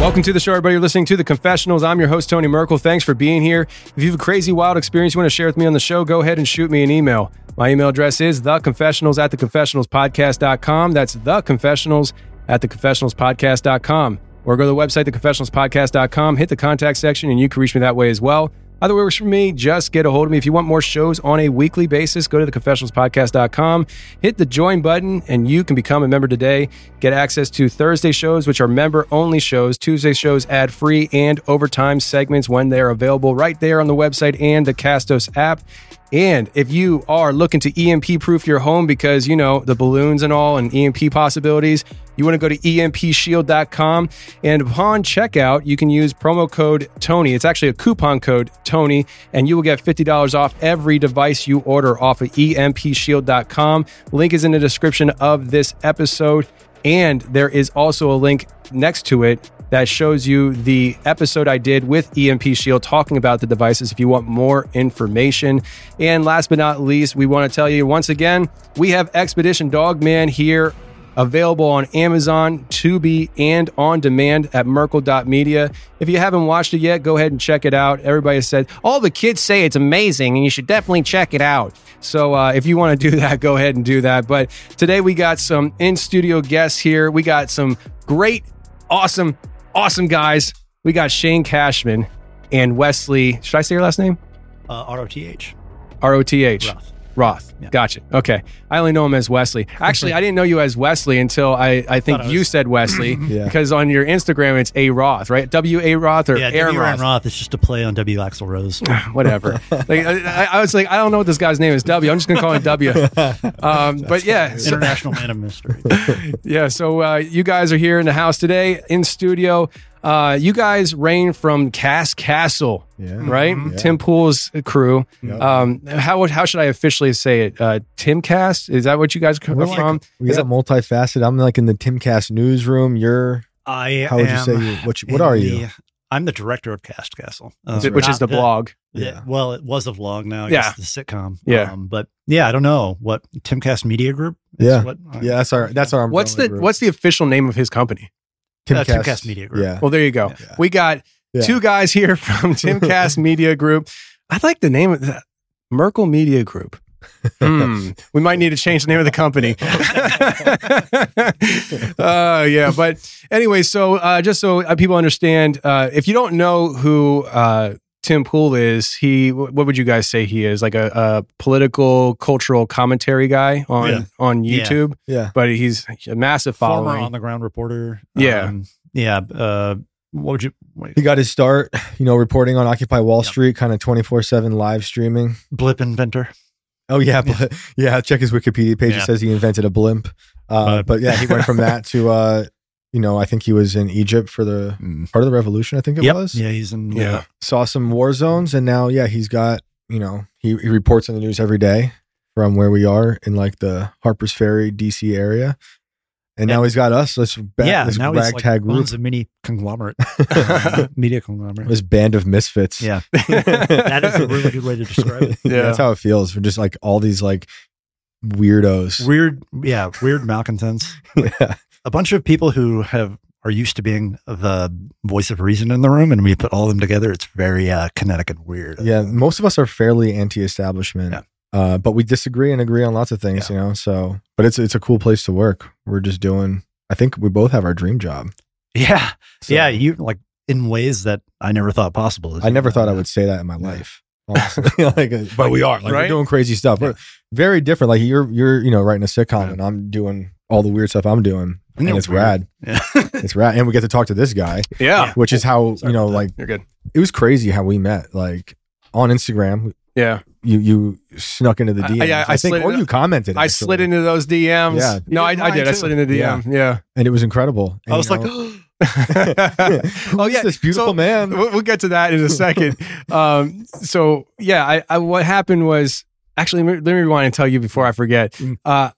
Welcome to the show, everybody. You're listening to The Confessionals. I'm your host, Tony Merkel. Thanks for being here. If you have a crazy, wild experience you want to share with me on the show, go ahead and shoot me an email. My email address is theconfessionals at theconfessionalspodcast.com. That's theconfessionals at theconfessionalspodcast.com. Or go to the website, theconfessionalspodcast.com, hit the contact section, and you can reach me that way as well. Way works for me. Just get a hold of me. If you want more shows on a weekly basis, go to theconfessionalspodcast.com, hit the join button, and you can become a member today. Get access to Thursday shows, which are member only shows, Tuesday shows ad free, and overtime segments when they're available right there on the website and the Castos app. And if you are looking to EMP proof your home because, you know, the balloons and all and EMP possibilities, you want to go to empshield.com. And upon checkout, you can use promo code Tony. It's actually a coupon code Tony, and you will get $50 off every device you order off of empshield.com. Link is in the description of this episode. And there is also a link next to it that shows you the episode I did with EMP Shield talking about the devices if you want more information. And last but not least, we want to tell you once again, we have Expedition Dogman here available on Amazon, Tubi, and on demand at Merkel.media. If you haven't watched it yet, go ahead and check it out. Everybody said, all the kids say it's amazing and you should definitely check it out. So uh, if you want to do that, go ahead and do that. But today we got some in studio guests here. We got some great, awesome, awesome guys. We got Shane Cashman and Wesley. Should I say your last name? Uh, R-O-T-H. R O T H. Roth. Yeah. Gotcha. Okay. I only know him as Wesley. Actually, I didn't know you as Wesley until I, I think I you said Wesley Yeah. because on your Instagram it's A Roth, right? W A Roth or Yeah, Aaron Roth. Roth is just a play on W. Axl Rose. Whatever. like, I, I was like, I don't know what this guy's name is. W. I'm just gonna call him W. Um, but yeah, so- International Man of Mystery. yeah. So uh, you guys are here in the house today in studio. Uh, you guys reign from Cast Castle, Yeah. right? Tim Pool's crew. Um, how how should I officially say it? Uh, Tim Cast is that what you guys come We're like- from? We Is got multifaceted. I'm like in the Timcast newsroom. You're I how would you am say you what you, what in are you? the- I'm the director of Cast Castle, uh, that- which is the not blog? Yeah. Well, it was a vlog now. I Yeah. guess the sitcom. Yeah. Um, but yeah, I don't know what Timcast Media Group. Is Yeah. What, Yeah, that's our that's our What's the group. what's the official name of his company? Uh, Timcast Media Group. Yeah. Well, there you go. Yeah. We got Yeah. two guys here from Timcast Media Group. I like the name of that Merkel Media Group. Hmm. we might need to change the name of the company. uh, yeah, but anyway, so uh, just so uh, people understand, uh, if you don't know who uh, Tim Pool is, he what would you guys say he is? Like a, a political, cultural commentary guy on Yeah. on YouTube, Yeah. but he's a massive Former on the ground reporter. Yeah. Um, yeah. Uh, what would you? Wait, He got his start, you know, reporting on Occupy Wall Yep. Street, kind of 24 7 live streaming. blip inventor. Oh, yeah. But, yeah. Check his Wikipedia page. Yeah. It says he invented a blimp. Uh, But- but yeah, he went from that to uh, you know, I think he was in Egypt for the Mm. part of the revolution. I think it Yep. was. Yeah, he's in. Yeah. Saw some war zones, and now, yeah, he's got. You know, he, he reports on the news every day from where we are in like the Harper's Ferry, DC area, and now he's got us. This ba- yeah. this now he's like ragtag group, owns a mini conglomerate, media conglomerate. this band of misfits. Yeah, that is a really good way to describe it. Yeah, that's how it feels. We're just like all these like weirdos. Weird, yeah, weird malcontents. yeah. A bunch of people who have are used to being the voice of reason in the room, and we put all of them together. It's very uh, kinetic and weird. Yeah, most of us are fairly anti-establishment, Yeah. uh, but we disagree and agree on lots of things. You know, so but it's it's a cool place to work. We're just doing. I think we both have our dream job. yeah, So- yeah. You like in ways that I never thought possible. I never thought I would say that in my life. like, uh, but we are like Right? we're doing crazy stuff. We're very different. Like you're you're you know writing a sitcom, and I'm doing all the weird stuff I'm doing, and it's weird. rad. Yeah. It's rad, and we get to talk to this guy, Yeah. which is how Sorry you know like You're good. it was crazy how we met. Like on Instagram, Yeah. you you snuck into the I- DMs. I- I I, think, slid or you commented. I actually. slid into those DMs. Yeah. No, I, did I did. mine I slid into the Yeah. DM. Yeah. and it was incredible. And, I was like, know, oh yeah, this beautiful So, man. We'll, we'll get to that in a second. um, so yeah, I, I what happened was actually let me, let me rewind and tell you before I forget. Mm. Uh,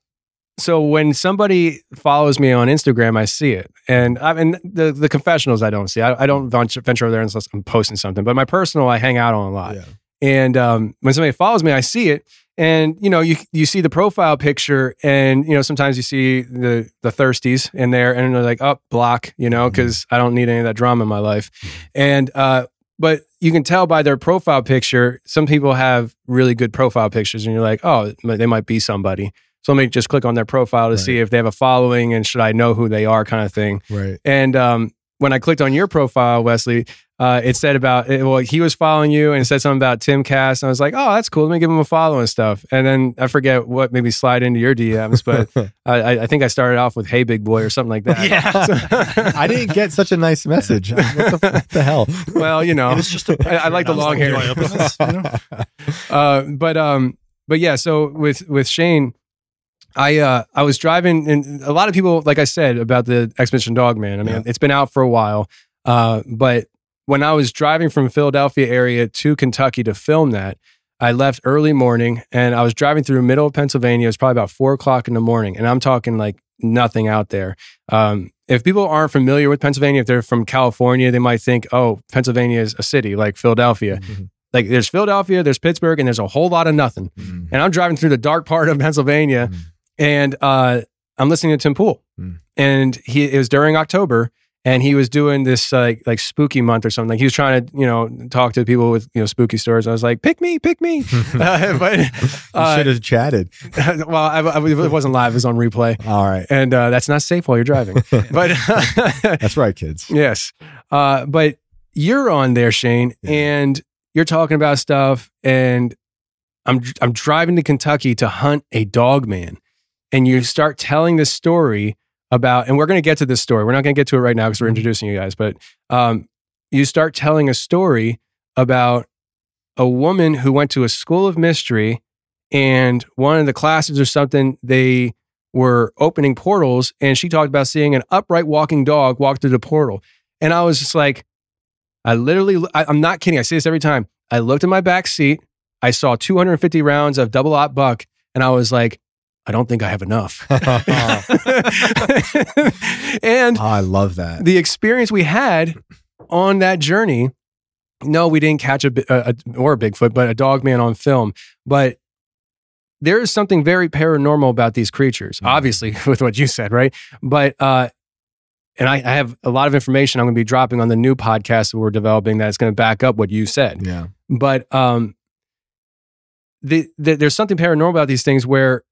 so when somebody follows me on Instagram, I see it, and I mean the the confessionals I don't see. I, I don't venture, venture over there unless I'm posting something. But my personal, I hang out on a lot. Yeah. And um, when somebody follows me, I see it, and you know, you you see the profile picture, and you know, sometimes you see the the thirsties in there, and they're like, "Oh, block," you know, because I don't need any of that drama in my life. And uh, but you can tell by their profile picture, some people have really good profile pictures, and you're like, "Oh, they might be somebody." So let me just click on their profile to Right. see if they have a following and should I know who they are, kind of thing. Right. And um, when I clicked on your profile, Wesley, uh, it said about it, well, he was following you and it said something about Timcast. And I was like, oh, that's cool. Let me give him a follow and stuff. And then I forget what maybe slide into your DMs, but I, I- I think I started off with "Hey, big boy" or something like that. yeah. I didn't get such a nice message. what, the, what the hell? well, you know, It was just a I, I like the long hair. like, do I open this? You know? uh, but um, but yeah. So with with Shane, I uh, I was driving, and a lot of people, like I said, about the Expedition Dog Man. I mean, Yeah. it's been out for a while, uh, but when I was driving from Philadelphia area to Kentucky to film that, I left early morning, and I was driving through middle of Pennsylvania. It was probably about four o'clock in the morning, and I'm talking like nothing out there. Um, if people aren't familiar with Pennsylvania, if they're from California, they might think, "Oh, Pennsylvania is a city like Philadelphia." Mhm. Like there's Philadelphia, there's Pittsburgh, and there's a whole lot of nothing. Mhm. And I'm driving through the dark part of Pennsylvania, Mhm. And uh, I'm listening to Tim Pool, Mm. and he it was during October, and he was doing this like like spooky month or something. Like he was trying to you know talk to people with you know spooky stories. I was like, pick me, pick me. uh, but You uh, should have chatted. well, I, I- it wasn't live; it was on replay, All right. and uh, that's not safe while you're driving. but That's right, kids. Yes. Uh, but you're on there, Shane, Yeah. and you're talking about stuff, and I'm I'm driving to Kentucky to hunt a dog man, and you start telling this story about, and we're going to get to this story. We're not going to get to it right now because we're introducing you guys, but um, you start telling a story about a woman who went to a school of mystery, and one of the classes or something they were opening portals, and she talked about seeing an upright walking dog walk through the portal. And I was just like, I literally, I, I'm not kidding. I say this every time. I looked in my back seat. I saw 250 rounds of double aught buck, and I was like, I don't think I have enough. and Oh, I love that. the experience we had on that journey, no, we didn't catch a, a, a or a Bigfoot, but a dog man on film. But there is something very paranormal about these creatures, Mhm. obviously, with what you said, right? But uh, and I, I have a lot of information I'm going to be dropping on the new podcast that we're developing that's going to back up what you said Yeah. but um the, the, there's something paranormal about these things where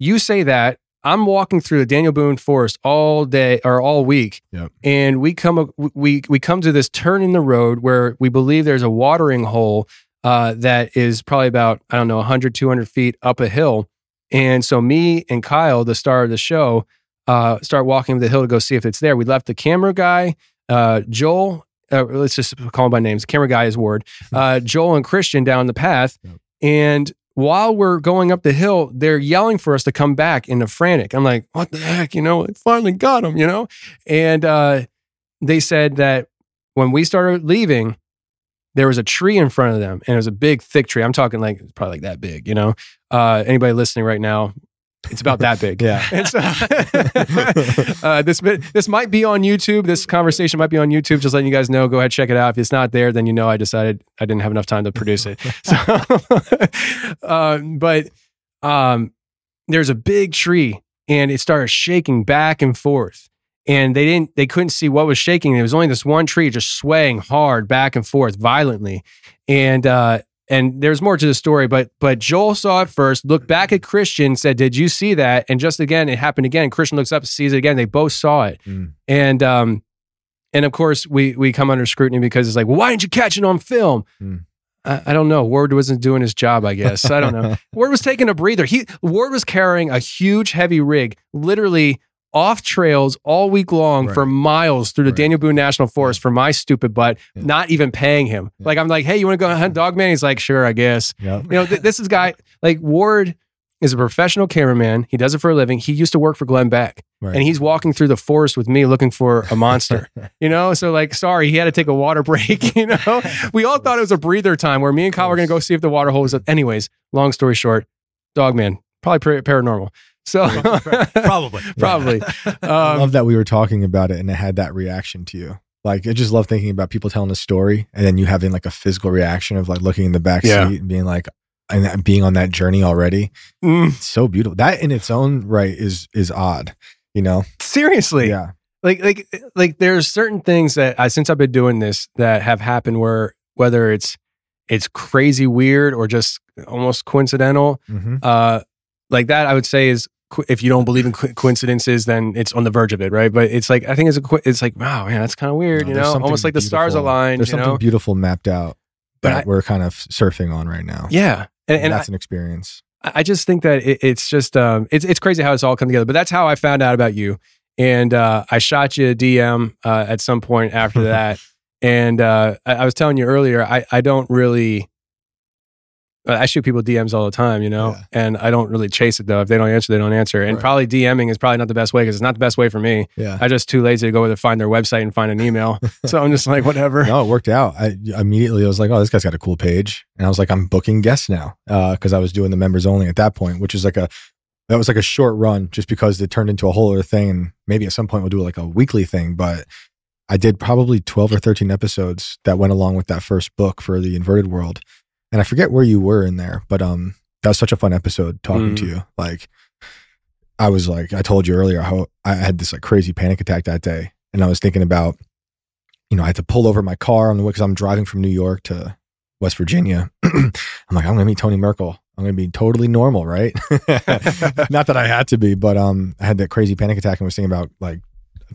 you say that i'm walking through the daniel boone forest all day or all week Yep. and we come we we come to this turn in the road where we believe there's a watering hole uh, that is probably about i don't know 100 200 feet up a hill and so me and kyle the star of the show uh, start walking up the hill to go see if it's there we left the camera guy uh, joel uh, let's just call him by names. The camera guy is Ward. Uh, Joel and Christian down the path, Yep. and while we're going up the hill, they're yelling for us to come back in a frantic. I'm like, what the heck? You know, I finally got them, you know? And uh, they said that when we started leaving, there was a tree in front of them and it was a big, thick tree. I'm talking like it's probably like that big, you know? Uh, anybody listening right now, it's about that big. Yeah. So, uh, this this might be on YouTube. This conversation might be on YouTube. Just letting you guys know. Go ahead, check it out. If it's not there, then you know I decided I didn't have enough time to produce it. So, uh, but um, there's a big tree, and it started shaking back and forth. And they didn't. They couldn't see what was shaking. It was only this one tree just swaying hard back and forth violently, and uh, and there's more to the story, but but Joel saw it first, looked back at Christian, said, "Did you see that?" And just again, it happened again. Christian looks up, sees it again. They both saw it, Mm. and um, and of course we we come under scrutiny because it's like, well, why didn't you catch it on film? Mm. I, I don't know. Ward wasn't doing his job, I guess. I don't know. Ward was taking a breather. He Ward was carrying a huge, heavy rig, literally off trails all week long Right. for miles through the Right. Daniel Boone National Forest for my stupid butt, Yeah. not even paying him. Yeah. Like I'm like, hey, you want to go hunt dog man? He's like, sure, I guess. You know, th- this is guy like Ward is a professional cameraman. He does it for a living. He used to work for Glenn Beck. Right. And he's walking through the forest with me looking for a monster. you know, so like, sorry, he had to take a water break. You know, we all thought it was a breather time where me and Kyle were going to go see if the water hole was up. Anyways, long story short, dog man, probably paranormal. So Probably. probably. I Um, love that we were talking about it and it had that reaction to you. Like I just love thinking about people telling a story and then you having like a physical reaction of like looking in the back Yeah. seat and being like and being on that journey already. mm, so beautiful. That in its own right is is odd, you know? seriously. Yeah. like like like there's certain things that I since I've been doing this that have happened where whether it's it's crazy weird or just almost coincidental hmm uh like that i would say is if you don't believe in coincidences then it's on the verge of it right? But it's like i think it's a it's like wow man that's kind of weird you know? almost like the stars aligned There's something know? beautiful mapped out But that I- we're kind of surfing on right now. yeah and, And, that's an experience. I, I just think that it, it's just um it's it's crazy how it's all come together but that's how i found out about you. And uh i shot you a dm uh at some point after that. And uh I, I was telling you earlier i i don't really Uh, I shoot people DMs all the time, you know, Yeah. and I don't really chase it though. If they don't answer, they don't answer. And Right. probably DMing is probably not the best way because it's not the best way for me. Yeah. I'm just too lazy to go to find their website and find an email. so I'm just like, whatever. no, it worked out. I immediately I was like, oh, this guy's got a cool page, and I was like, I'm booking guests now uh, because I was doing the members only at that point, which is like a that was like a short run, just because it turned into a whole other thing, and maybe at some point we'll do like a weekly thing. But I did probably twelve or thirteen episodes that went along with that first book for the inverted world, and I forget where you were in there, but um, that was such a fun episode talking Mm. to you. Like, I was like, I told you earlier how I had this like crazy panic attack that day, and I was thinking about you know, I had to pull over my car on the way because I'm driving from New York to West Virginia. I'm like, I'm gonna meet Tony Merkel. I'm gonna be totally normal, right? Not that I had to be, but um, I had that crazy panic attack and was thinking about like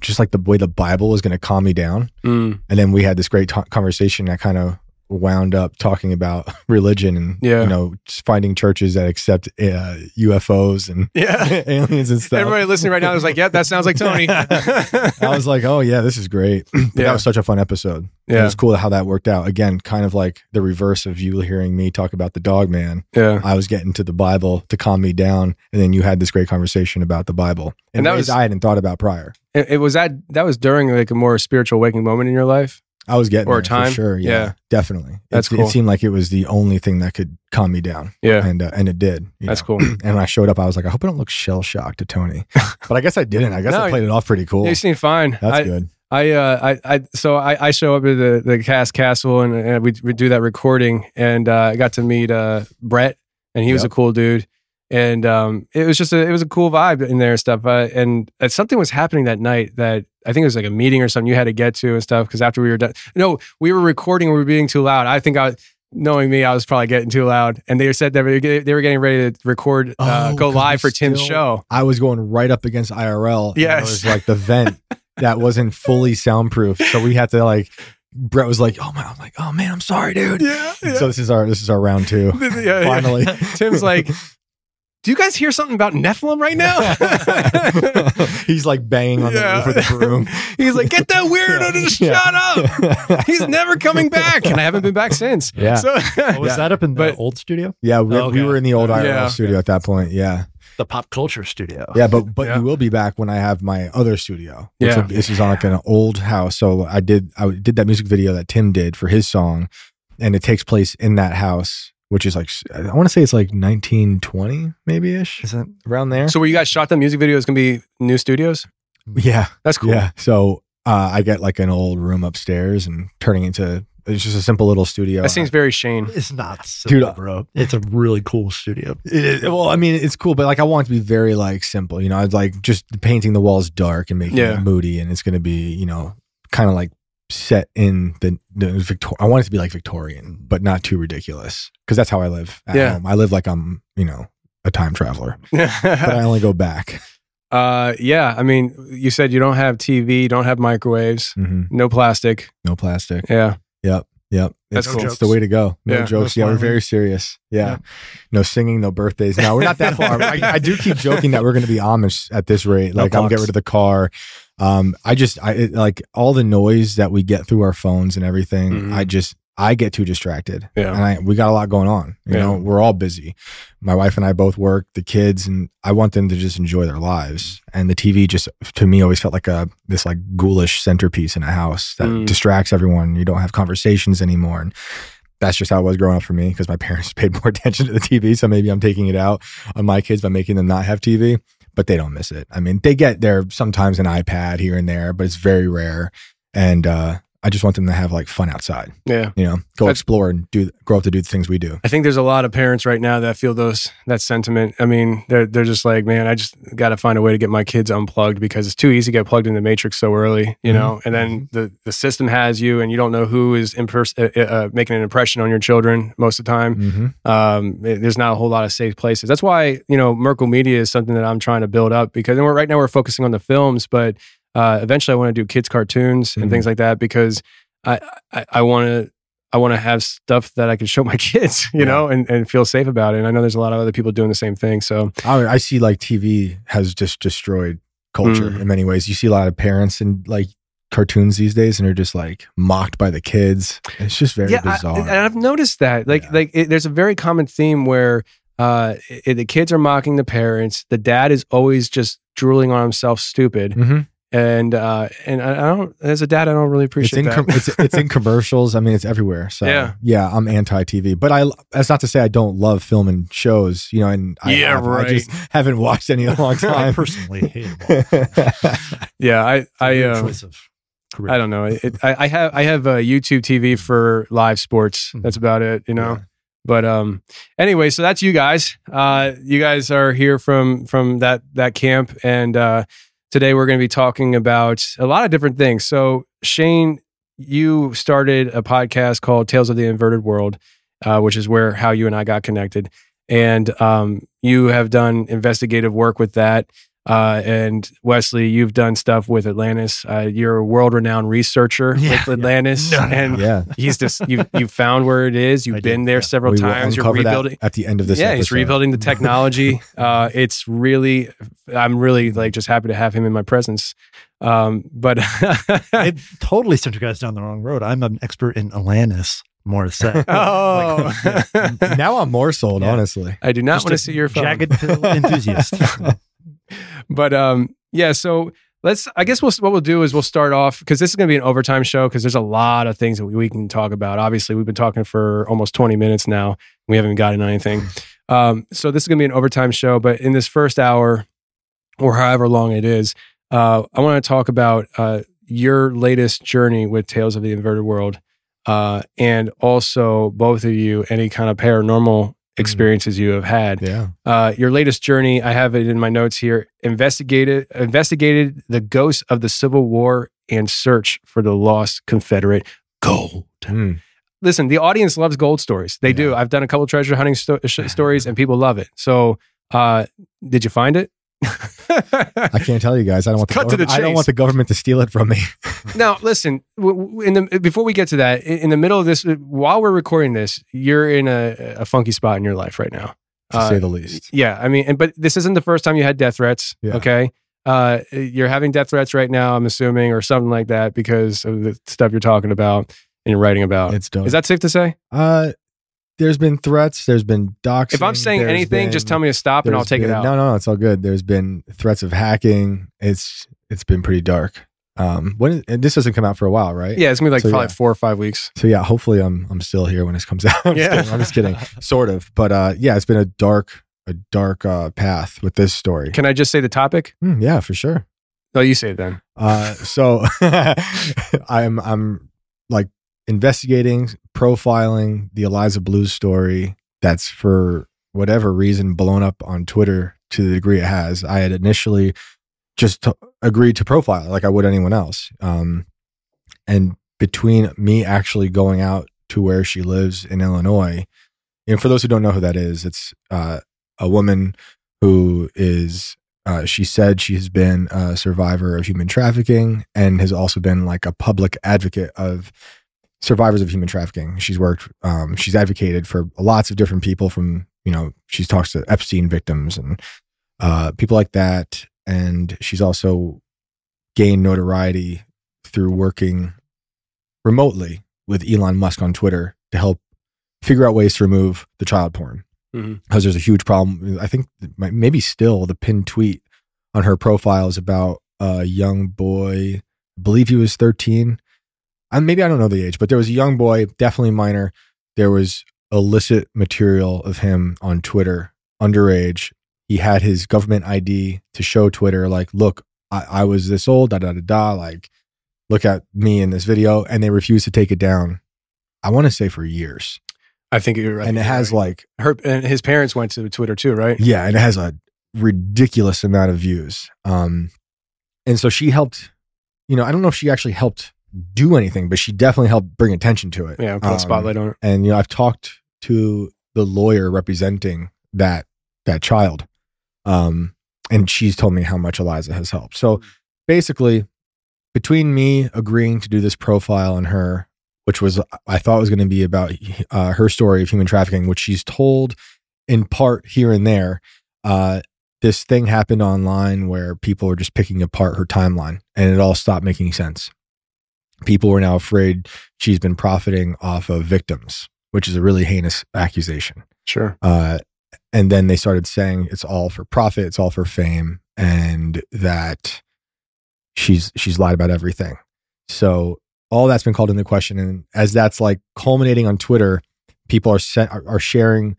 just like the way the Bible was gonna calm me down. Mm, And then we had this great t- conversation that kind of wound up talking about religion and Yeah. you know finding churches that accept uh, UFOs and yeah. aliens and stuff. Everybody listening right now is like, yep, that sounds like Tony. I was like, oh yeah, this is great. But Yeah. That was such a fun episode. Yeah. It was cool how that worked out. Again, kind of like the reverse of you hearing me talk about the dog man. Yeah. I was getting to the Bible to calm me down. And then you had this great conversation about the Bible. And that that was- I hadn't thought about prior. It, it was that, that was during like a more spiritual waking moment in your life. I was getting Or there time? for sure. Yeah, Yeah. definitely. That's it, cool. It seemed like it was the only thing that could calm me down. Yeah. And, uh, and it did. That's know. cool. And when I showed up, I was like, I hope I don't look shell shocked to Tony. but I guess I didn't. I guess No, I played it off pretty cool. You seemed fine. That's I, good. I, uh, I, I, so I, I show up at the, the cast castle and, and we, we do that recording and, uh, I got to meet, uh, Brett and he was a cool dude. And, um, it was just a, it was a cool vibe in there and stuff. Uh, and uh, something was happening that night that I think it was like a meeting or something you had to get to and stuff. Cause after we were done, no, we were recording, we were being too loud. I think I was, knowing me, I was probably getting too loud. And they said that they were get- they were getting ready to record, uh, Oh, go live for Tim's still- show. I was going right up against IRL. and Yes. It was like the vent that wasn't fully soundproof. So we had to like, Brett was like, oh my, I'm like, oh man, I'm sorry, dude. Yeah. So this is our, this is our round two. Yeah, yeah. Finally. Tim's like, do you guys hear something about Nephilim right now? He's like banging on Yeah. the roof with a broom. He's like, get that weirdo to just Yeah. shut up. He's never coming back. And I haven't been back since. Yeah. So, Oh, was Yeah. that up in the But- old studio? Yeah, we, Okay. we were in the old IRL Yeah. studio at that point. Yeah, The pop culture studio. yeah, but but Yeah. you will be back when I have my other studio. which Yeah. will this is on like an old house. So I did I did that music video that Tim did for his song, and it takes place in that house, which is like I want to say it's like 1920 maybe ish Is that around there. so where you guys shot the music video is going to be new studios? yeah, That's cool. yeah. So uh, I get like an old room upstairs and turning into it's just a simple little studio. That seems very Shane. it's not simple, Dude, bro. It's a really cool studio. It- it- well, I mean, it's cool, but like I want it to be very like simple. You know, I'd like just painting the walls dark and making Yeah. it moody, and it's going to be you know kind of like set in the the Victor. I want it to be like Victorian, but not too ridiculous because that's how I live. At Yeah. home. I live like I'm you know a time traveler, but I only go back. uh, yeah. I mean, you said you don't have TV, you don't have microwaves, hmm no plastic. No plastic. Yeah. Yep. Yep. That's it's, cool. it's the way to go. No Yeah. jokes. No yeah, we're very serious. Yeah. Yeah. No singing, no birthdays. No, we're not that far. I, I do keep joking that we're going to be Amish at this rate. No Like, I'm clocks. get rid of the car. Um, I just, I it, like all the noise that we get through our phones and everything. Mhm. I just, I get too distracted. Yeah. And I, we got a lot going on. You Yeah. know, we're all busy. My wife and I both work, the kids, and I want them to just enjoy their lives. And the TV just, to me, always felt like a, this like ghoulish centerpiece in a house that Mm. distracts everyone. You don't have conversations anymore. And that's just how it was growing up for me because my parents paid more attention to the TV. So maybe I'm taking it out on my kids by making them not have TV, but they don't miss it. I mean, they get there sometimes an iPad here and there, but it's very rare. And uh, I just want them to have like fun outside, Yeah. you know, go That's- explore and do grow up to do the things we do. I think there's a lot of parents right now that feel those that sentiment. I mean, they're they're just like, man, I just got to find a way to get my kids unplugged because it's too easy to get plugged in the matrix so early, you know. And then the the system has you, and you don't know who is impers- uh, uh, making an impression on your children most of the time. Mm-hmm. Um, it- there's not a whole lot of safe places. That's why you know Merkel Media is something that I'm trying to build up because and we're, right now we're focusing on the films, but uh, eventually I want to do kids cartoons and Mhm. things like that because I I, I want to. I want to have stuff that I can show my kids, you Yeah. know, and, and feel safe about it. And I know there's a lot of other people doing the same thing. So I, I see like TV has just destroyed culture Mm. in many ways. You see a lot of parents and like cartoons these days and they're just like mocked by the kids. It's just very I- bizarre. and I've noticed that. Like, Yeah. like it, there's a very common theme where uh, i the kids are mocking the parents. The dad is always just drooling on himself, stupid. Mhm. And uh, and I, I don't. As a dad, I don't really It's appreciate in, that. com- it's, it's in commercials. I mean, it's everywhere. So Yeah. yeah, I'm anti TV, but I, that's not to say I don't love film and shows, you know, and I, Yeah, have- right. I just haven't watched any in a long I time. personally hate yeah, I I um, choice of career. I don't know. It, I, I have I have uh, YouTube TV for live sports. Hmm. That's about it. You know. Yeah. But um, anyway, so that's you guys. Uh, you guys are here from from that that camp, and uh, today we're going to be talking about a lot of different things. So Shane, you started a podcast called Tales of the Inverted World, uh, which is where how you and I got connected, and um, you have done investigative work with that. Uh, and Wesley, you've done stuff with Atlantis. Uh, you're a world-renowned researcher Yeah, with Atlantis, No, no, no. and yeah. he's just you you found where it is. You've I been did, there yeah. several We times. You're rebuilding. at the end of this. Yeah, he's rebuilding the technology. uh, it's really, I'm really like just happy to have him in my presence. Um, but I totally sent you guys down the wrong road. I'm an expert in Atlantis, more to say. oh, now I'm more sold, Yeah. honestly. I do not Just want to see your phone. jagged enthusiast. But um, yeah. So let's. I guess we'll, what we'll do is we'll start off because this is going to be an overtime show because there's a lot of things that we, we can talk about. Obviously, we've been talking for almost 20 minutes now. We haven't gotten anything. Um, so this is going to be an overtime show. But in this first hour, or however long it is, uh, I want to talk about uh, your latest journey with Tales of the Inverted World, uh, and also both of you any kind of paranormal experiences you have had. Yeah. Uh, your latest journey, I have it in my notes here. Investigated investigated the ghosts of the Civil War and search for the lost Confederate gold. Mm. Listen, the audience loves gold stories. They do. I've done a couple treasure hunting sto- sh- stories, and people love it. So, uh, did you find it? I can't tell you guys. I don't want the Cut to the government- I don't want the government to steal it from me. now, listen. In the before we get to that, in in the middle of this, while we're recording this, you're in a, a funky spot in your life right now. to Uh, say the least. Yeah, I mean, and but this isn't the first time you had death threats. Yeah. Okay, uh, you're having death threats right now. I'm assuming, or something like that, because of the stuff you're talking about and you're writing about. It's dope. Is that safe to say? Uh, there's been threats. There's been doxing. If I'm saying anything, just tell me to stop and I'll take it out. No, no, no, it's all good. There's been threats of hacking. It's it's been pretty dark. Um, when and this doesn't come out for a while, right? Yeah, it's gonna be like So, probably yeah. four or five weeks. So yeah, hopefully I'm I'm still here when this comes out. I'm just Yeah. kidding. I'm just kidding. Sort of, but uh, yeah, it's been a dark a dark uh, path with this story. Can I just say the topic? Hmm, yeah, for sure. Oh, you say it then. Uh, so I'm I'm like investigating, profiling the Eliza Bleu's story. That's for whatever reason blown up on Twitter to the degree it has. I had initially just t- agreed to profile like I would anyone else. Um, and between me actually going out to where she lives in Illinois, know, for those who don't know who that is, it's uh, a woman who is uh, she said she's been a survivor of human trafficking and has also been like a public advocate of survivors of human trafficking. She's worked, um, she's advocated for lots of different people from, you know, she talks to Epstein victims and uh, people like that. And she's also gained notoriety through working remotely with Elon Musk on Twitter to help figure out ways to remove the child porn because there's a huge problem. I think maybe still the pinned tweet on her profile is about a young boy. I believe he was 13. And maybe I don't know the age, but there was a young boy, definitely minor. There was illicit material of him on Twitter, underage. He had his government ID to show Twitter, like, look, I, I was this old, da da da da. Like, look at me in this video. And they refused to take it down. I want to say for years. I think you're right. and it has like her and his parents went to Twitter too, right? Yeah, and it has a ridiculous amount of views. Um, and so she helped. You know, I don't know if she actually helped do anything, but she definitely helped bring attention to it. Yeah, put a Um, spotlight on it. And you know, I've talked to the lawyer representing that that child, um, and she's told me how much Eliza has helped. So basically, between me agreeing to do this profile on her, which was I thought was going to be about uh, her story of human trafficking, which she's told in part here and there. Uh, this thing happened online where people were just picking apart her timeline, and it all stopped making sense. People were now afraid she's been profiting off of victims, which is a really heinous accusation. Sure. Uh, and then they started saying it's all for profit, it's all for fame, and that she's she's lied about everything. So all that's been called into question, and as that's like culminating on Twitter, people are sent, are, are sharing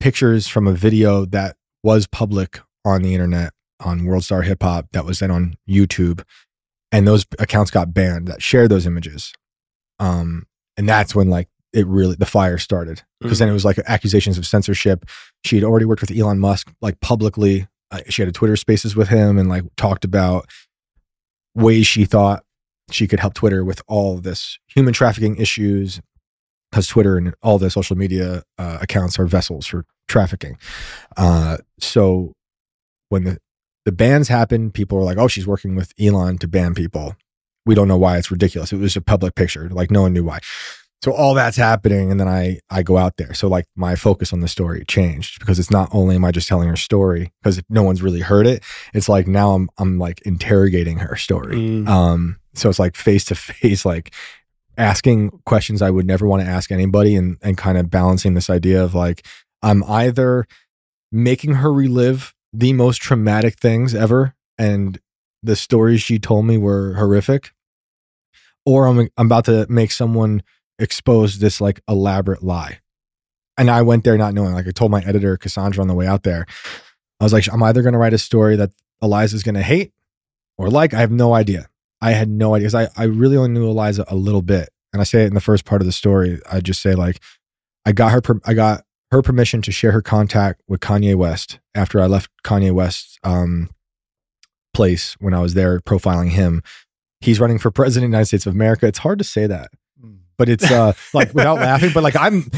pictures from a video that was public on the internet on World Star Hip Hop that was then on YouTube, and those accounts got banned that shared those images. Um, and that's when like it really the fire started because then it was like accusations of censorship. She had already worked with Elon Musk like publicly. Uh, she had a Twitter Spaces with him and like talked about ways she thought she could help Twitter with all this human trafficking issues because Twitter and all the social media uh, accounts are vessels for trafficking. Uh, so when the the bans happened, people were like, "Oh, she's working with Elon to ban people." We don't know why. It's ridiculous. It was a public picture. Like no one knew why. So all that's happening, and then I I go out there. So like my focus on the story changed because it's not only am I just telling her story because no one's really heard it. It's like now I'm I'm like interrogating her story. Mm. Um, so it's like face to face, like asking questions I would never want to ask anybody, and and kind of balancing this idea of like I'm either making her relive the most traumatic things ever, and the stories she told me were horrific, or I'm I'm about to make someone expose this like elaborate lie. And I went there not knowing. Like I told my editor Cassandra on the way out there, I was like, I'm either going to write a story that Eliza's going to hate or like. I have no idea. I had no idea because I, I really only knew Eliza a little bit. And I say it in the first part of the story. I just say like, I got her, I got her permission to share her contact with Kanye West after I left Kanye West's um, place when I was there profiling him. He's running for president of the United States of America. It's hard to say that, but it's uh, like without laughing. But like I'm,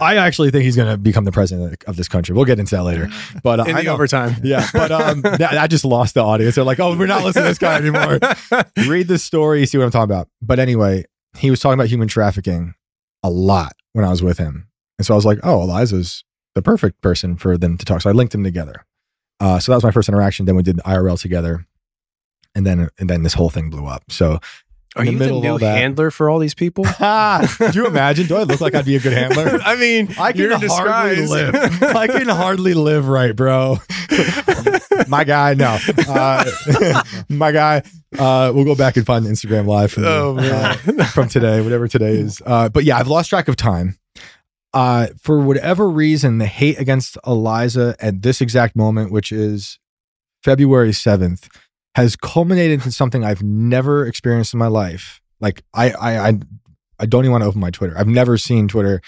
I actually think he's going to become the president of this country. We'll get into that later. But uh, In I know- overtime. yeah, but um, I just lost the audience. They're like, "Oh, we're not listening to this guy anymore." Read the story, see what I'm talking about. But anyway, he was talking about human trafficking a lot when I was with him, and so I was like, "Oh, Eliza's the perfect person for them to talk. So I linked them together. Uh, so that was my first interaction. Then we did IRL together, and then and then this whole thing blew up. So Are the you the new handler for all these people? do you imagine? Do I look like I'd be a good handler? I mean, I can hardly disguise. live. I can hardly live right, bro. my guy, no. Uh, my guy, uh, we'll go back and find the Instagram live from, Oh, uh, from today, whatever today is. Uh, but yeah, I've lost track of time. Uh, for whatever reason, the hate against Eliza at this exact moment, which is February 7th, has culminated into something I've never experienced in my life. Like I, I, I, I don't even want to open my Twitter. I've never seen Twitter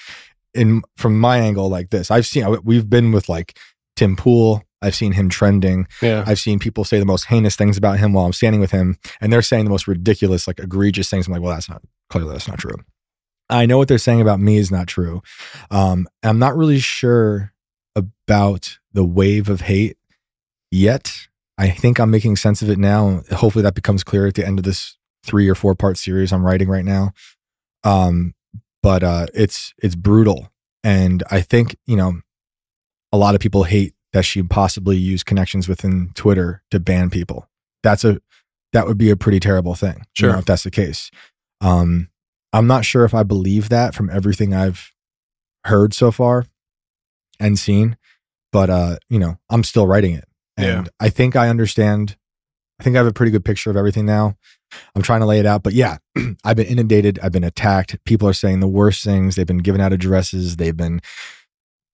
in from my angle like this. I've seen we've been with like Tim Pool. I've seen him trending. Yeah. I've seen people say the most heinous things about him while I'm standing with him, and they're saying the most ridiculous, like egregious things. I'm like, well, that's not clearly that's not true. I know what they're saying about me is not true. Um, I'm not really sure about the wave of hate yet. I think I'm making sense of it now. Hopefully, that becomes clear at the end of this three or four part series I'm writing right now. Um, but uh, it's it's brutal, and I think you know a lot of people hate that she possibly used connections within Twitter to ban people. That's a that would be a pretty terrible thing. you know, Sure. if that's the case. Um, I'm not sure if I believe that from everything I've heard so far and seen, but uh, you know, I'm still writing it. And Yeah. I think I understand. I think I have a pretty good picture of everything now. I'm trying to lay it out, but yeah, I've been inundated. I've been attacked. People are saying the worst things. They've been giving out addresses. They've been,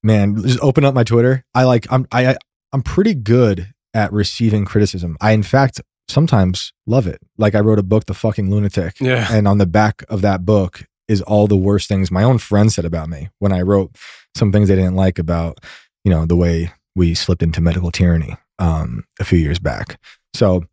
man, just open up my Twitter. I like, I'm, I- I'm pretty good at receiving criticism. I, in fact, sometimes love it. Like I wrote a book, The Fucking Lunatic. Yeah. And on the back of that book is all the worst things my own friends said about me when I wrote some things they didn't like about, you know, the way we slipped into medical tyranny um, a few years back. So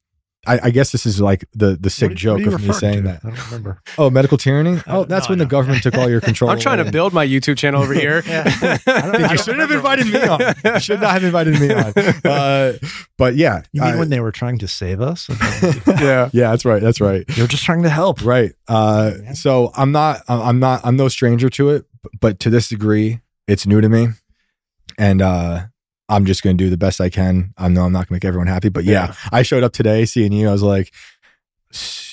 I, I guess this is like the the sick What- what joke are of me saying to? that. I don't remember. Oh, medical tyranny? Oh, that's no, when the government took all your control. I'm trying to build my YouTube channel over here. you shouldn't have invited me on. You should not have invited me on. Uh, but yeah, You mean I- when they were trying to save us? yeah, yeah, that's right. That's right. You're just trying to help. Right. Uh, so I'm not, I'm not, I'm no stranger to it, but to this degree, it's new to me. And, uh, I'm just going to do the best I can. I know I'm not going to make everyone happy, but yeah, I showed up today seeing you. I was like,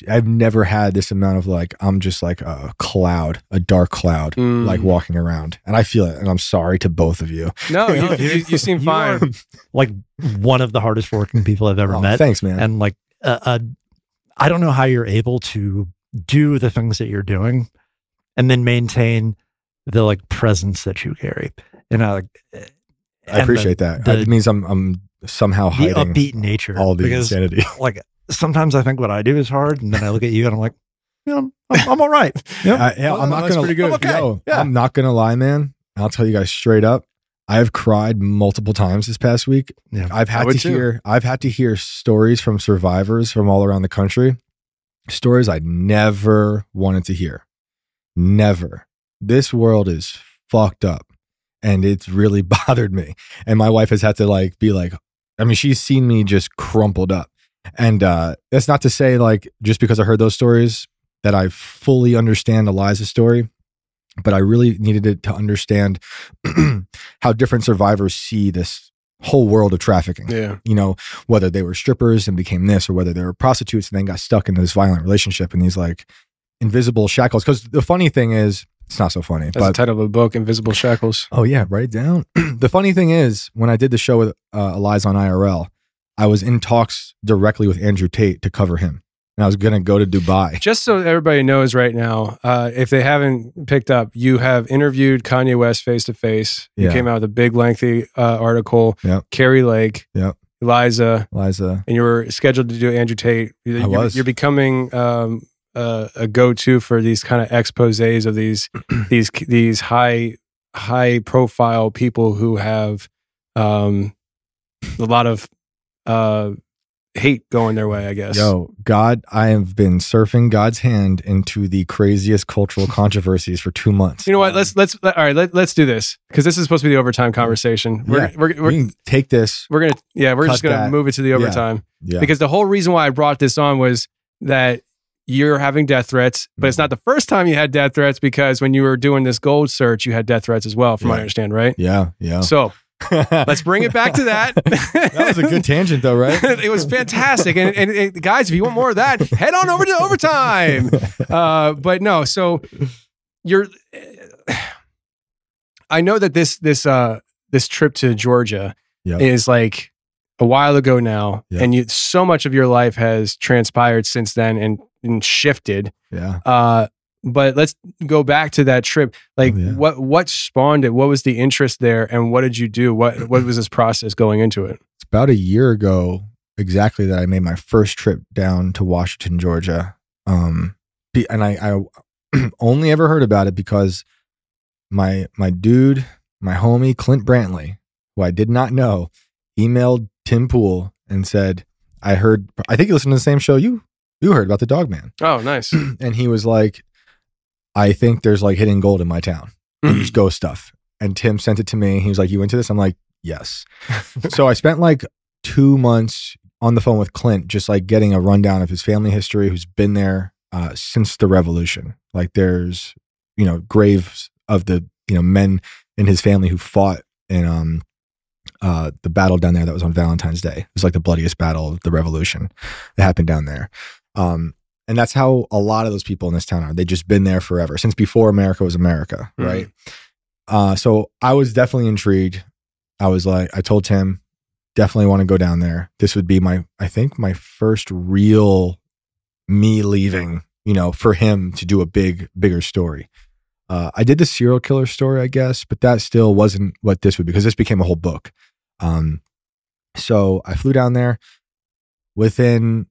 I've never had this amount of like, I'm just like a cloud, a dark cloud, Mm. like walking around. And I feel it. And I'm sorry to both of you. No, you, you, you seem You fine. like one of the hardest working people I've ever Oh, met. thanks, man. And like, uh, uh, I don't know how you're able to do the things that you're doing and then maintain the like presence that you carry. And I, like, I appreciate that. the- That means I'm, I'm somehow the hiding upbeat nature. all the because, insanity. Like sometimes I think what I do is hard, and then I look at you and I'm like, you know, I'm, I'm all right. You know? I, yeah, I'm not gonna. pretty good. I'm okay. Yeah. I'm not gonna lie, man. I'll tell you guys straight up. I've cried multiple times this past week. Yeah. I've had to too. hear. I've had to hear stories from survivors from all around the country. Stories I never wanted to hear. Never. This world is fucked up, and it's really bothered me. And my wife has had to like be like, I mean, she's seen me just crumpled up. And uh, that's not to say like just because I heard those stories that I fully understand Eliza's story, but I really needed it to understand how different survivors see this whole world of trafficking. Yeah. You know, whether they were strippers and became this, or whether they were prostitutes and then got stuck into this violent relationship and these like invisible shackles. Because the funny thing is, it's not so funny, That's the title of the book, Invisible Shackles. Oh yeah, write it down. the funny thing is, when I did the show with uh, Eliza on IRL, I was in talks directly with Andrew Tate to cover him, and I was gonna go to Dubai. Just so everybody knows right now, uh, if they haven't picked up, you have interviewed Kanye West face to face. You Yeah. came out with a big, lengthy uh, article. Yep. Kari Lake, Yep. Eliza, Eliza, and you were scheduled to do Andrew Tate. You're, I was. You're becoming um, uh, a go-to for these kind of exposés of these these these high high profile people who have um, a lot of uh, hate going their way. I guess. yo, God, I have been surfing God's hand into the craziest cultural controversies for two months. You know what? Let's let's all right. Let, let's do this because this is supposed to be the overtime conversation. We're Yeah. we're, we we're, can take this. we're gonna yeah we're just gonna that. move it to the Yeah. overtime Yeah, because the whole reason why I brought this on was that you're having death threats, but it's not the first time you had death threats because when you were doing this gold search, you had death threats as well, from what I understand, right? Yeah, yeah. So let's bring it back to that. that was a good tangent, though, right? it was fantastic. And, and, and guys, if you want more of that, head on over to overtime. Uh, but no, so you're. I know that this this uh this trip to Georgia Yeah. is like a while ago now, Yeah. and you so much of your life has transpired since then and, and shifted. Yeah. Uh, but let's go back to that trip. Like, Oh, yeah. what what spawned it? What was the interest there, and what did you do? What what was this process going into it? It's about a year ago exactly that I made my first trip down to Washington, Georgia. Um, and I, I only ever heard about it because my my dude, my homie Clint Brantley, who I did not know, emailed Tim Pool and said, "I heard. I think you listened to the same show you you heard about the Dog Man." Oh, nice. and he was like, I think there's like hidden gold in my town. And just go stuff. And Tim sent it to me. He was like, You into this? I'm like, Yes. so I spent like two months on the phone with Clint, just like getting a rundown of his family history, who's been there uh, since the revolution. Like there's, you know, graves of the, you know, men in his family who fought in um uh the battle down there that was on Valentine's Day. It was like the bloodiest battle of the revolution that happened down there. Um and that's how a lot of those people in this town are. They've just been there forever, since before America was America, Mhm. right? Uh, so I was definitely intrigued. I was like, I told Tim, definitely want to go down there. This would be my, I think, my first real me leaving, you know, for him to do a big, bigger story. Uh, I did the serial killer story, I guess, but that still wasn't what this would be because this became a whole book. Um, so I flew down there within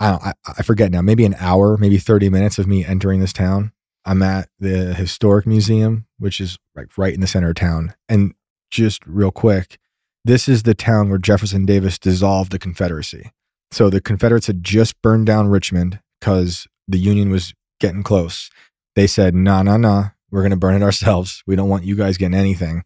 I, I I forget now, maybe an hour, maybe 30 minutes of me entering this town. I'm at the historic museum, which is like right in the center of town. And just real quick, this is the town where Jefferson Davis dissolved the Confederacy. So the Confederates had just burned down Richmond because the Union was getting close. They said, nah, nah, nah, we're going to burn it ourselves. We don't want you guys getting anything.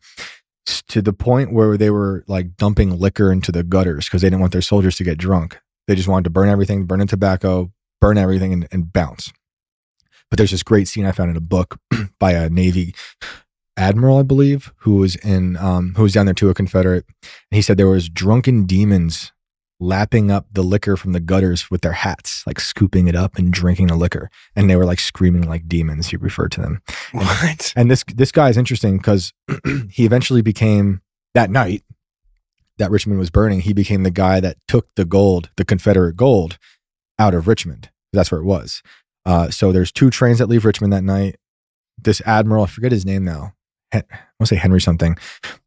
To the point where they were like dumping liquor into the gutters because they didn't want their soldiers to get drunk. They just wanted to burn everything, burn the tobacco, burn everything, and, and bounce. But there's this great scene I found in a book by a Navy admiral, I believe, who was in um, who was down there too, a Confederate. And he said there was drunken demons lapping up the liquor from the gutters with their hats, like scooping it up and drinking the liquor. And they were like screaming like demons. He referred to them. And- What? and this this guy is interesting because he eventually became that night that Richmond was burning. He became the guy that took the gold, the Confederate gold, out of Richmond. That's where it was. Uh, so there's two trains that leave Richmond that night. This admiral, I forget his name now. I want to say Henry something,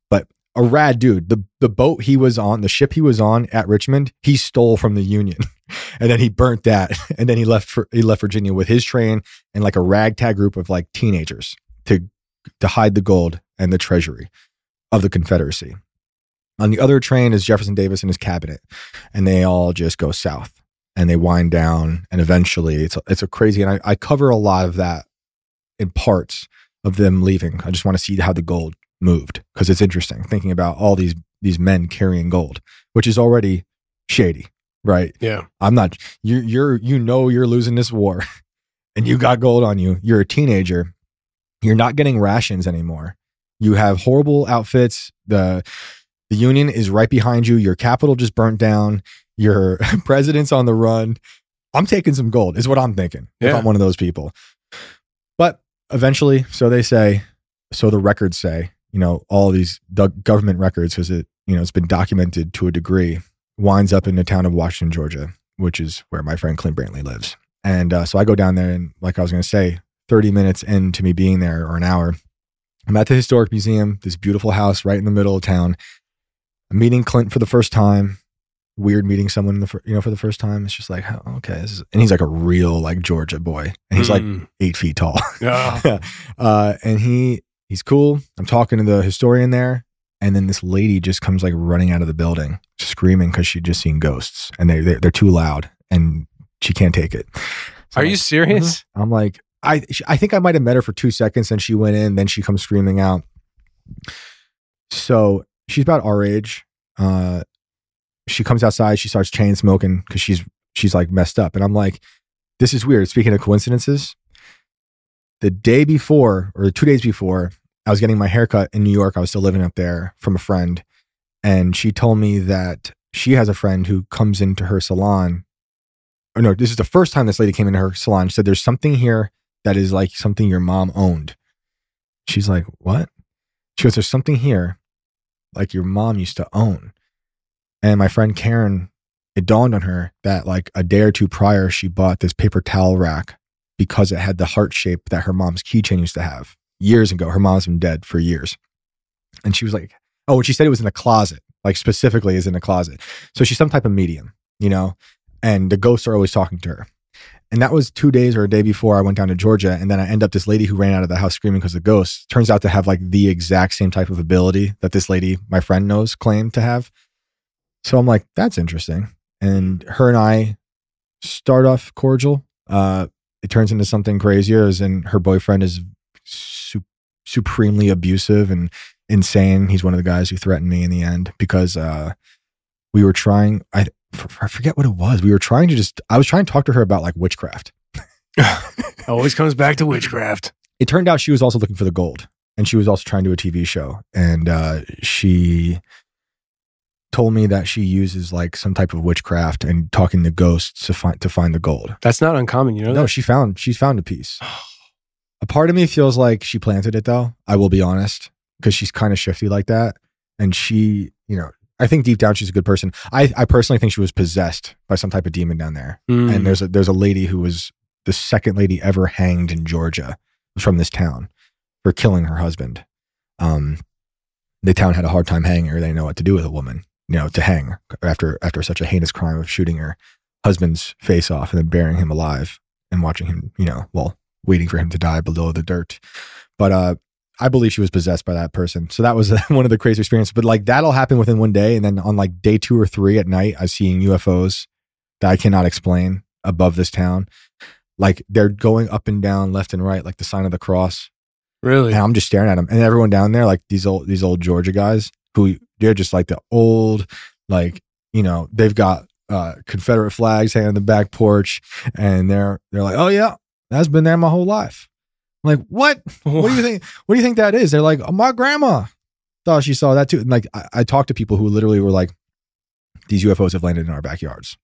but a rad dude. The the boat he was on, the ship he was on at Richmond, he stole from the Union, and then he burnt that, and then he left for he left Virginia with his train and like a ragtag group of like teenagers to to hide the gold and the treasury of the Confederacy. On the other train is Jefferson Davis and his cabinet, and they all just go south and they wind down, and eventually it's a, it's a crazy. And I, I cover a lot of that in parts of them leaving. I just want to see how the gold moved because it's interesting thinking about all these these men carrying gold, which is already shady, right? Yeah. I'm not you you're you know you're losing this war and you got gold on you. You're a teenager. You're not getting rations anymore. You have horrible outfits. The the union is right behind you. Your capital just burnt down. Your president's on the run. I'm taking some gold, is what I'm thinking. If I'm one of those people. But eventually, so they say, so the records say, you know, all these government records, because it, you know, it's been documented to a degree, winds up in the town of Washington, Georgia, which is where my friend Clint Brantley lives. And uh, so I go down there, and like I was going to say, 30 minutes into me being there or an hour, I'm at the historic museum, this beautiful house right in the middle of town. I'm meeting Clint for the first time. Weird meeting someone, in the fir- you know, for the first time. It's just like, oh, okay, this is, and he's like a real like Georgia boy, and he's like Mm. eight feet tall. Yeah. uh, and he he's cool. I'm talking to the historian there, and then this lady just comes like running out of the building, screaming because she'd just seen ghosts, and they they're, they're too loud, and she can't take it. So Are I'm you like, serious? I'm like, I I think I might have met her for two seconds, and she went in. Then she comes screaming out. So she's about our age. Uh, she comes outside. She starts chain smoking because she's she's like messed up, and I'm like, this is weird. Speaking of coincidences, the day before or two days before, I was getting my haircut in New York. I was still living up there from a friend. And she told me that she has a friend who comes into her salon. Or no, this is the first time this lady came into her salon. She said, There's something here that is like something your mom owned. She's like, What? She goes, There's something here like your mom used to own. And my friend Karen, it dawned on her that like a day or two prior, she bought this paper towel rack because it had the heart shape that her mom's keychain used to have years ago. Her mom's been dead for years. And she was like, Oh, she said it was in a closet, like specifically is in a closet. So she's some type of medium, you know, and the ghosts are always talking to her. And that was two days or a day before I went down to Georgia. And then I end up this lady who ran out of the house screaming because of ghosts turns out to have like the exact same type of ability that this lady, my friend knows, claimed to have. So I'm like, that's interesting. And her and I start off cordial. Uh, it turns into something crazier, as in her boyfriend is su- supremely abusive and insane. He's one of the guys who threatened me in the end because uh, we were trying. I I forget what it was. We were trying to just. I was trying to talk to her about like witchcraft. Always comes back to witchcraft. It turned out she was also looking for the gold, and she was also trying to do a TV show. And uh, she told me that she uses like some type of witchcraft and talking to ghosts to find to find the gold. That's not uncommon, you know. No, that? she found she's found a piece. A part of me feels like she planted it though. I will be honest, because she's kind of shifty like that, and she, you know, I think deep down she's a good person. I, I personally think she was possessed by some type of demon down there. Mm. And there's a there's a lady who was the second lady ever hanged in Georgia from this town for killing her husband. Um, the town had a hard time hanging her. They didn't know what to do with a woman, you know, to hang after after such a heinous crime of shooting her husband's face off and then burying him alive and watching him, you know, well, waiting for him to die below the dirt. But uh, I believe she was possessed by that person. So that was one of the crazy experiences. But like that'll happen within one day, and then on like day two or three at night, I'm seeing UFOs that I cannot explain above this town. Like they're going up and down, left and right, like the sign of the cross. Really? And I'm just staring at them, and everyone down there, like these old these old Georgia guys, who they're just like the old, like you know, they've got uh, Confederate flags hanging on the back porch, and they're they're like, oh yeah, that's been there my whole life. I'm like, what? What do you think? What do you think that is? They're like, oh, my grandma thought she saw that too. And like, I, I talked to people who literally were like, these UFOs have landed in our backyards.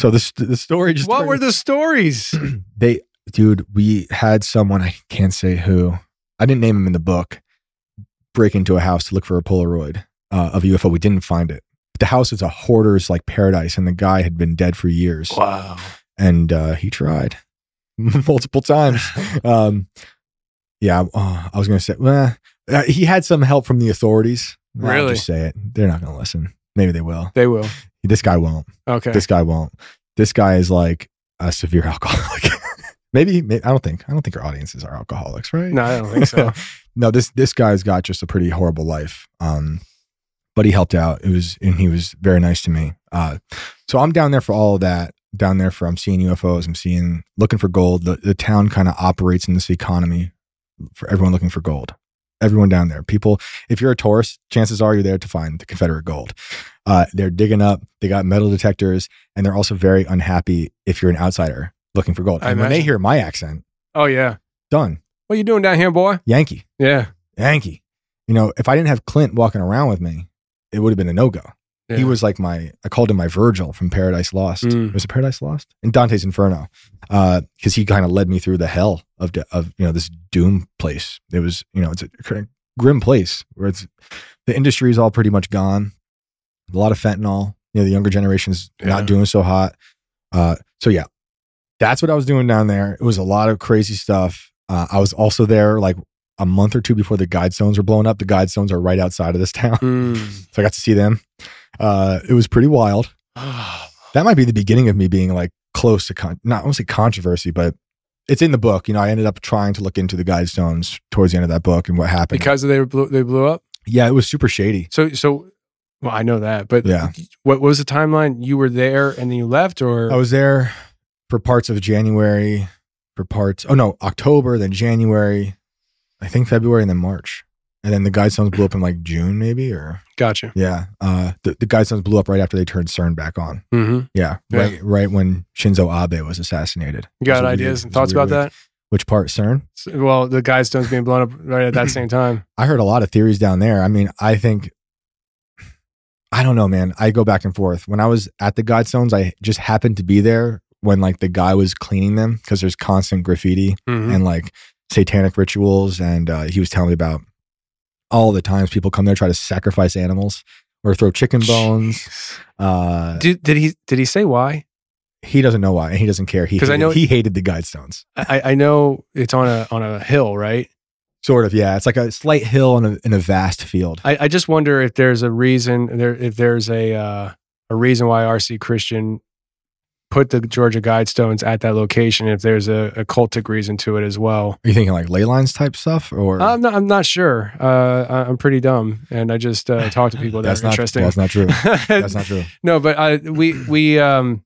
So this the story just What turned- were the stories? they dude we had someone i can't say who i didn't name him in the book break into a house to look for a polaroid uh, of a ufo we didn't find it the house is a hoarder's like paradise and the guy had been dead for years wow. and uh, he tried multiple times um, yeah oh, i was gonna say well, uh, he had some help from the authorities I'll Really? just say it they're not gonna listen maybe they will They will. this guy won't Okay. this guy won't. This guy is like a severe alcoholic. maybe, maybe I don't think I don't think our audiences are alcoholics, right? no, I don't think so. no, this this guy's got just a pretty horrible life. Um, but he helped out. It was and he was very nice to me. Uh, so I'm down there for all of that. Down there for I'm seeing UFOs. I'm seeing looking for gold. The the town kind of operates in this economy for everyone looking for gold. Everyone down there, people. If you're a tourist, chances are you're there to find the Confederate gold. Uh, they're digging up. They got metal detectors, and they're also very unhappy if you're an outsider looking for gold. I and when they hear my accent, Oh yeah. done What you doing down here, boy? Yankee. Yeah. Yankee. You know, if I didn't have Clint walking around with me, it would have been a no go. Yeah. He was like my, I called him my Virgil from Paradise Lost. Mm. Was it Paradise Lost? In Dante's Inferno. Because he kind of led me through the hell of, de- of, you know, this doom place. It was, you know, it's a grim place where it's, the industry is all pretty much gone. A lot of fentanyl. You know, the younger generation's Yeah. not doing so hot. Uh, so yeah, that's what I was doing down there. It was a lot of crazy stuff. Uh, I was also there like a month or two before the guide stones were blown up. The guide stones are right outside of this town. Mm. So I got to see them. Uh, it was pretty wild. That might be the beginning of me being like close to con- not I won't say controversy, but it's in the book. You know, I ended up trying to look into the guide stones towards the end of that book and what happened. because they were blew, they blew up. yeah, it was super shady. So so, well, I know that, but Yeah. what, what was the timeline? You were there and then you left, or I was there for parts of January, for parts. Oh no, October, then January, I think February, and then March. And then the Guidestones blew up in like June, maybe or Gotcha. yeah. Uh, the the Guidestones blew up right after they turned CERN back on. hmm Yeah, Yeah. right, right when Shinzo Abe was assassinated. You got It was a ideas weird- and thoughts about that? Which part, CERN? Well, the Guidestones being blown up right at that same time. I heard a lot of theories down there. I mean, I think I don't know, man. I go back and forth. When I was at the Guidestones, I just happened to be there when like the guy was cleaning them because there's constant graffiti Mhm. and like satanic rituals, and uh, he was telling me about all the times people come there try to sacrifice animals or throw chicken bones. Uh, Did, did he did he say why? he doesn't know why, and he doesn't care. He 'Cause I know- he hated the Guidestones. I, I know it's on a on a hill, right? Sort of, yeah. It's like a slight hill in a in a vast field. I, I just wonder if there's a reason there if there's a uh, a reason why RC Christian put the Georgia Guidestones at that location. If there's a, a cultic reason to it as well. Are you thinking like ley lines type stuff, or I'm not. I'm not sure. Uh, I'm pretty dumb, and I just uh, talk to people that that's are not interesting. That's not true. That's not true. no, but I, we we um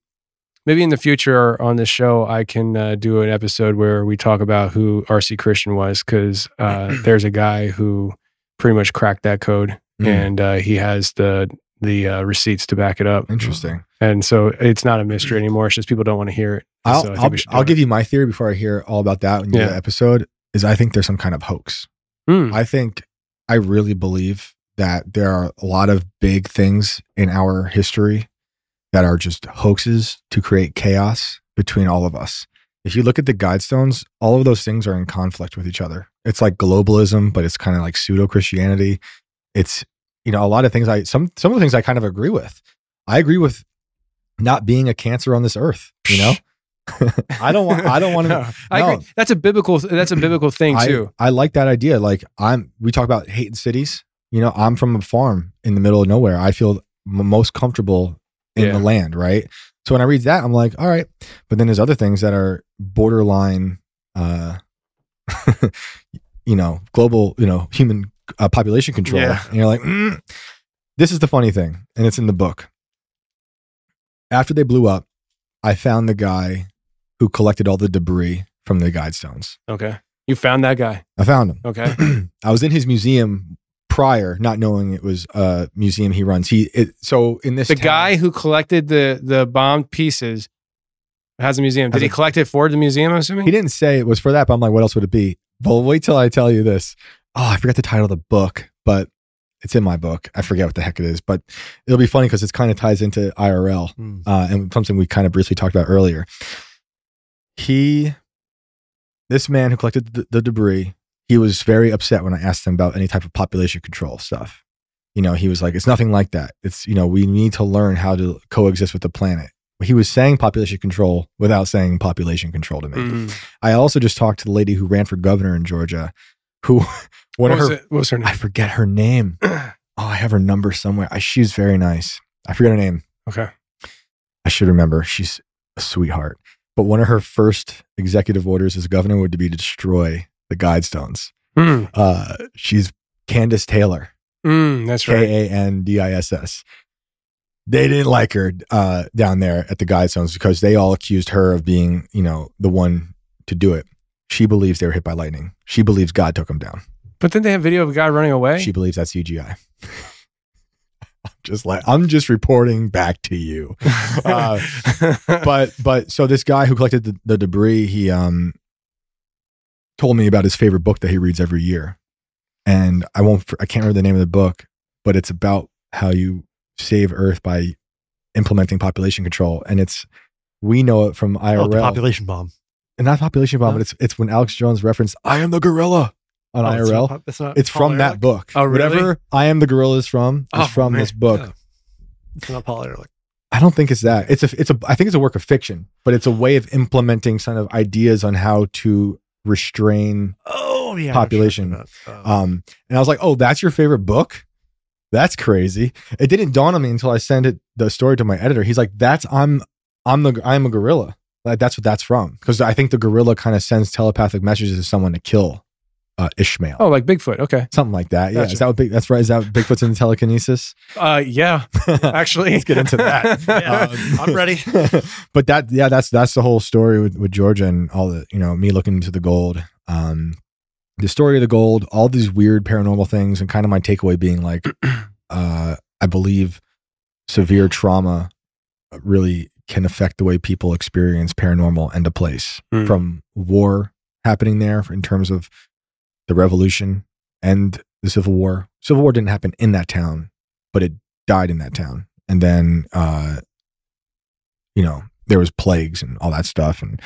maybe in the future on this show I can uh, do an episode where we talk about who RC Christian was because uh, there's a guy who pretty much cracked that code Mm. and uh, he has the the uh, receipts to back it up. Interesting. And so it's not a mystery anymore. It's just people don't want to hear it. I'll, so I'll, I'll it. give you my theory before I hear all about that in Yeah. the episode. Is I think there's some kind of hoax. Hmm. I think I really believe that there are a lot of big things in our history that are just hoaxes to create chaos between all of us. If you look at the guidestones, all of those things are in conflict with each other. It's like globalism, but it's kind of like pseudo Christianity. It's you know a lot of things I some some of the things I kind of agree with. I agree with not being a cancer on this earth. You know, I don't want. I don't want to. No, I agree. That's a biblical. That's a biblical thing too. I like that idea. Like I'm, we talk about hating cities. You know, I'm from a farm in the middle of nowhere. I feel most comfortable in Yeah. the land, right? So when I read that, I'm like, all right. But then there's other things that are borderline, uh, you know, global, you know, human uh, population control. Yeah. And you're like, mm. this is the funny thing, and it's in the book. After they blew up, I found the guy who collected all the debris from the guidestones. Okay, you found that guy. I found him. Okay, I was in his museum prior, not knowing it was a museum he runs. He it, so in this the town- guy who collected the the bombed pieces has a museum. Did he collect it for the museum? I'm assuming. he didn't say it was for that, but I'm like, what else would it be? Well, wait till I tell you this. Oh, I forgot the title of the book, but it's in my book. I forget what the heck it is, but it'll be funny because it kind of ties into IRL Hmm. uh, and something we kind of briefly talked about earlier. He, this man who collected the, the debris, he was very upset when I asked him about any type of population control stuff. You know, he was like, it's nothing like that. It's, you know, we need to learn how to coexist with the planet. He was saying population control without saying population control to me. Mm. I also just talked to the lady who ran for governor in Georgia, who What was, her it? what was her name? I forget her name. oh, I have her number somewhere. I, she's very nice. I forget her name. Okay. I should remember. She's a sweetheart. But one of her first executive orders as governor would be to destroy the Guidestones. Mm. Uh, she's Kandiss Taylor, Mm, that's right. K A N D I S S. They didn't like her uh, down there at the Guidestones because they all accused her of being, you know, the one to do it. She believes they were hit by lightning. She believes God took them down. But then they have video of a guy running away. She believes that's CGI. I'm just like I'm just reporting back to you. Uh, but but so this guy who collected the, the debris, he um told me about his favorite book that he reads every year, and I won't I can't remember the name of the book, but it's about how you save Earth by implementing population control, and it's we know it from Oh, IRL, the population bomb. And not population bomb, No? but it's it's when Alex Jones referenced "I am the gorilla" on Oh, it's IRL. not- it's not It's from that book. Oh, really? Whatever I am the gorilla is from is Oh, from man. this book. Yeah. It's not Paul Ehrlich. I don't think it's that. It's a it's a I think it's a work of fiction, but it's a way of implementing kind of ideas on how to restrain Oh yeah, Population. Sure. Uh, um and I was like, "Oh, that's your favorite book?" That's crazy. It didn't dawn on me until I sent it the story to my editor. He's like, "That's I'm I'm the I'm a gorilla." Like that's what that's from because I think the gorilla kind of sends telepathic messages to someone to kill uh, Ishmael. oh, like Bigfoot. Okay. Something like that. Yeah. Gotcha. Is that what big, that's right? Is that Bigfoot's in telekinesis? Uh, yeah. Actually, Let's get into that. Yeah, Um, I'm ready. but that yeah that's that's the whole story with, with georgia and all the you know me looking into the gold um the story of the gold, all these weird paranormal things, and kind of my takeaway being like, uh, I believe severe trauma really can affect the way people experience paranormal and a place Hmm. from war happening there in terms of the revolution and the civil war civil war didn't happen in that town but it died in that town and then uh you know there was plagues and all that stuff and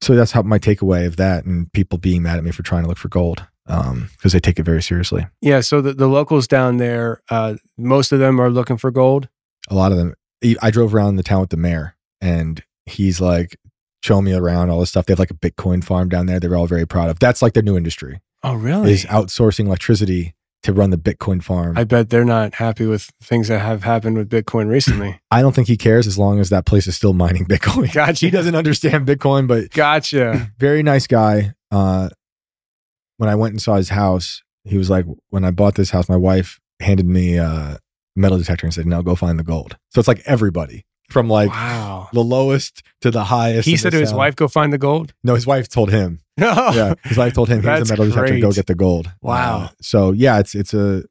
so that's how my takeaway of that and people being mad at me for trying to look for gold um because they take it very seriously Yeah. So the, the locals down there, uh, most of them are looking for gold. a lot of them i drove around the town with the mayor and he's like showing me around all this stuff they have like a bitcoin farm down there they're all very proud of that's like their new industry Oh, really? is outsourcing electricity to run the bitcoin farm I bet they're not happy with things that have happened with Bitcoin recently. I don't think he cares as long as that place is still mining bitcoin Gotcha. he doesn't understand bitcoin but Gotcha. very nice guy uh when i went and saw his house he was like when i bought this house my wife handed me a metal detector and said now go find the gold. So it's like everybody from like wow. the lowest to the highest He said to his sound. wife, "Go find the gold." no his wife told him. Yeah his wife told him here's the metal detector go get the gold. Wow. Uh, so yeah it's it's a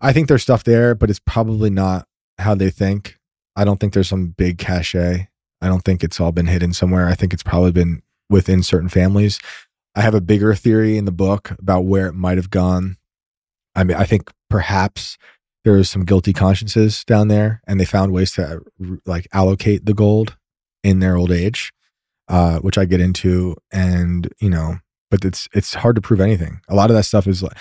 i think there's stuff there but it's probably not how they think. I don't think there's some big cachet. I don't think it's all been hidden somewhere. I think it's probably been within certain families. I have a bigger theory in the book about where it might have gone. I mean i think perhaps there was some guilty consciences down there and they found ways to uh, like allocate the gold in their old age uh, which i get into and you know but it's it's hard to prove anything a lot of that stuff is like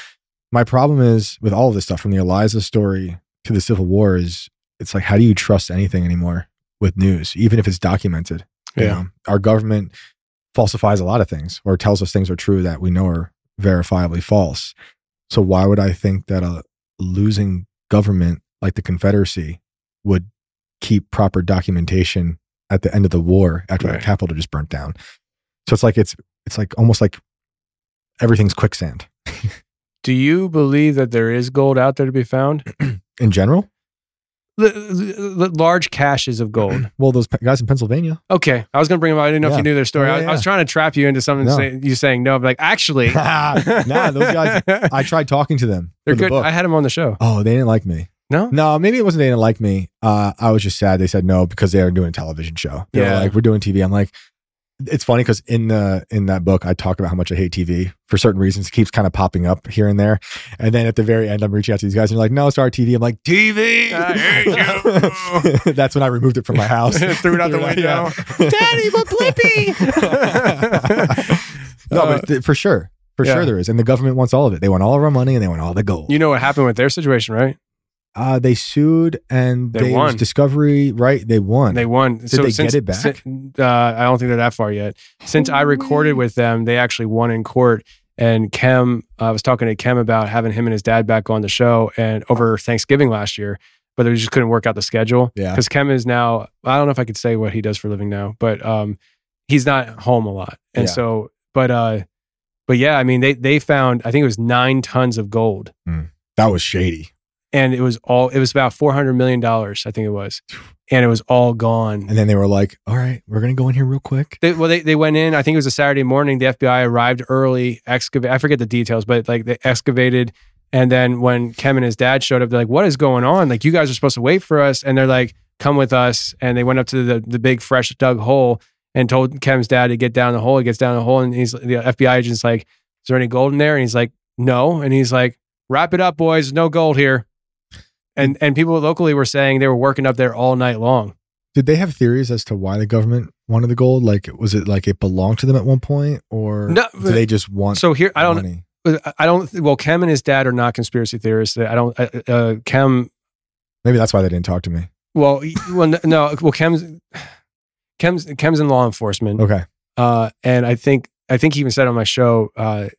my problem is with all of this stuff from the eliza story to the civil war is it's like how do you trust anything anymore with news even if it's documented you Yeah. know? our government falsifies a lot of things or tells us things are true that we know are verifiably false so why would i think that a losing government like the confederacy would keep proper documentation at the end of the war after Right. the capital just burnt down so it's like it's it's like almost like everything's quicksand Do you believe that there is gold out there to be found? in general L- l- large caches of gold. well those pe- guys in pennsylvania Okay, I was going to bring them. up. I didn't know if Yeah. you knew their story. Yeah, I, I was trying to trap you into something. No. Say, you saying no, but like actually, nah those guys i tried talking to them they're for the good. book. I had them on the show. oh they didn't like me No, no maybe it wasn't they didn't like me uh i was just sad they said no because they were doing a television show they Yeah. were like we're doing tv i'm like it's funny because in the in that book I talk about how much I hate TV for certain reasons. It keeps kind of popping up here and there, and then at the very end, I'm reaching out to these guys and they're like, "No, it's our TV." I'm like, "TV." I hate you. That's when I removed it from my house. Threw it out the window. Daddy, but Blippi. no, but th- for sure, for yeah. sure there is, and the government wants all of it. They want all of our money and they want all the gold. you know what happened with their situation, right? Uh, they sued and They they, won. was discovery, right? They won. They won. Did they get it back? sin- uh, I don't think they're that far yet. Since I recorded with them, they actually won in court. And Kem, I was talking to Kem about having him and his dad back on the show, and over Thanksgiving last year, but they just couldn't work out the schedule. Yeah. because Kem is now. I don't know if I could say what he does for a living now, but um, he's not home a lot, and Yeah. so, but uh, but yeah, I mean, they they found I think it was nine tons of gold, that was shady. And it was all it was about four hundred million dollars, I think it was, and it was all gone. And then they were like, "All right, we're gonna go in here real quick." They, well, they, they went in. I think it was a Saturday morning. The FBI arrived early, excavate. I forget the details, but like they excavated. And then when Kem and his dad showed up, they're like, "What is going on? Like you guys are supposed to wait for us." And they're like, "Come with us." And they went up to the the big fresh dug hole and told Kem's dad to get down the hole. He gets down the hole, and he's the FBI agent's like, "Is there any gold in there?" And he's like, "No." And he's like, "Wrap it up, boys. No gold here." And and people locally were saying they were working up there all night long. Did they have theories as to why the government wanted the gold? Like, was it like it belonged to them at one point, or No, did they just want So here, I don't. money? I don't. Well, Kem and his dad are not conspiracy theorists. I don't. Uh, uh, Kem. Maybe that's why they didn't talk to me. Well, well, no. Well, Kem's. Kem's Kem's in law enforcement. Okay, Uh, and I think I think he even said on my show uh,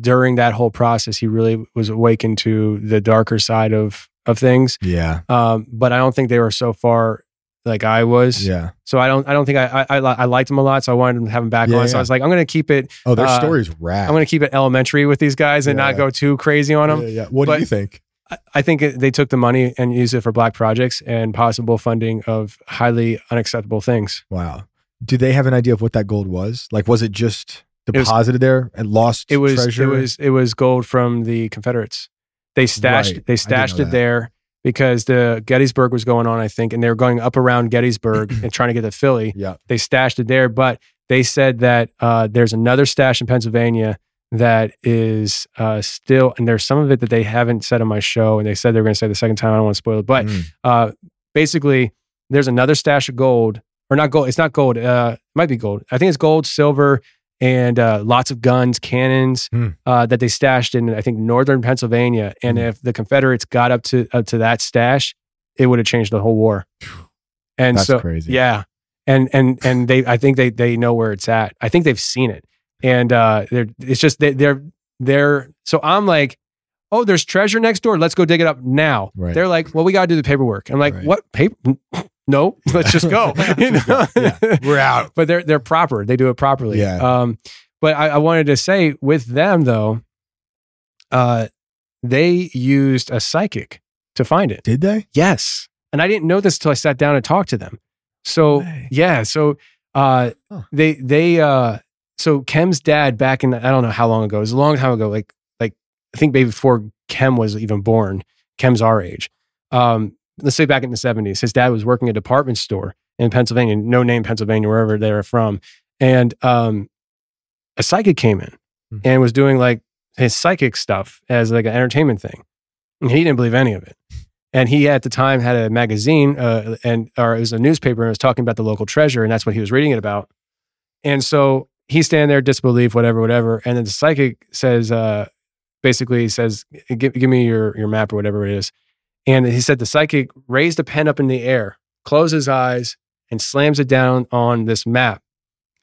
during that whole process, he really was awakened to the darker side of of things. yeah, Um, but I don't think they were so far like I was. yeah. So I don't. I don't think I I, I, I liked them a lot. So I wanted to have them back Yeah, on. So. I was like, I'm going to keep it. Oh, their Uh, story's rad. I'm going to keep it elementary with these guys and Yeah. not go too crazy on them. yeah, yeah. What But- do you think? I- I think it- they took the money and used it for black projects and possible funding of highly unacceptable things. Wow. Do they have an idea of what that gold was? Like, was it just It was- deposited there and lost It was treasure. it was it was gold from the Confederates. They stashed Right. they stashed it that. there because the Gettysburg was going on, I think, and they were going up around Gettysburg and trying to get to Philly. yeah. They stashed it there, but they said that uh, there's another stash in Pennsylvania that is uh, still, and there's some of it that they haven't said on my show, and they said they were going to say the second time. I don't want to spoil it, but Mm. uh, basically, there's another stash of gold, or not gold. It's not gold. Uh, it might be gold. I think it's gold, silver, and uh, lots of guns, cannons Hmm. uh, that they stashed in, I think, northern Pennsylvania. And Hmm. if the Confederates got up to up to that stash, it would have changed the whole war. And That's so, crazy. yeah, and and and they, I think they they know where it's at. I think they've seen it, and uh, they're it's just they, they're they're. So I'm like, oh, there's treasure next door. Let's go dig it up now. Right. They're like, well, we got to do the paperwork. I'm like, Right. what paper? No, let's just go. you know? Yeah. We're out. but they're they're proper. They do it properly. Yeah. Um, but I, I wanted to say with them though, uh, they used a psychic to find it. Did they? Yes, and I didn't know this until I sat down and talked to them. So way. yeah, so uh, Huh. they they uh, so Kem's dad back in I don't know how long ago. It was a long time ago. Like like I think maybe before Kem was even born. Kem's our age. Um, let's say back in the seventies, his dad was working a department store in Pennsylvania, no name Pennsylvania, wherever they were from, and um, a psychic came in Hmm. and was doing like his psychic stuff as like an entertainment thing. And he didn't believe any of it. And he at the time had a magazine, uh, and or it was a newspaper, and was talking about the local treasure, and that's what he was reading it about. And so he's standing there, disbelief, whatever, whatever. And then the psychic says, uh, basically, he says, "Give, give me your your map or whatever it is." And he said the psychic raised a pen up in the air, closed his eyes, and slams it down on this map.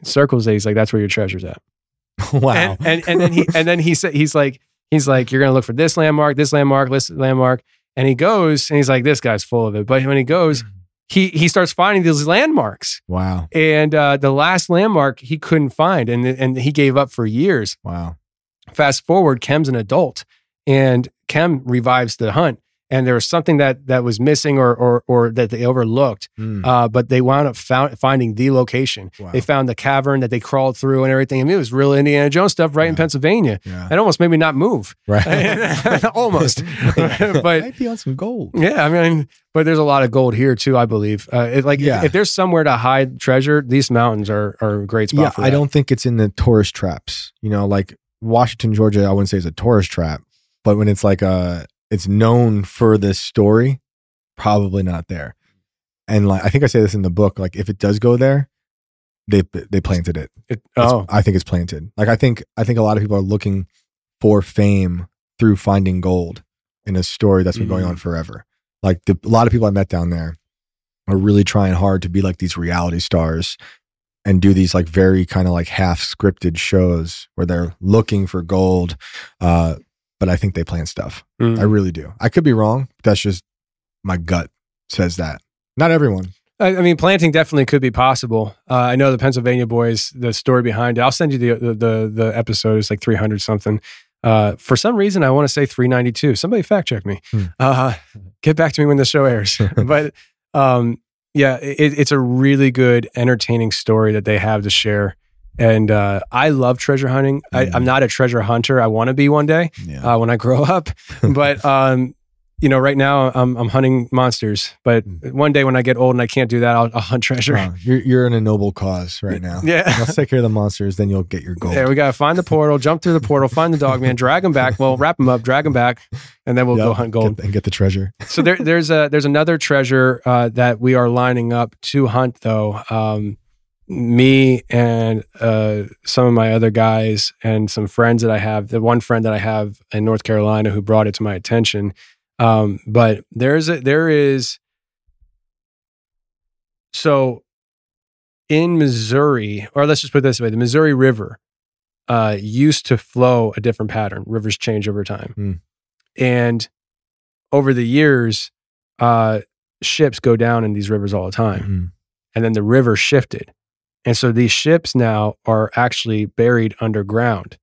Circles it. He's like, "That's where your treasure's at." wow. And, and and then he and then he said he's like he's like you're gonna look for this landmark, this landmark, this landmark, and he goes and he's like this guy's full of it. But when he goes, he he starts finding these landmarks, wow. and uh, the last landmark he couldn't find, and and he gave up for years. Wow. Fast forward, Kem's an adult, and Kem revives the hunt. And there was something that that was missing or or, or that they overlooked, Mm. uh, but they wound up found, finding the location. Wow. They found the cavern that they crawled through and everything. I mean, it was real Indiana Jones stuff right in Pennsylvania. Yeah. It almost made me not move. Right. Almost. but might be on some gold. yeah, I mean, but there's a lot of gold here too. I believe. Uh, it, like, if- Yeah. if, there's somewhere to hide treasure, these mountains are are a great spot. Yeah, for I don't think it's in the tourist traps. You know, like Washington, Georgia, I wouldn't say is a tourist trap, but when it's like a, it's known for this story, probably not there. And like, I think I say this in the book. Like, if it does go there, they they planted it. It, It's- oh, I think it's planted. Like, I think I think a lot of people are looking for fame through finding gold in a story that's been going Mm. on forever. Like, the, a lot of people I met down there are really trying hard to be like these reality stars and do these like very kind of like half scripted shows where they're looking for gold. Uh, but I think they plan stuff. mm. I really do. I could be wrong. That's just my gut says that. Not everyone. I, I mean, planting definitely could be possible. Uh, I know the Pennsylvania boys. The story behind it. I'll send you the the the, the episode. It's like 300 something. Uh, for some reason, I want to say 392. Somebody fact check me. Hmm. Uh, get back to me when the show airs. but um, yeah, it, it's a really good, entertaining story that they have to share. And uh, I love treasure hunting. I, Mm. I'm not a treasure hunter. I want to be one day Yeah. uh, when I grow up. but um, you know, right now I'm I'm hunting monsters. But one day when I get old and I can't do that, I'll, I'll hunt treasure. Wow, you're you're in a noble cause right now. Yeah. Let's take care of the monsters, then you'll get your gold. Yeah, we gotta find the portal, jump through the portal, find the dog man, drag him back. Well, wrap him up, drag him back, and then we'll go hunt gold. get- and get the treasure. so there, there's a there's another treasure uh, that we are lining up to hunt though. Um, me and uh, some of my other guys and some friends that I have. The one friend that I have in North Carolina who brought it to my attention. Um, but there's a, there is so in Missouri, or let's just put it this way: the Missouri River uh, used to flow a different pattern. Rivers change over time, Hmm. and over the years, uh, ships go down in these rivers all the time, Mhm. and then the river shifted, and so these ships now are actually buried underground,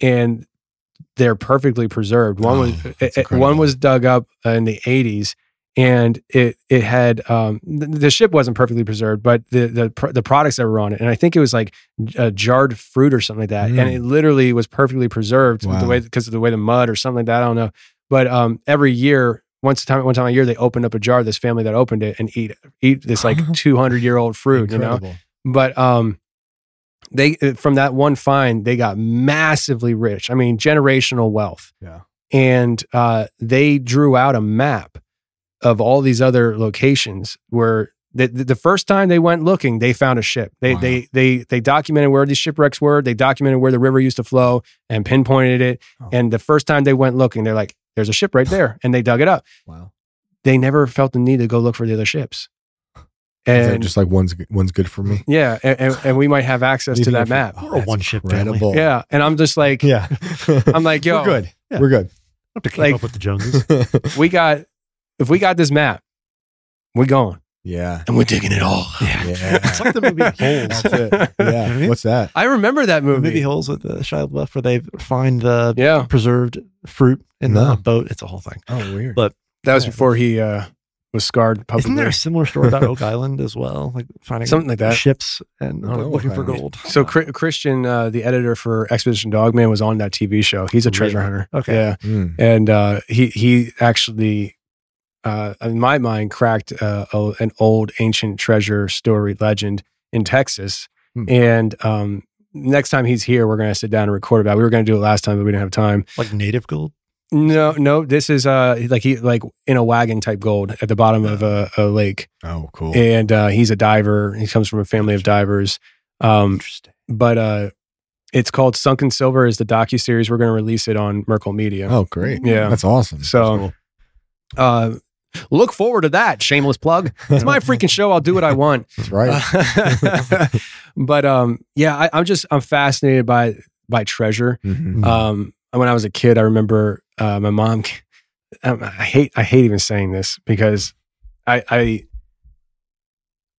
and they're perfectly preserved. One Oh, was eh, eh, one was dug up in the '80s, and it it had um, the, the ship wasn't perfectly preserved, but the the pr- the products that were on it, and I think it was like uh, jarred fruit or something like that, and Mm. it literally was perfectly preserved with the Wow. way because of the way the mud or something like that. I don't know, but um, every year. Once a time, one time a year, they opened up a jar. This family that opened it and eat eat this like two hundred year old fruit, you know Incredible. But um they uh, from that one find they got massively rich i mean generational wealth Yeah. and uh they drew out a map of all these other locations where the, the first time they went looking they found a ship they Wow. they they they documented where these shipwrecks were they documented where the river used to flow and pinpointed it Oh. and the first time they went looking they're like there's a ship right there and they dug it up Wow. they never felt the need to go look for the other ships and just like one's one's good for me. yeah, and, and, and we might have access to that map. Oh, We're a that's one-ship family. Yeah, and I'm just like, Yeah. I'm like, yo, We're good. Yeah. We're good. have to keep Like- up with the Joneses. we got if we got this map, we're going yeah. and we're digging it all. Yeah. It's like the movie Holes. That's it. You know I Yeah. mean? What's that? I remember that The movie. movie Holes with the Shia LaBeouf where they find the Yeah, preserved fruit in No. the boat. It's a whole thing. Oh, weird. But- that was before he uh, was scarred publicly. Isn't there a similar story about Oak Island as well? Like finding Something like that. ships and I don't looking for gold. so Chri- Christian, uh, the editor for Expedition Dogman, was on that TV show. He's a treasure Really? hunter. Okay. Yeah, Mm. and uh, he he actually, uh, in my mind, cracked uh, a, an old ancient treasure story legend in Texas. Hmm. And um, next time he's here, we're going to sit down and record about. it. We were going to do it last time, but we didn't have time. Like native gold. No, no, this is uh like he like in a wagon type gold at the bottom of a, a lake, Oh, cool. and uh, he's a diver. He comes from a family of divers. Um, Interesting. but uh, it's called Sunken Silver. Is the docu series? We're going to release it on Merkel Media. Oh, great. Yeah. That's awesome. So, uh, look forward to that. Shameless plug. It's my freaking show. I'll do what I want. That's right. but um, yeah, I, I'm just I'm fascinated by by treasure. Mhm. Um, when I was a kid, I remember uh, my mom. um, I hate I hate even saying this because I I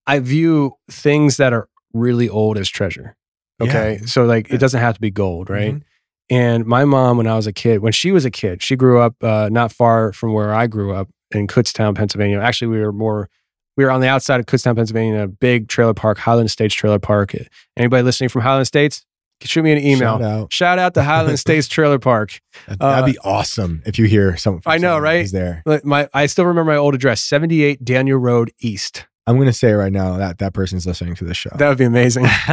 I view things that are really old as treasure. Okay, so like it doesn't have to be gold, right? Mhm. And my mom, when I was a kid, when she was a kid, she grew up uh, not far from where I grew up in Kutztown, Pennsylvania. Actually, we were more we were on the outside of Kutztown, Pennsylvania, a big trailer park, Highland States Trailer Park. Anybody listening from Highland States, shoot me an email. Shout out. Shout out to Highland States Trailer Park. That'd Uh, be awesome if you hear something. from I know, right? who's there. My I still remember my old address, 78 Daniel Road East. I'm going to say right now that that person's listening to this show. That would be amazing.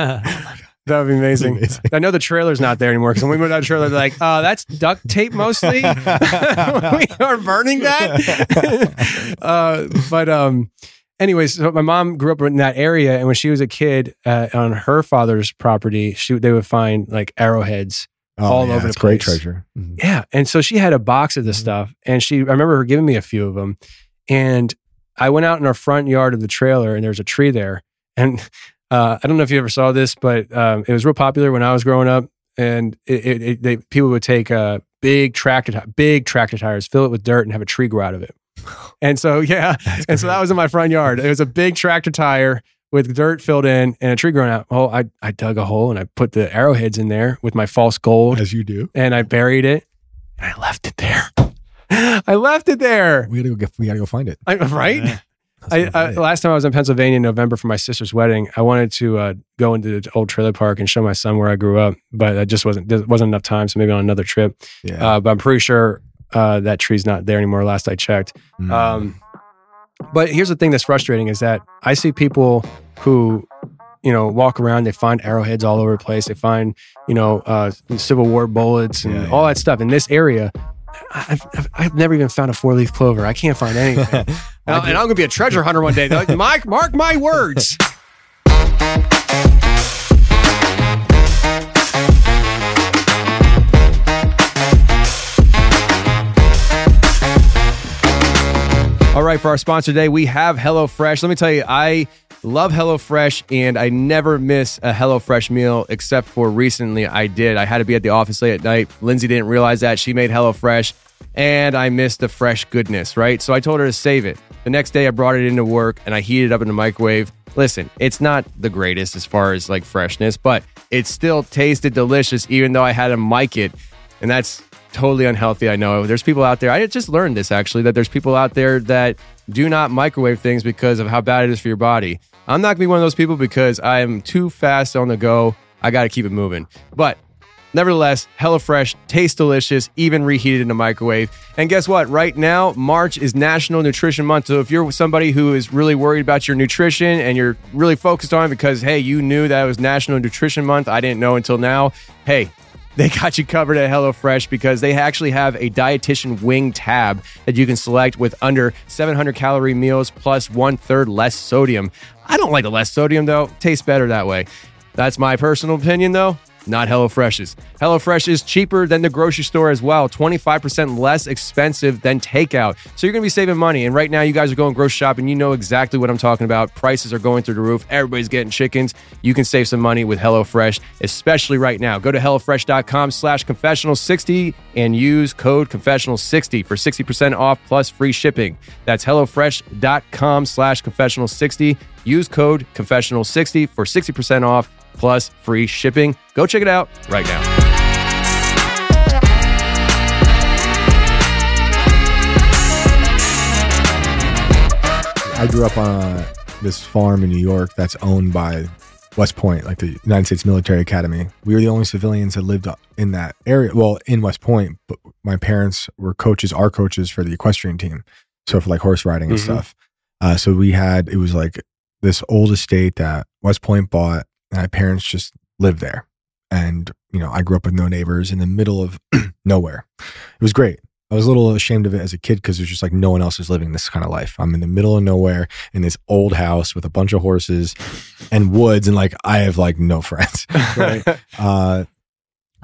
That would be amazing. Amazing. I know the trailer's not there anymore because when we moved out of the trailer, they're like, uh, that's duct tape mostly. we are burning that. uh, but um, anyways, so my mom grew up in that area, and when she was a kid, uh, on her father's property, she they would find like arrowheads. Oh, all yeah, over the it's great place. treasure. Yeah, and so she had a box of this stuff, and she I remember her giving me a few of them, and I went out in our front yard of the trailer, and there's a tree there, and uh, I don't know if you ever saw this, but um, it was real popular when I was growing up, and it, it, it, they, people would take uh, big tractor big tractor tires, fill it with dirt, and have a tree grow out of it. And so yeah, and so that was in my front yard. It was a big tractor tire with dirt filled in and a tree growing out. Oh, I I dug a hole and I put the arrowheads in there with my false gold As you do. and I buried it and I left it there. I left it there. We got to go get, we got to go find it. I, right? Let's I, I, last time I was in Pennsylvania in November for my sister's wedding, I wanted to uh, go into the old trailer park and show my son where I grew up, but I just wasn't there wasn't enough time. So maybe on another trip. yeah. Uh, but I'm pretty sure uh, that tree's not there anymore. Last I checked. Mm. Um, but here's the thing that's frustrating is that I see people who, you know, walk around, they find arrowheads all over the place. They find, you know, uh, Civil War bullets and Yeah, all that stuff in this area. I've, I've, I've never even found a four leaf clover. I can't find anything. and, I'm going to be a treasure hunter one day. Like, Mike, mark my words. right, for our sponsor today, we have HelloFresh. Let me tell you, I love HelloFresh and I never miss a HelloFresh meal except for recently I did. I had to be at the office late at night. Lindsay didn't realize that. She made HelloFresh and I missed the fresh goodness, right? So I told her to save it. The next day I brought it into work and I heated it up in the microwave. Listen, it's not the greatest as far as like freshness, but it still tasted delicious even though I had to mic it. And that's totally unhealthy. I know there's people out there. I just learned this actually that there's people out there that do not microwave things because of how bad it is for your body. I'm not gonna be one of those people because I am too fast on the go. I got to keep it moving. But Nevertheless, HelloFresh tastes delicious, even reheated in a microwave. And guess what? Right now, March is National Nutrition Month. So if you're somebody who is really worried about your nutrition and you're really focused on it because, hey, you knew that it was National Nutrition Month, I didn't know until now. Hey, they got you covered at HelloFresh because they actually have a dietitian win tab that you can select with under 700 calorie meals plus one third less sodium. I don't like the less sodium though. Tastes better that way. That's my personal opinion though not HelloFresh's. HelloFresh is cheaper than the grocery store as well, 25% less expensive than takeout. So you're going to be saving money. And right now, you guys are going grocery shopping. You know exactly what I'm talking about. Prices are going through the roof. Everybody's getting chickens. You can save some money with HelloFresh, especially right now. Go to HelloFresh.com slash confessional60 and use code confessional60 for 60% off plus free shipping. That's HelloFresh.com slash confessional60. Use code confessional60 for 60% off plus free shipping. Go check it out right now. I grew up on a, this farm in New York that's owned by West Point, like the United States Military Academy. We were the only civilians that lived in that area. Well, in West Point, but my parents were coaches, our coaches for the equestrian team. So for like horse riding and Mhm. stuff. Uh, so we had, it was like this old estate that West Point bought, my parents just lived there. And, you know, I grew up with no neighbors in the middle of nowhere. It was great. I was a little ashamed of it as a kid because there's just like no one else is living this kind of life. I'm in the middle of nowhere in this old house with a bunch of horses and woods, and like I have like no friends. Right. uh,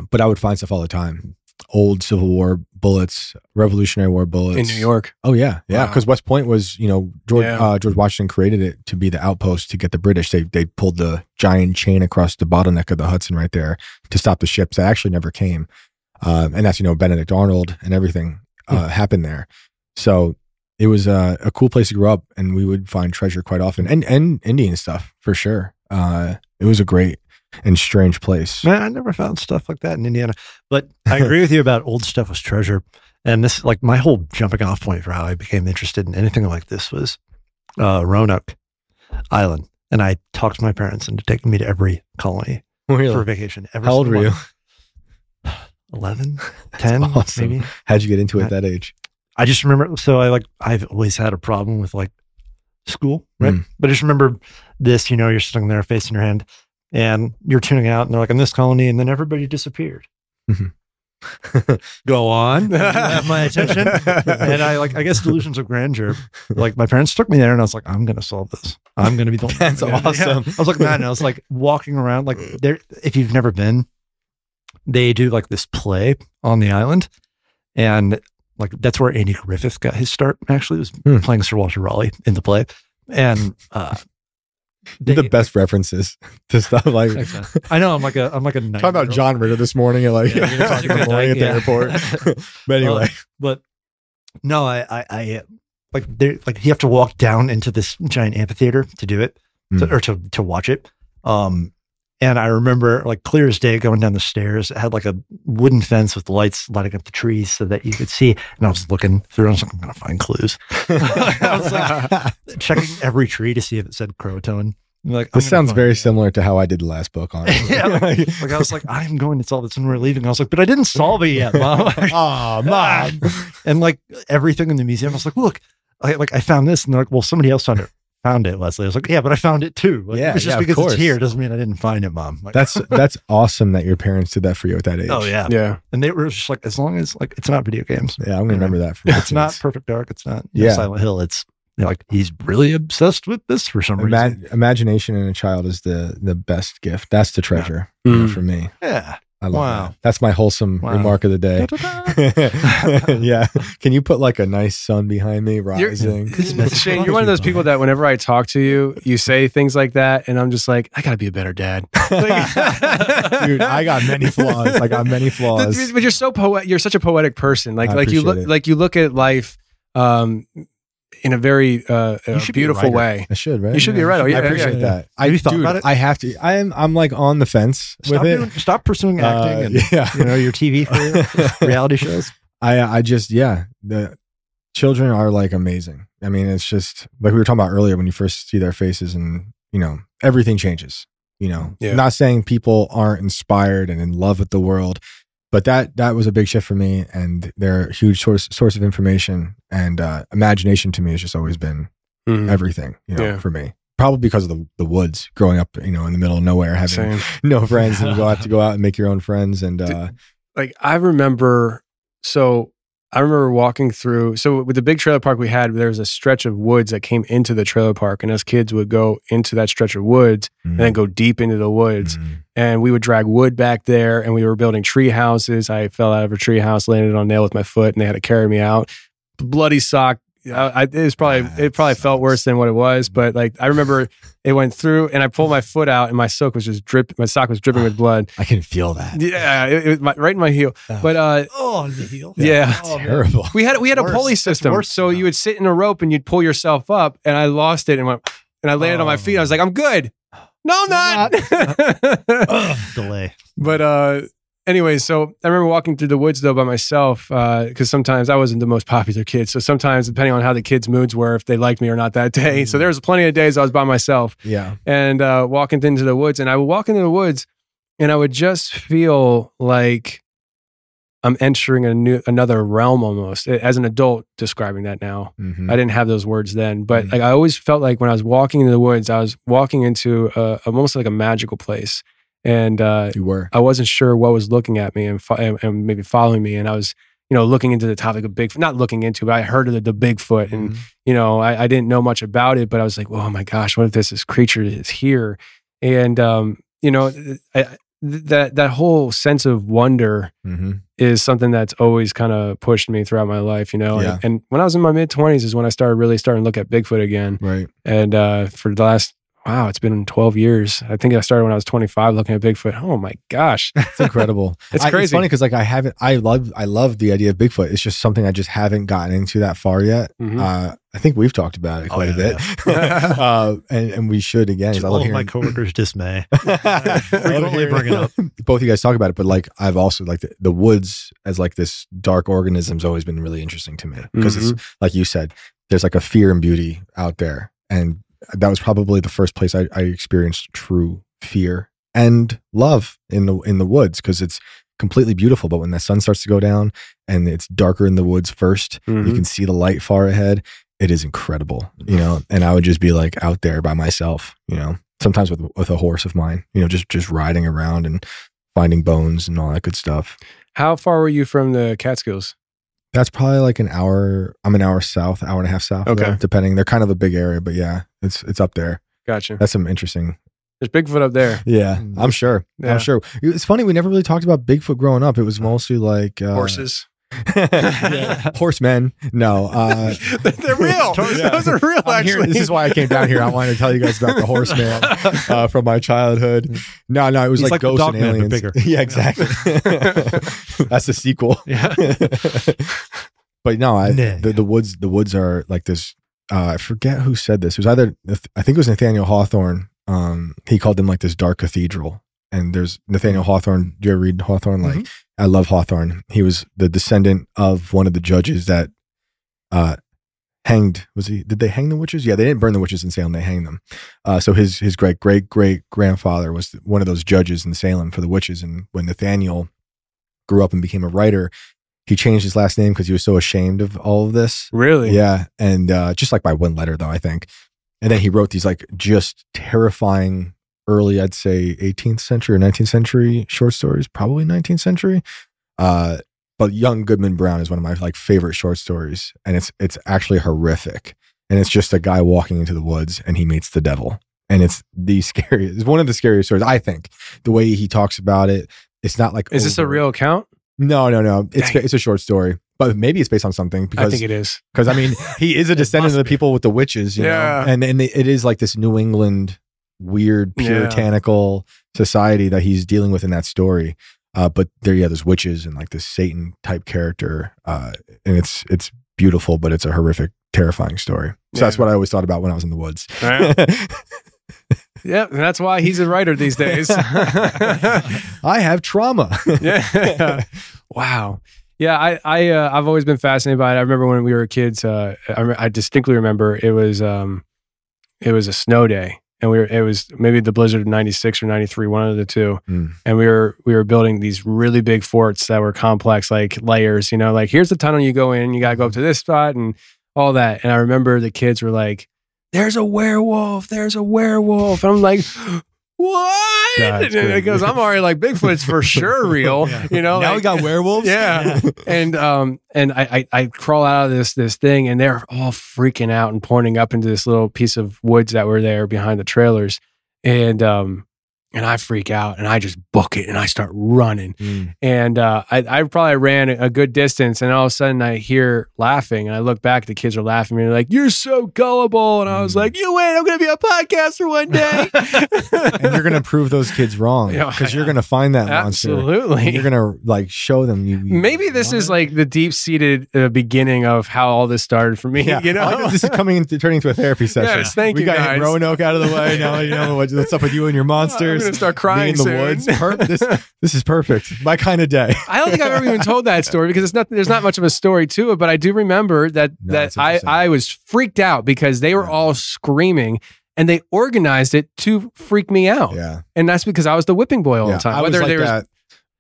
but I would find stuff all the time. Old Civil War bullets, Revolutionary War bullets In New York. Oh yeah, yeah. Wow. Because West Point was, you know, George Yeah. uh, George Washington created it to be the outpost to get the British. They they pulled the giant chain across the bottleneck of the Hudson right there to stop the ships that actually never came. Um, and that's you know Benedict Arnold and everything uh, happened there. So it was uh, a cool place to grow up, and we would find treasure quite often, and and Indian stuff for sure. Uh, it was a great and strange place. Man, I never found stuff like that in Indiana. But I agree with you about old stuff was treasure. And this, like, my whole jumping off point for how I became interested in anything like this was uh, Roanoke Island. And I talked to my parents into taking me to every colony Really? for vacation. Every How old were you? one. 11, 10, awesome. maybe. How'd you get into it at that age? I just remember. So I like I've always had a problem with like school, right? Mm. But I just remember this. You know, you're sitting there facing your hand, and you're tuning out, and they're like, "In this colony," and then everybody disappeared. Mhm. Go on, you have my attention, and I like I guess delusions of grandeur. Like my parents took me there, and I was like, "I'm gonna solve this. I'm gonna be the one." That's Yeah. awesome. I was like, man, I was like walking around like there. If you've never been, they do like this play on the island, and like that's where Andy Griffith got his start. Actually, was Hmm. playing Sir Walter Raleigh in the play, and uh, they, the best references to stuff like I know I'm like a I'm like a Talk about John Ritter this morning at like Yeah, talking in the morning at the airport. but anyway, Uh, but no, I I, I like there like you have to walk down into this giant amphitheater to do it to, Mm. or to to watch it. Um, and I remember like clear as day going down the stairs. It had like a wooden fence with lights lighting up the trees so that you could see. And I was looking through. I was like, I'm gonna find clues. I was like checking every tree to see if it said Croatoan. Like this sounds very similar to how I did the last book on it. yeah, like, like I was like, I'm going to solve this when we're leaving. I was like, but I didn't solve it yet, mom. oh, mom. and like everything in the museum, I was like, look, I like I found this, and they're like, well, somebody else found it. Found it, Leslie. I was like, yeah, but I found it too. Like, Yeah, it's just yeah, because course. it's here doesn't mean I didn't find it, mom. Like, That's that's awesome that your parents did that for you at that age. oh yeah, Yeah. And they were just like, as long as like it's not video games, Yeah, I'm gonna remember that. For my it's not. Perfect Dark, it's not you know, Yeah. Silent Hill. It's you know, like he's really obsessed with this for some Ima- reason. imagination in a child is the the best gift. That's the treasure you know, Mm. for me. Yeah. I love Wow. that. That's my wholesome Wow. remark of the day. yeah. Can you put like a nice sun behind me rising? Shane, you're one of those people that whenever I talk to you, you say things like that, and I'm just like, I gotta be a better dad. Dude, I got many flaws. I got many flaws. but you're so poet. You're such a poetic person. Like I like you look it. like you look at life. Um, in a very uh, uh, should be a beautiful way. I should, right? You should be right. Oh, yeah, I appreciate yeah, yeah. that. I Have you thought dude, about it? I have to. I am. I'm like on the fence Stop, with it. stop pursuing acting Uh, and yeah. you know your TV career, reality shows. I I just yeah the children are like amazing. I mean, it's just like we were talking about earlier when you first see their faces and you know everything changes. You know, Yeah. not saying people aren't inspired and in love with the world, but that that was a big shift for me, and they're a huge source source of information and uh, imagination to me has just always been Mhm. everything. You know, Yeah. for me. Probably because of the, the woods, growing up, you know, in the middle of nowhere, having Same. no friends, and you have to go out and make your own friends. And uh, like I remember so I remember walking through so with the big trailer park we had there was a stretch of woods that came into the trailer park and us kids would go into that stretch of woods and then go deep into the woods Mhm. and we would drag wood back there and we were building tree houses. I fell out of a tree house landed on a nail with my foot and they had to carry me out. Bloody sock I, I, it was probably Ah, it probably that felt worse than what it was but like I remember it went through and I pulled my foot out and my sock was just drip my sock was dripping with blood I can feel that. yeah it, it was my, right in my heel but uh Oh, the heel. yeah. Oh. Terrible. We had we had a Worse. pulley system, worse so you would sit in a rope and you'd pull yourself up, and I lost it and went and I landed on my feet. I was like, I'm good. No, I'm not. Ugh, delay. but uh, anyway, so I remember walking through the woods though by myself because sometimes I wasn't the most popular kid. So sometimes, depending on how the kids' moods were, if they liked me or not that day. So there was plenty of days I was by myself Yeah. and uh, walking into the woods. And I would walk into the woods, and I would just feel like I'm entering a new another realm almost. As an adult, describing that now, Mhm. I didn't have those words then, but Mhm. like I always felt like when I was walking into the woods, I was walking into a, almost like a magical place, and uh, You were. I wasn't sure what was looking at me and, fo- and, and maybe following me, and I was. You know, looking into the topic of Bigfoot, not looking into, but I heard of the, the Bigfoot, and Mhm. you know, I, I didn't know much about it, but I was like, oh my gosh, what if this, this creature is here? And, um, you know, I, that, that whole sense of wonder Mhm. is something that's always kind of pushed me throughout my life, you know? Yeah. And, and when I was in my mid twenties is when I started really starting to look at Bigfoot again. Right. And, uh, for the last, wow, it's been 12 years. I think I started when I was 25 looking at Bigfoot. Oh my gosh. It's incredible. It's I- crazy. It's funny because like I haven't. I love. I love the idea of Bigfoot. It's just something I just haven't gotten into that far yet. Mhm. Uh, I think we've talked about it Oh, quite a yeah, bit, uh, and and we should again. 'cause To I all love of my coworkers' dismay. I Frequently bring it up. Both of you guys talk about it, but like I've also like the, the woods as like this dark organism's always been really interesting to me because Mm-hmm. it's like you said, there's like a fear and beauty out there, and that was probably the first place I, I experienced true fear and love in the in the woods because it's completely beautiful. But when the sun starts to go down and it's darker in the woods 1st you Mhm. can see the light far ahead. It is incredible, you know. And I would just be like out there by myself, you know. Sometimes with with a horse of mine, you know, just just riding around and finding bones and all that good stuff. How far were you from the Catskills? That's probably like an hour. I'm an hour south, hour and a half south. Okay. there, depending. They're kind of a big area, but yeah, it's it's up there. Gotcha. That's some interesting. There's Bigfoot up there. Yeah, Mm. I'm sure. Yeah. I'm sure. It's funny. We never really talked about Bigfoot growing up. It was mostly like uh, Horses. yeah. horsemen. No, uh, They're real. Those are real, I'm here- actually. this is why I came down here. I wanted to tell you guys about the horseman uh, from my childhood. No, no, it was He's like, like ghosts and Dogman, but aliens. bigger. Yeah, exactly. That's the sequel. Yeah. but no, I, Nah. the, the woods, the woods are like this. Uh, I forget who said this. It was either I think it was Nathaniel Hawthorne. Um, he called them like this dark cathedral. And there's Nathaniel Hawthorne. Do you ever read Hawthorne? Like I love Hawthorne. He was the descendant of one of the judges that uh hanged was he did they hang the witches yeah they didn't burn the witches in salem they hanged them uh so his his great great great grandfather was one of those judges in salem for the witches and when nathaniel grew up and became a writer he changed his last name because he was so ashamed of all of this Really? yeah and uh just like by one letter though i think and then he wrote these like just terrifying early i'd say 18th century or 19th century short stories probably 19th century uh but young goodman brown is one of my like favorite short stories and it's it's actually horrific and it's just a guy walking into the woods and he meets the devil and it's the scariest it's one of the scariest stories i think the way he talks about it it's not like Is this a real account? no no no it's Dang. it's a short story but maybe it's based on something because I think it is. because I mean, he is a descendant of the people with the witches, you Yeah. know, and and it is like this New England weird Yeah. puritanical society that he's dealing with in that story. Uh, but there, yeah, there's witches and like this Satan type character, uh, and it's it's beautiful, but it's a horrific terrifying story. So that's what I always thought about when I was in the woods. Right. yeah, that's why he's a writer these days. I have trauma. yeah. wow. Yeah, I I uh, I've always been fascinated by it. I remember when we were kids. Uh, I, I distinctly remember it was um, it was a snow day, and we were it was maybe the blizzard of '96 or '93, one of the two. Mm. And we were we were building these really big forts that were complex, like layers. You know, like here's the tunnel you go in, you got to go up to this spot, and all that. And I remember the kids were like, "There's a werewolf! There's a werewolf!" And I'm like. What? That's and it goes, I'm already like Bigfoot's for sure real. You know, now like- we got werewolves. yeah. and um and I, I I crawl out of this this thing and they're all freaking out and pointing up into this little piece of woods that were there behind the trailers. And um and I freak out and I just book it and I start running. Mm. And uh, I, I probably ran a good distance, and all of a sudden I hear laughing, and I look back, the kids are laughing, and they're like, "You're so gullible," and I was like, "You wait, I'm going to be a podcaster one day." and you're gonna prove those kids wrong Yeah, because you're gonna find that monster. Absolutely. And you're gonna like show them you. you Maybe this is like the deep seated uh, beginning of how all this started for me. Yeah, You know, know this is coming into turning into a therapy session. Yes, thank we you, got guys. Roanoke out of the way. Now you know what's up with you and your monsters. I'm gonna start crying in the soon. woods. Per- this, this is perfect. My kind of day. I don't think I've ever even told that story because it's not. There's not much of a story to it, but I do remember that No, that it's I interesting. I was freaked out because they were all screaming and they organized it to freak me out, Yeah, and that's because I was the whipping boy all yeah. the time. I was Whether like there was that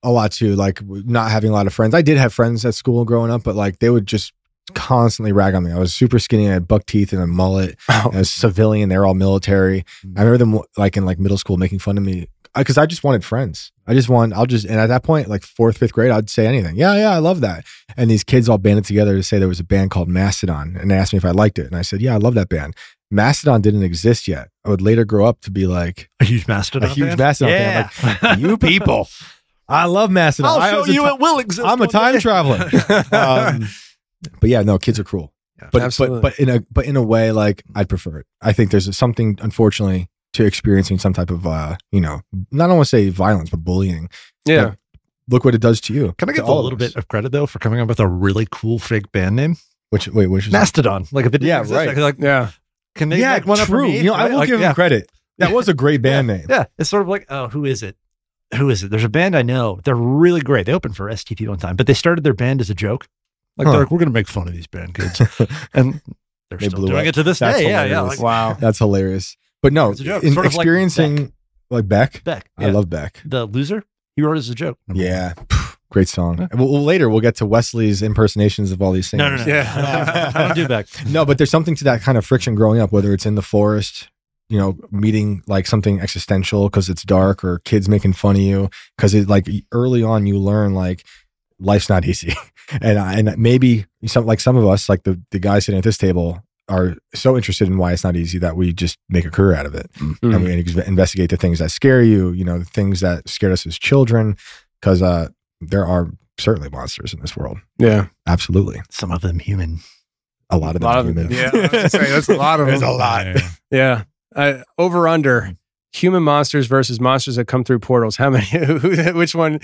a lot too. Like not having a lot of friends. I did have friends at school growing up, but like they would just constantly rag on me. I was super skinny. I had buck teeth and a mullet. Oh. I was civilian. They're all military. I remember them like in like middle school making fun of me because I just wanted friends. I just want. I'll just and at that point, like fourth, fifth grade, I'd say anything. Yeah, yeah, I love that. And these kids all banded together to say there was a band called Mastodon, and they asked me if I liked it, and I said, yeah, I love that band. Mastodon didn't exist yet. I would later grow up to be like A huge mastodon. a huge fan? Mastodon Yeah. fan. Like, you people, I love Mastodon. I'll show you ti- it will exist. I'm a time day. traveler. um, but yeah, no, kids are cruel. But Absolutely. but but in a but in a way, like I'd prefer it. I think there's something, unfortunately, to experiencing some type of uh, you know, not want to say violence, but bullying. yeah. But look what it does to you. Can I give a all of little bit of credit though for coming up with a really cool fake band name? Which wait, which is Mastodon. Like if it didn't Yeah, exist, right. Like, Yeah. can they yeah, make one up true. me? You know, I will Like, give yeah. him credit. That was a great band name. Yeah, it's sort of like, oh, who is it? Who is it? There's a band I know. They're really great. They opened for STP one time, but they started their band as a joke. Like Huh. they're like, we're gonna make fun of these band kids, and they're They still blew doing up. it to this That's day. Yeah, yeah. hilarious. Like Wow. That's hilarious. But no, It's a joke. in Sort of like experiencing like Beck, Beck. I yeah. love Beck. the loser. He wrote it as a joke. Yeah, great song. Well, well, later we'll get to Wesley's impersonations of all these No, singers. no, no. Yeah. I don't do Beck. no, but there's something to that kind of friction growing up, whether it's in the forest, you know, meeting like something existential because it's dark, or kids making fun of you because it like early on you learn like life's not easy, and I- and maybe some like some of us like the the guys sitting at this table are so interested in why it's not easy that we just make a career out of it and Mhm. we investigate the things that scare you, you know, the things that scared us as children, because uh, there are certainly monsters in this world. Yeah. Absolutely, Some of them human. a lot of A lot them. of them. human. Yeah. I was say, that's a lot of There's them. a lot. Yeah. Uh, over under human monsters versus monsters that come through portals. How many? who- Which one?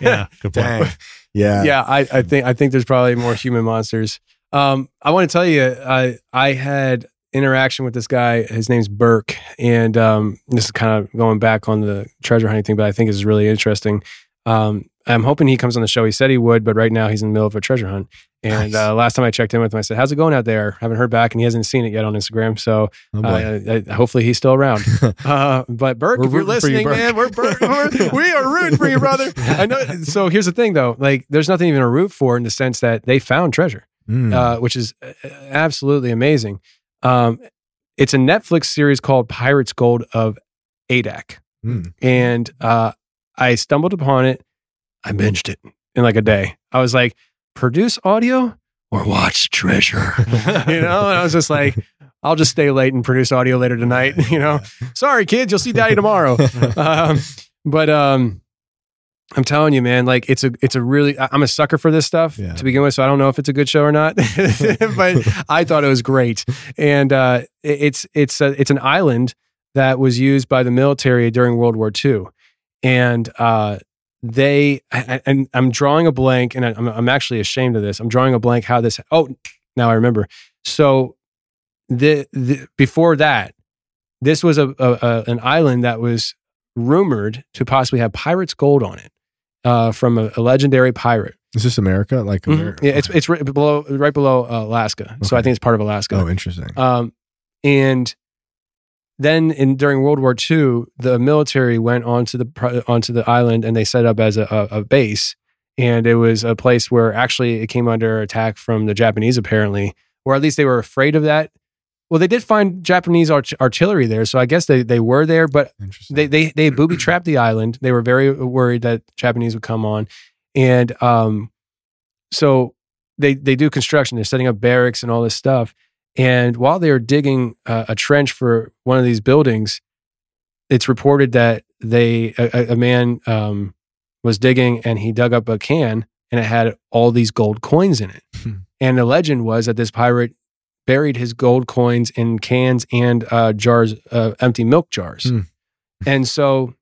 Yeah, good point. Yeah. yeah, I, I think I think there's probably more human monsters. Um, I want to tell you, I I had interaction with this guy. His name's Burke, and um, this is kind of going back on the treasure hunting thing, but I think is really interesting. Um, I'm hoping he comes on the show. He said he would, but right now he's in the middle of a treasure hunt. And Nice. uh, last time I checked in with him, I said, "How's it going out there?" Haven't heard back, and he hasn't seen it yet on Instagram. So Oh, uh, uh, hopefully he's still around. Uh, but Burke, We're if you're you, listening, Burke. man, we're, Burke, we're we are rooting for you, brother. I know. So here's the thing, though. Like, there's nothing even to root for in the sense that they found treasure, Mm. uh, which is uh, absolutely amazing. Um, it's a Netflix series called Pirates Gold of Adak, Mm. and uh, I stumbled upon it. I binged it in like a day. I was like, produce audio or watch treasure, you know. And I was just like. I'll just stay late and produce audio later tonight. You know, sorry kids, you'll see daddy tomorrow. um, but um, I'm telling you, man, like it's a it's a really I'm a sucker for this stuff Yeah. to begin with. So I don't know if it's a good show or not, but I thought it was great. And uh, it's it's a, it's an island that was used by the military during World War II, and uh, they and I'm drawing a blank, and I'm I'm actually ashamed of this. I'm drawing a blank how this. Oh, now I remember. So the, the before that, this was a, a, a an island that was rumored to possibly have pirates' gold on it uh, from a, a legendary pirate. Is this America? Like, Mhm. Yeah, it's it's right below right below uh, Alaska. So I think it's part of Alaska. oh, interesting. Um, and then in during World War II, the military went onto the onto the island and they set up as a, a, a base. And it was a place where actually it came under attack from the Japanese, apparently, or at least they were afraid of that. Well, they did find Japanese arch- artillery there, so I guess they, they were there, but they they they booby trapped the island. They were very worried that Japanese would come on, and um, so they they do construction. They're setting up barracks and all this stuff. And while they were digging uh, a trench for one of these buildings, it's reported that they a, a- a man um, was digging and he dug up a can and it had all these gold coins in it. Hmm. and the legend was that this pirate buried his gold coins in cans and uh, jars, uh, empty milk jars. Hmm. And so,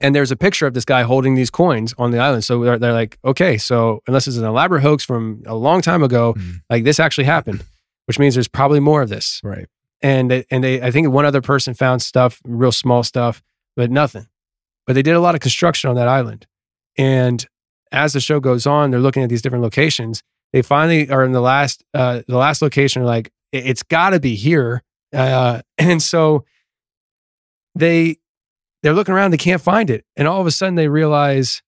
and there's a picture of this guy holding these coins on the island. So they're, they're like, okay, so unless it's an elaborate hoax from a long time ago, Hmm. like this actually happened, which means there's probably more of this. right. And they, and they, I think one other person found stuff, real small stuff, but nothing. But they did a lot of construction on that island. And as the show goes on, they're looking at these different locations. They finally are in the last, uh, the last location. Like, "It- it's got to be here. Uh, and so they, they're looking around. They can't find it. And all of a sudden, they realize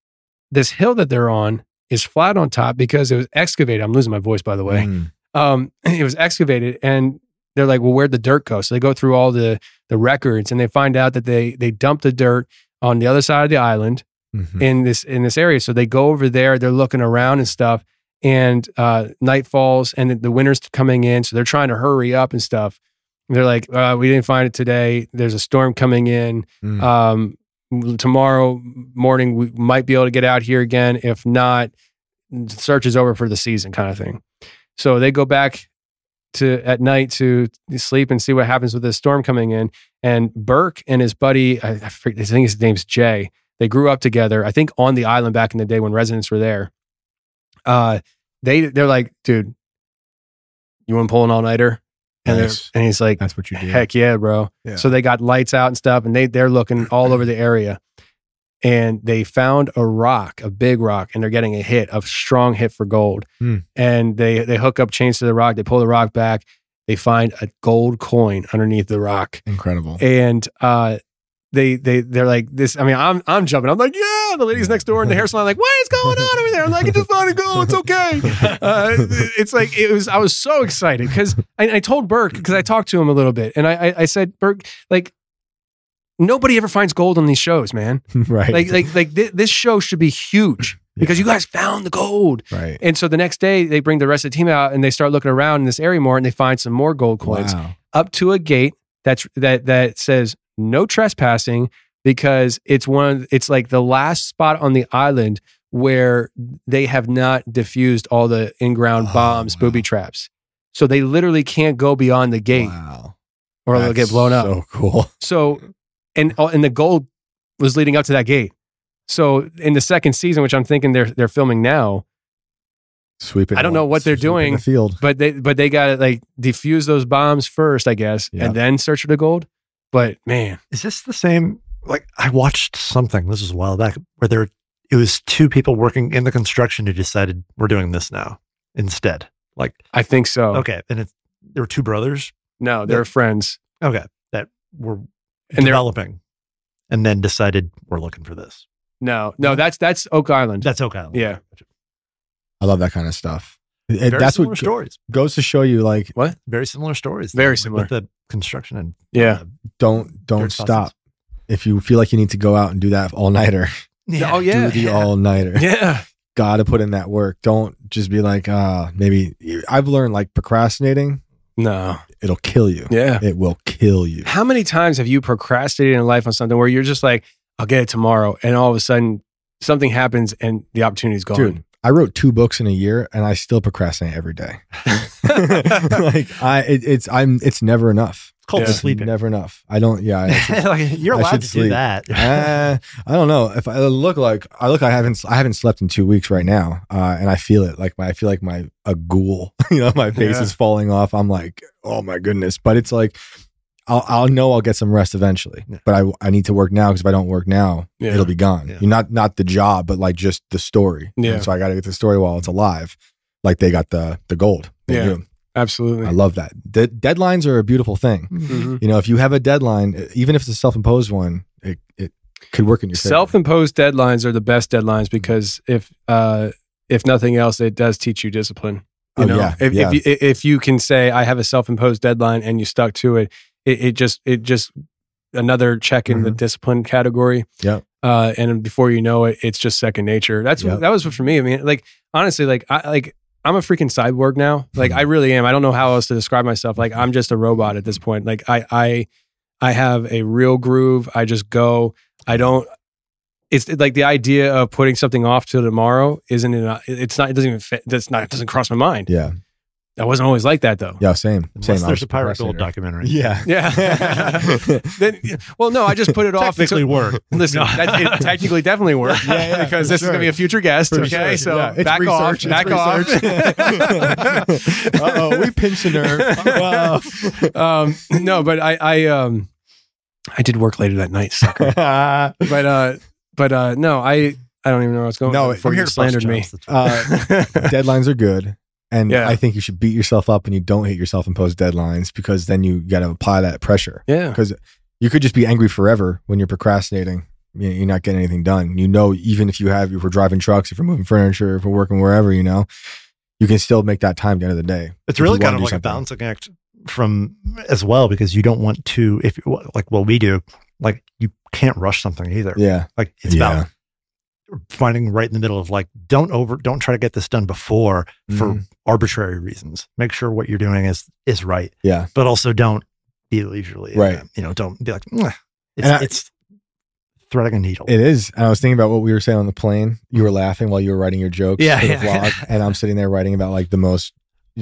this hill that they're on is flat on top because it was excavated. I'm losing my voice, by the way Mm. Um, it was excavated and they're like, well, where'd the dirt go? So they go through all the the records and they find out that they they dumped the dirt on the other side of the island Mhm. in this in this area. So they go over there, they're looking around and stuff, and uh, night falls and the, the winter's coming in, so they're trying to hurry up and stuff. They're like, uh, we didn't find it today. There's a storm coming in. Mm. Um, tomorrow morning we might be able to get out here again. If not, search is over for the season, kind of thing. So they go back to at night to sleep and see what happens with this storm coming in. And Burke and his buddy, I, I, forget, I think his name's Jay. They grew up together. I think on the island back in the day when residents were there. Uh, they they're like, dude, you want to pull an all nighter? And Nice. and he's like, That's what you do. Heck yeah, bro. Yeah. So they got lights out and stuff, and they they're looking all over the area. And they found a rock, a big rock, and they're getting a hit, a strong hit for gold. Hmm. And they they hook up chains to the rock, they pull the rock back, they find a gold coin underneath the rock. Incredible. And uh they they they're like this. I mean, I'm I'm jumping. I'm like, yeah. The ladies next door in the hair salon, like, what is going on over there? I'm like, I just want to go. It's okay. Uh, it's like it was. I was so excited because I, I told Burke because I talked to him a little bit, and I I, I said, Burke, like nobody ever finds gold on these shows, man. right. Like like like thi- this show should be huge because you guys found the gold. right. And so the next day they bring the rest of the team out and they start looking around in this area more and they find some more gold coins Wow. up to a gate that's that that says no trespassing because it's one of, it's like the last spot on the island where they have not diffused all the in-ground Oh, bombs, wow. booby traps. So they literally can't go beyond the gate Wow. or they'll get blown up. So cool. So, and oh, and the gold was leading up to that gate. So in the second season, which I'm thinking they're they're filming now, Sweep it. I don't know what they're doing. The field. but they but they got to like defuse those bombs first, I guess, Yeah. and then search for the gold. But man, Is this the same? Like I watched something. This was a while back where there it was two people working in the construction who decided we're doing this now instead. Like I think so. okay, and it there were two brothers. No, they're friends, Okay, that were and they're developing, and then decided we're looking for this. no, no. That's that's Oak Island. That's Oak Island. Yeah. I love that kind of stuff. It- Very that's similar what stories. goes to show you, like, what? Very similar stories. Very like, similar. with the construction and Yeah. uh, don't don't stop. sausage. If you feel like you need to go out and do that all nighter, Oh yeah. do the all nighter. yeah. Got to put in that work. Don't just be like, uh, maybe. I've learned like procrastinating. No. It'll kill you. Yeah. It will kill you. How many times have you procrastinated in life on something where you're just like, I'll get it tomorrow, and all of a sudden something happens and the opportunity's gone. Dude, I wrote two books in a year and I still procrastinate every day. like I, it, it's I'm, it's never enough. Called Yeah. sleeping. Never enough. I don't. Yeah, I should- Like, you're I allowed to sleep. do that. uh, I don't know if I look like I look. I haven't. I haven't slept in two weeks right now, uh, and I feel it. Like my, I feel like my a ghoul. you know, my face Yeah. is falling off. I'm like, oh my goodness. But it's like, I'll, I'll know I'll get some rest eventually. Yeah. But I, I need to work now because if I don't work now, Yeah. it'll be gone. Yeah. Not not the job, but like just the story. Yeah. And so I got to get the story while it's alive. Like they got the the gold. Yeah. Do. Absolutely. I love that. De- deadlines are a beautiful thing. Mhm. You know, if you have a deadline, even if it's a self-imposed one, it, it could work in your. Self-imposed deadlines are the best deadlines because if uh, if nothing else, it does teach you discipline. You Oh, know, yeah, if, yeah. if you if you can say I have a self-imposed deadline and you stuck to it, it, it just it just another check in the discipline category. Mm-hmm. Uh, and before you know it, it's just second nature. That's Yep. that was for me. I mean, like honestly, like I like I'm a freaking cyborg now. Like Mm-hmm. I really am. I don't know how else to describe myself. Like I'm just a robot at this point. Like I I I have a real groove. I just go. I don't. It's like the idea of putting something off till tomorrow isn't. In, it's not. It doesn't even fit. That's not. It doesn't cross my mind. Yeah. I wasn't always like that though. Yeah. Same. Unless same. There's a Pirate procrastinator. Gold documentary. Yeah. Yeah. then, well, no, I just put it off. Technically until- work. Listen, that, it technically definitely worked. Yeah, yeah, because for this is gonna be a future guest. For okay, sure. so Yeah, it's back off. research, it's Back off. research. Uh-oh, we pinched a nerve. Wow. um, no, but I, I, um, I did work later that night, sucker. but, uh, but, uh, no, I, I don't even know where I was going. No, before you here slandered me. Uh, deadlines are good. And Yeah. I think you should beat yourself up when you don't hit your self imposed deadlines because then you got to apply that pressure. Yeah. Because you could just be angry forever when you're procrastinating. You know, You're not getting anything done. You know, even if you have, if we're driving trucks, if we're moving furniture, if we're working wherever, you know, you can still make that time at the end of the day. It's really kind of like a balancing act from as well because you don't want to if like what we do like you can't rush something either. Yeah. Like it's Yeah. about finding right in the middle of like don't over don't try to get this done before for Mhm. arbitrary reasons. Make sure what you're doing is is right, Yeah. but also don't be leisurely. Right. you know, don't be like "Mwah." it's, I- it's threading a needle. It is. And I was thinking about what we were saying on the plane. You were laughing while you were writing your jokes Yeah, for the yeah. vlog. And I'm sitting there writing about like the most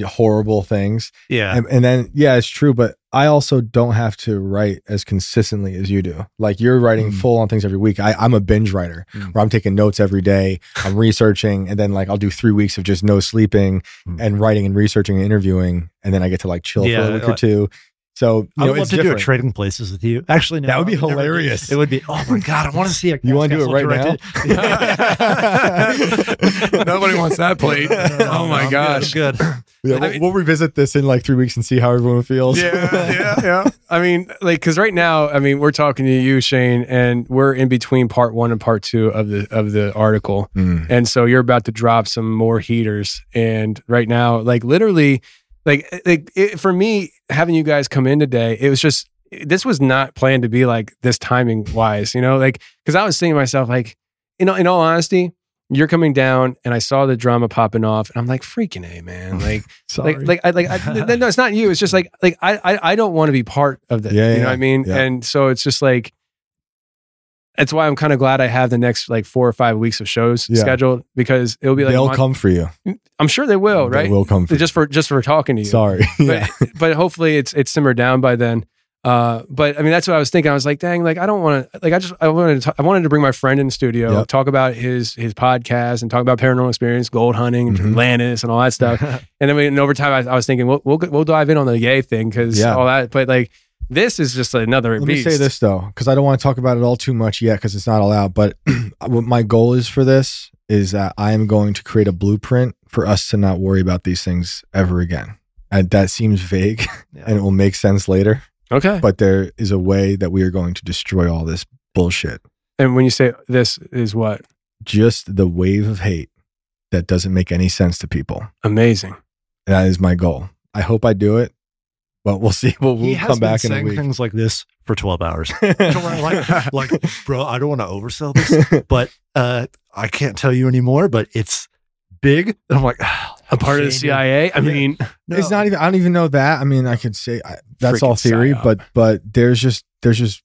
horrible things. yeah. And, and then, yeah, it's true. But I also don't have to write as consistently as you do. Like you're writing Mm. full on things every week. I, I'm a binge writer Mm. where I'm taking notes every day. I'm researching. And then like I'll do three weeks of just no sleeping Mm. and writing and researching and interviewing. And then I get to like chill for a week or two. So, you I know, love it's to do a trading places with you. Actually, no, That would be I never hilarious. It would be. Oh my god, I want to see a. You wanna do it right directed- Nobody wants that plate. Oh my I'm gosh. good. good. Yeah, we'll, mean- we'll revisit this in like three weeks and see how everyone feels. yeah, yeah, yeah. I mean, like, because right now, I mean, we're talking to you, Shane, and we're in between part one and part two of the of the article, Mm. and so you're about to drop some more heaters. And right now, like, literally, like, eh, like it, for me, having you guys come in today, it was just this was not planned to be like this timing wise, you know, like because I was thinking to myself, like, you know, in all honesty. You're coming down, and I saw the drama popping off, and I'm like, "Freaking a man!" Like, Sorry. like like I like I, no, it's not you. It's just like like I I, I don't want to be part of that. Yeah, you know yeah, what I mean? yeah. And so it's just like that's why I'm kind of glad I have the next like four or five weeks of shows Yeah. scheduled because it'll be like They'll come for you. I'm sure they will, right? They will come for just for just for talking to you. Sorry. But yeah. but hopefully it's it's simmered down by then. Uh, but I mean that's what I was thinking. I was like, dang, like I don't want to like I just I wanted to t- I wanted to bring my friend in the studio, Yep. talk about his his podcast and talk about paranormal experience, gold hunting, Mhm. Atlantis, and all that stuff. and then we, and over time, I, I was thinking we'll, we'll we'll dive in on the Ye thing because Yeah. all that. But like this is just another Let beast. me say this though, because I don't want to talk about it all too much yet, because it's not all out. But what my goal is for this is that I am going to create a blueprint for us to not worry about these things ever again. And that seems vague, Yeah. and it will make sense later. Okay. But there is a way that we are going to destroy all this bullshit. And when you say this is what Just the wave of hate that doesn't make any sense to people. amazing. That is my goal. I hope I do it, but we'll see. We'll, he we'll has come been back in a saying week. things like this for 12 hours. like, like, bro, I don't want to oversell this, but uh, I can't tell you anymore, but it's big. And I'm like, "Ah, A part of the CIA. I Yeah. mean, no. It's not even. I don't even know that. I mean, I could say I, that's all Freaking theory, psyop. but but there's just there's just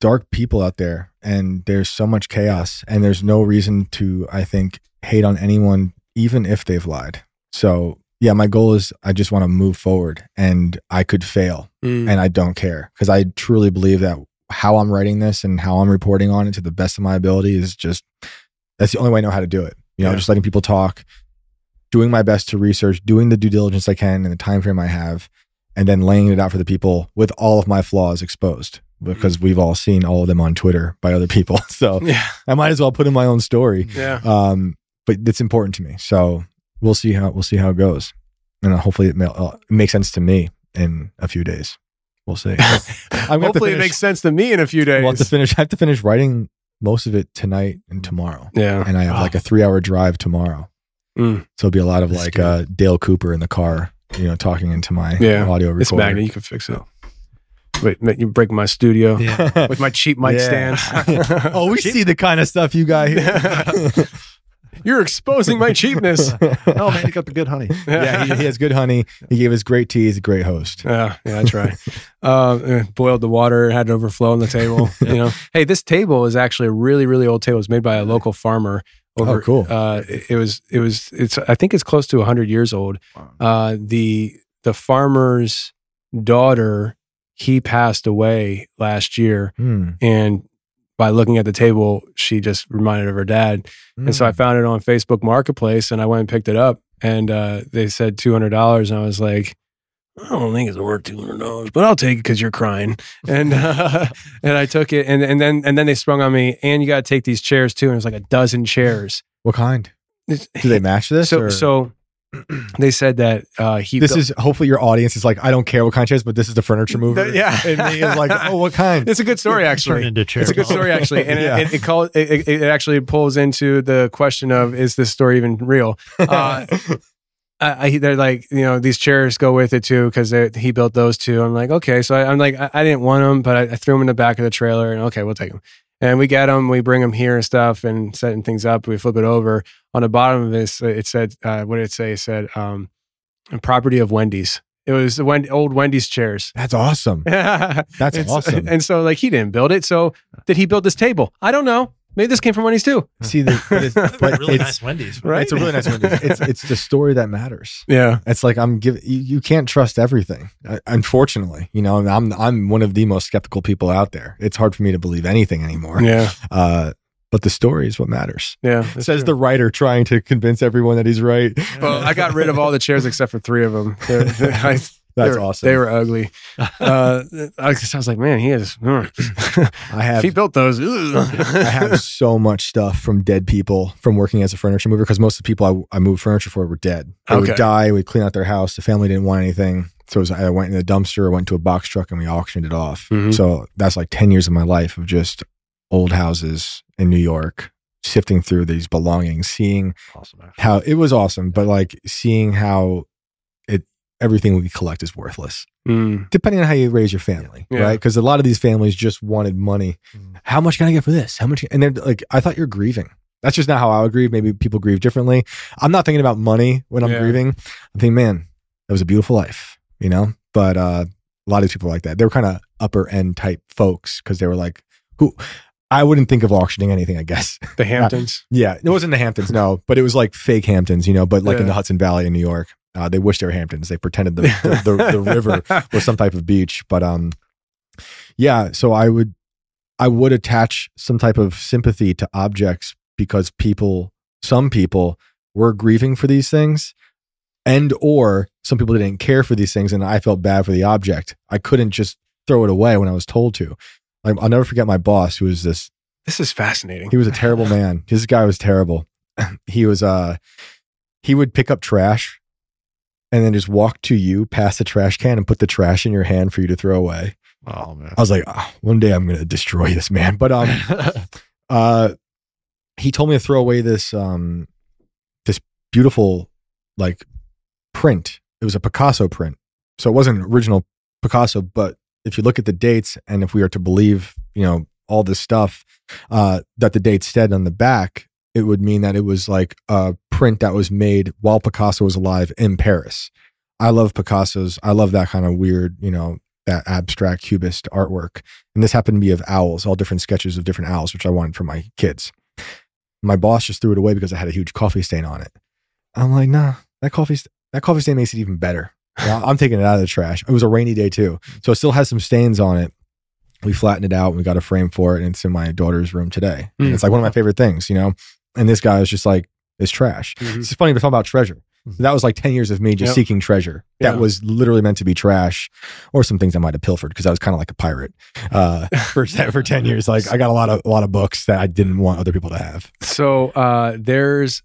dark people out there, and there's so much chaos, and there's no reason to I think hate on anyone, even if they've lied. So yeah, my goal is I just want to move forward and I could fail Mm. and I don't care because I truly believe that how I'm writing this and how I'm reporting on it to the best of my ability is just that's the only way I know how to do it. You know, Yeah. just letting people talk, doing my best to research, doing the due diligence I can in the time frame I have, and then laying it out for the people with all of my flaws exposed because we've all seen all of them on Twitter by other people. So yeah, I might as well put in my own story. yeah. Um, but it's important to me. So we'll see how we'll see how it goes, and uh, hopefully it, ma- uh, it makes sense to me in a few days. We'll see. I'm gonna have to Hopefully, it makes sense to me in a few days. We'll have to finish. I have to finish writing most of it tonight and tomorrow, yeah, and I have like a three-hour drive tomorrow. Mm. So it'll be a lot of That's like uh, Dale Cooper in the car, you know, talking into my Yeah. audio recorder. it's magnet. You can fix it. Wait, you break my studio Yeah. with my cheap mic Yeah. stand. oh, we see the kind of stuff you got here. You're exposing my cheapness. oh man, he got the good honey. yeah, he, he has good honey. He gave us great tea. He's a great host. Yeah, yeah, I try. uh, eh, boiled the water, had it overflow on the table. You know, hey, this table is actually a really, really old table. It's made by a local farmer. Over, Oh, cool. Uh, it, it was, it was, it's. I think it's close to hundred years old. Uh, the the farmer's daughter, he passed away last year, Hmm. and by looking at the table, she just reminded of her dad. And so I Hmm. found it on Facebook Marketplace and I went and picked it up and uh, they said $200. And I was like, I don't think it's worth $200, but I'll take it because you're crying. And, uh, and I took it and, and then, and then they sprung on me and you got to take these chairs too. And it was like a dozen chairs. What kind? It's- Do they match this? so, or- so they said that uh, he, this built- is hopefully your audience is like, I don't care what kind of chairs, but this is the furniture mover. Th- yeah. and me is like, oh, what kind? it's a good story actually. Into chair. It's a good story actually, and Yeah. it, it, it, call, it, it- it actually pulls into the question of is this story even real? Uh, I, I, they're like, you know, these chairs go with it too because he built those two. I'm like, okay, so I, I'm like, I, I didn't want them, but I, I threw them in the back of the trailer, and okay, we'll take them. And we get them, we bring them here and stuff, and setting things up. We flip it over. On the bottom of this, it said, uh, what did it say? It said, um, property of Wendy's. It was the old Wendy's chairs. That's awesome. That's awesome. And so, like, he didn't build it. So, did he build this table? I don't know. Maybe this came from Wendy's too. See, the, but it's, but really it's, nice Wendy's. Right? it's a really nice one. It's it's the story that matters. Yeah. It's like I'm giving you, you can't trust everything. Uh, unfortunately, you know, I'm I'm one of the most skeptical people out there. It's hard for me to believe anything anymore. Yeah. Uh, but the story is what matters. Yeah. It says the writer trying to convince everyone that he's right. Well, I got rid of all the chairs except for three of them. They're, they're- I- That's they were- awesome. They were ugly. Uh, I was like, man, he is. I have he built those. I have so much stuff from dead people from working as a furniture mover because most of the people I, I moved furniture for were dead. They Okay. would die. We'd clean out their house. The family didn't want anything. So it was, I went in the dumpster, I went to a box truck, and we auctioned it off. Mhm. So that's like 10 years of my life of just old houses in New York, sifting through these belongings, seeing Awesome. how it was awesome, but like seeing how everything we collect is worthless Mm, depending on how you raise your family, Yeah. right? Because a lot of these families just wanted money. Mm. How much can I get for this? How much? And they're like, I thought you're grieving. That's just not how I would grieve. Maybe people grieve differently. I'm not thinking about money when I'm Yeah. grieving. I think, man, that was a beautiful life, you know? But uh, a lot of these people are like that. They were kind of upper end type folks because they were like, who I wouldn't think of auctioning anything, I guess. the Hamptons. Yeah, it wasn't the Hamptons, no, but it was like fake Hamptons, you know, but like in the Hudson Valley in New York. Uh, they wish they were Hamptons. They pretended the, the, the, the river was some type of beach. But um, yeah, so I would I would attach some type of sympathy to objects because people, some people were grieving for these things, and or some people didn't care for these things, and I felt bad for the object. I couldn't just throw it away when I was told to. Like I'll never forget my boss, who was this This is fascinating. he was a terrible man. This guy was terrible. He was uh he would pick up trash and then just walk to you past the trash can and put the trash in your hand for you to throw away. Oh man. I was like, "Ah, one day I'm gonna destroy this man. But um uh he told me to throw away this um this beautiful like print. It was a Picasso print. So it wasn't an original Picasso, but if you look at the dates and if we are to believe, you know, all this stuff uh that the dates said on the back, it would mean that it was like a print that was made while Picasso was alive in Paris. I love Picasso's. I love that kind of weird, you know, that abstract cubist artwork. And this happened to be of owls, all different sketches of different owls, which I wanted for my kids. My boss just threw it away because I had a huge coffee stain on it. I'm like, nah, that coffee, st- that coffee stain makes it even better. Yeah, I'm taking it out of the trash. It was a rainy day too, so it still has some stains on it. We flattened it out. and We got a frame for it, and it's in my daughter's room today. And Mm. it's like one of my favorite things, you know. And this guy was just like, "It's trash." Mhm. It's funny to talk about treasure. That was like ten years of me just Yep. seeking treasure. That was literally meant to be trash, or some things I might have pilfered because I was kind of like a pirate uh, for for ten years. Like I got a lot of a lot of books that I didn't want other people to have. So uh, there's,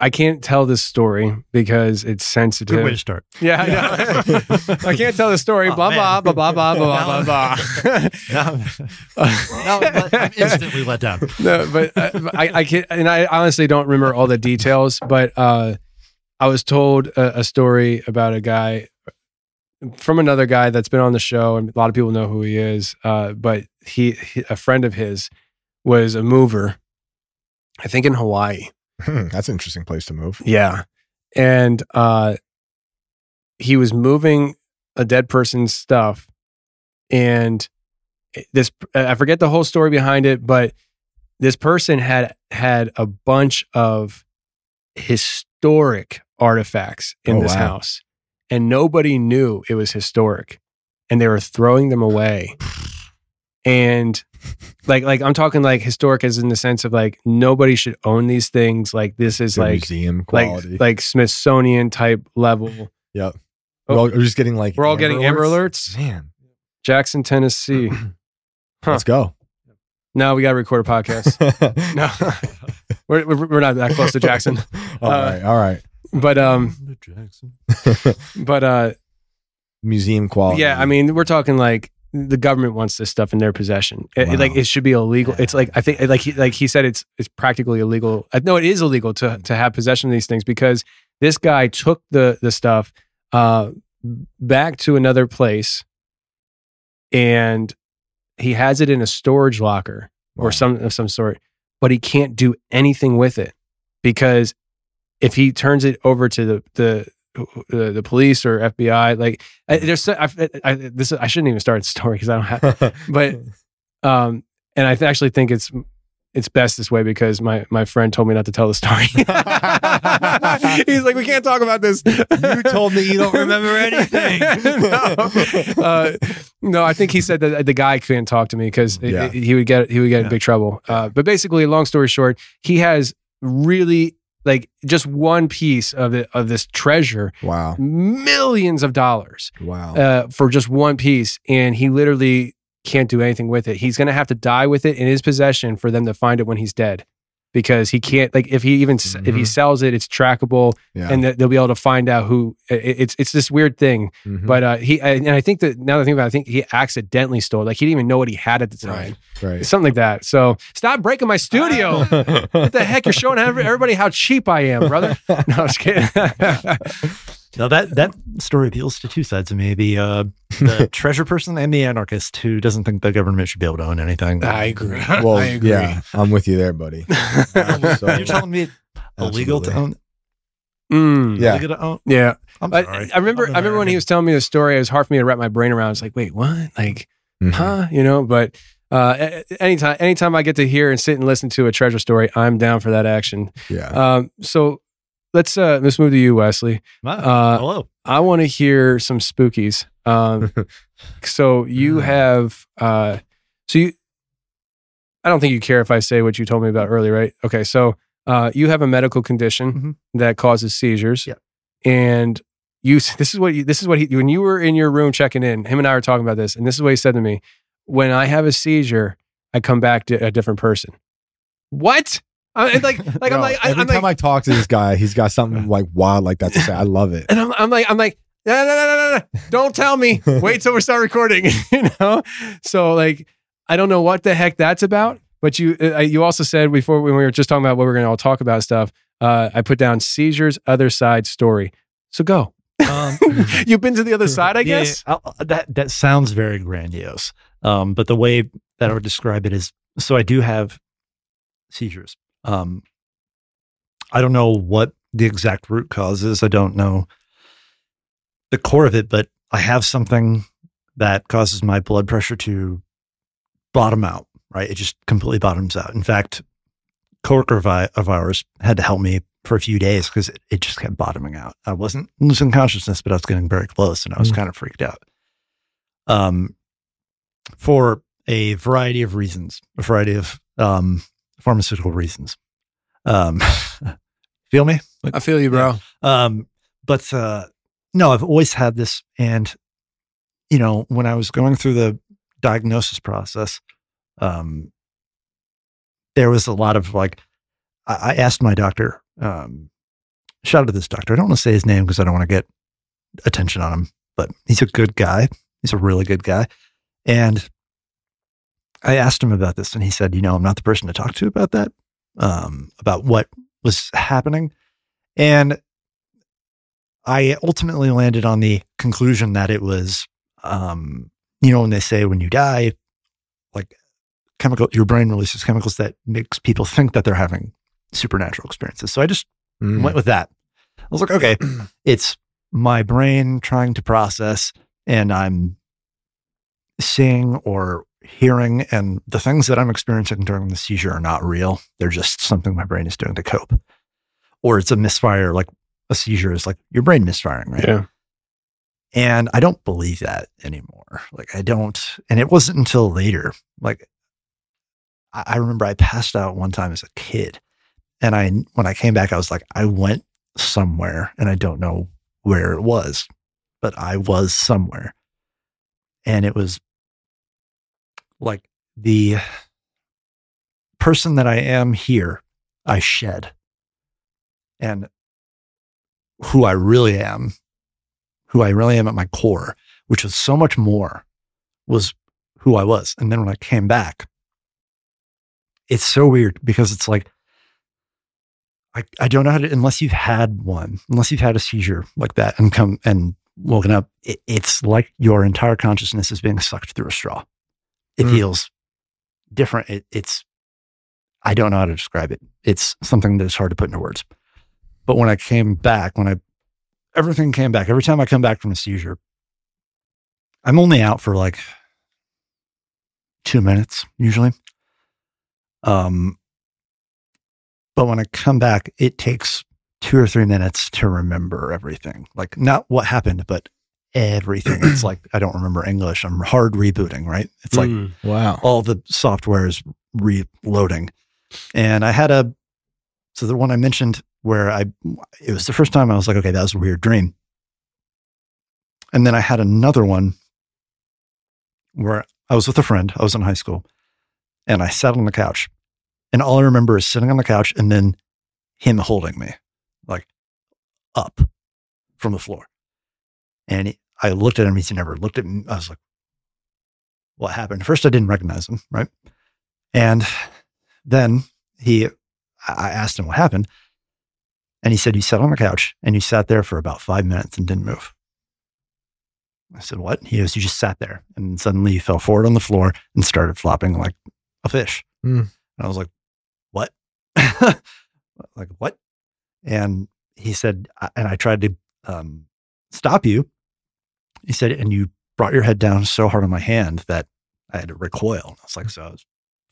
I can't tell this story because it's sensitive. Good way to start. Yeah, I know. I can't tell the story. Oh, blah, blah, man. blah, blah, blah, blah, blah, blah, Now, now I'm- I'm instantly let down. no, but uh, I, I can't, and I honestly don't remember all the details, but uh, I was told a, a story about a guy from another guy that's been on the show, and a lot of people know who he is. Uh, but he, he, a friend of his, was a mover, I think in Hawaii. Hmm, that's an interesting place to move. Yeah. And uh he was moving a dead person's stuff and this I forget the whole story behind it, but this person had had a bunch of historic artifacts in Oh, this wow. house and nobody knew it was historic and they were throwing them away. And like like I'm talking like historic as in the sense of like nobody should own these things like this is Good like museum quality. like Smithsonian type level. Yep. Oh. We're, all, we're just getting like We're all getting Amber alerts. Man, Jackson, Tennessee. Huh. let's go. No, we got to record a podcast. No, we're, we're we're not that close to Jackson. all Uh, right, all right. But um, Jackson. but uh, Museum quality. yeah. I mean, we're talking like the government wants this stuff in their possession. It- it- like it should be illegal. It's like I think like he like he said it's it's practically illegal. Uh, No, it is illegal to to have possession of these things because this guy took the the stuff uh back to another place and he has it in a storage locker Wow. or some of some sort, but he can't do anything with it because if he turns it over to the the the, the police or FBI, like I, there's so- I, I, this I shouldn't even start the story because I don't have, but um, and I th- actually think it's it's best this way because my my friend told me not to tell the story. He's like, we can't talk about this. You told me you don't remember anything. no. Uh, no, I think he said that the guy couldn't talk to me because Yeah. he would get he would get in big trouble. Uh, but basically, long story short, he has really like just one piece of it of this treasure, wow, millions of dollars wow. uh, for just one piece, and he literally can't do anything with it. He's gonna have to die with it in his possession for them to find it when he's dead. Because he can't, like, if he even s if he Mhm. sells it, it's trackable, yeah. and they'll be able to find out who. It's it's this weird thing, Mhm. but uh, he and I think that now that I think about, it, I think he accidentally stole. it. Like he didn't even know what he had at the time, right. something like that. So stop breaking my studio. what the heck? You're showing everybody how cheap I am, brother. No, I'm just kidding. Now that that story appeals to two sides of me: the uh, the treasure person and the anarchist who doesn't think the government should be able to own anything. I agree. well, I agree. yeah, I'm with you there, buddy. So- You're telling me it's illegal to own? Mm, Yeah. To own? yeah. I'm I, sorry. I remember. I'm I remember when he was telling me the story. It was hard for me to wrap my brain around. It's like, wait, what? Like, Mhm. huh? You know. But uh, a- a- anytime, anytime I get to hear and sit and listen to a treasure story, I'm down for that action. Yeah. Um, so let's uh, let's move to you, Wesley. Uh, Hello. I want to hear some spookies. Um, so you have, uh, so you, I don't think you care if I say what you told me about earlier, right? Okay, so uh, you have a medical condition Mhm. that causes seizures, Yeah. and you. This is what you. This is what he. When you were in your room checking in, him and I were talking about this, and this is what he said to me: When I have a seizure, I come back to a different person. What? I, and like, like I'm like, I, every I'm time like, I talk to this guy, he's got something like wild like that to say. I love it. And I'm, I'm like, I'm like, no, no, no, no, no, no. Don't tell me. Wait till we start recording. you know. So like, I don't know what the heck that's about. But you, uh, you also said before when we were just talking about what we are going to all talk about stuff. Uh, I put down seizures, other side story. So go. Um, You've been to the other side, I yeah, guess. I'll- that that sounds very grandiose. Um, but the way that I would describe it is, so I do have seizures. Um, I don't know what the exact root cause is. I don't know the core of it, but I have something that causes my blood pressure to bottom out. Right, it just completely bottoms out. In fact, coworker of, I, of ours had to help me for a few days because it, it just kept bottoming out. I wasn't losing consciousness, but I was getting very close and I was Mm. kind of freaked out. Um, for a variety of reasons, a variety of um, pharmaceutical reasons. Um, feel me? I feel you, bro. Um, but uh, no, I've always had this. And, you know, when I was going through the diagnosis process, um, there was a lot of like, I, I asked my doctor, um, shout out to this doctor. I don't want to say his name because I don't want to get attention on him, but he's a good guy. He's a really good guy. And I asked him about this and he said, you know, I'm not the person to talk to about that, um, about what was happening. And I ultimately landed on the conclusion that it was, um, you know, when they say when you die, like chemical, your brain releases chemicals that makes people think that they're having supernatural experiences. So I just Mm. went with that. I was like, okay, it's my brain trying to process, and I'm seeing or hearing, and the things that I'm experiencing during the seizure are not real. They're just something my brain is doing to cope. Or it's a misfire, like a seizure is like your brain misfiring, right? Yeah. And I don't believe that anymore. Like I don't, and it wasn't until later. Like I, I remember I passed out one time as a kid, and I when I came back, I was like, I went somewhere, and I don't know where it was, but I was somewhere, and it was like the person that I am here, I shed, and who I really am who I really am at my core, which was so much more, was who I was. And then when I came back, it's so weird because it's like, I, I don't know how to, unless you've had one, unless you've had a seizure like that and come and woken up, it, it's like your entire consciousness is being sucked through a straw. It Mm. feels different. It, it's, I don't know how to describe it. It's something that is hard to put into words. But when I came back, when I everything came back. Every time I come back from a seizure, I'm only out for like two minutes usually. Um, but when I come back, it takes two or three minutes to remember everything. Like not what happened, but everything. it's like I don't remember English. I'm hard rebooting, right? It's like Mm. Wow. all the software is reloading. And I had a, so the one I mentioned where I, it was the first time I was like, okay, that was a weird dream. And then I had another one where I was with a friend. I was in high school and I sat on the couch. And all I remember is sitting on the couch and then him holding me like up from the floor. And he, I looked at him. He never looked at me. I was like, what happened? First, I didn't recognize him, right? And then he, I asked him what happened. And he said, You sat on the couch and you sat there for about five minutes and didn't move. I said, What? He goes, You just sat there. And suddenly you fell forward on the floor and started flopping like a fish. Hmm. And I was like, What? like, what? And he said, And I tried to um, stop you. He said, And you brought your head down so hard on my hand that I had to recoil. I was like, So I was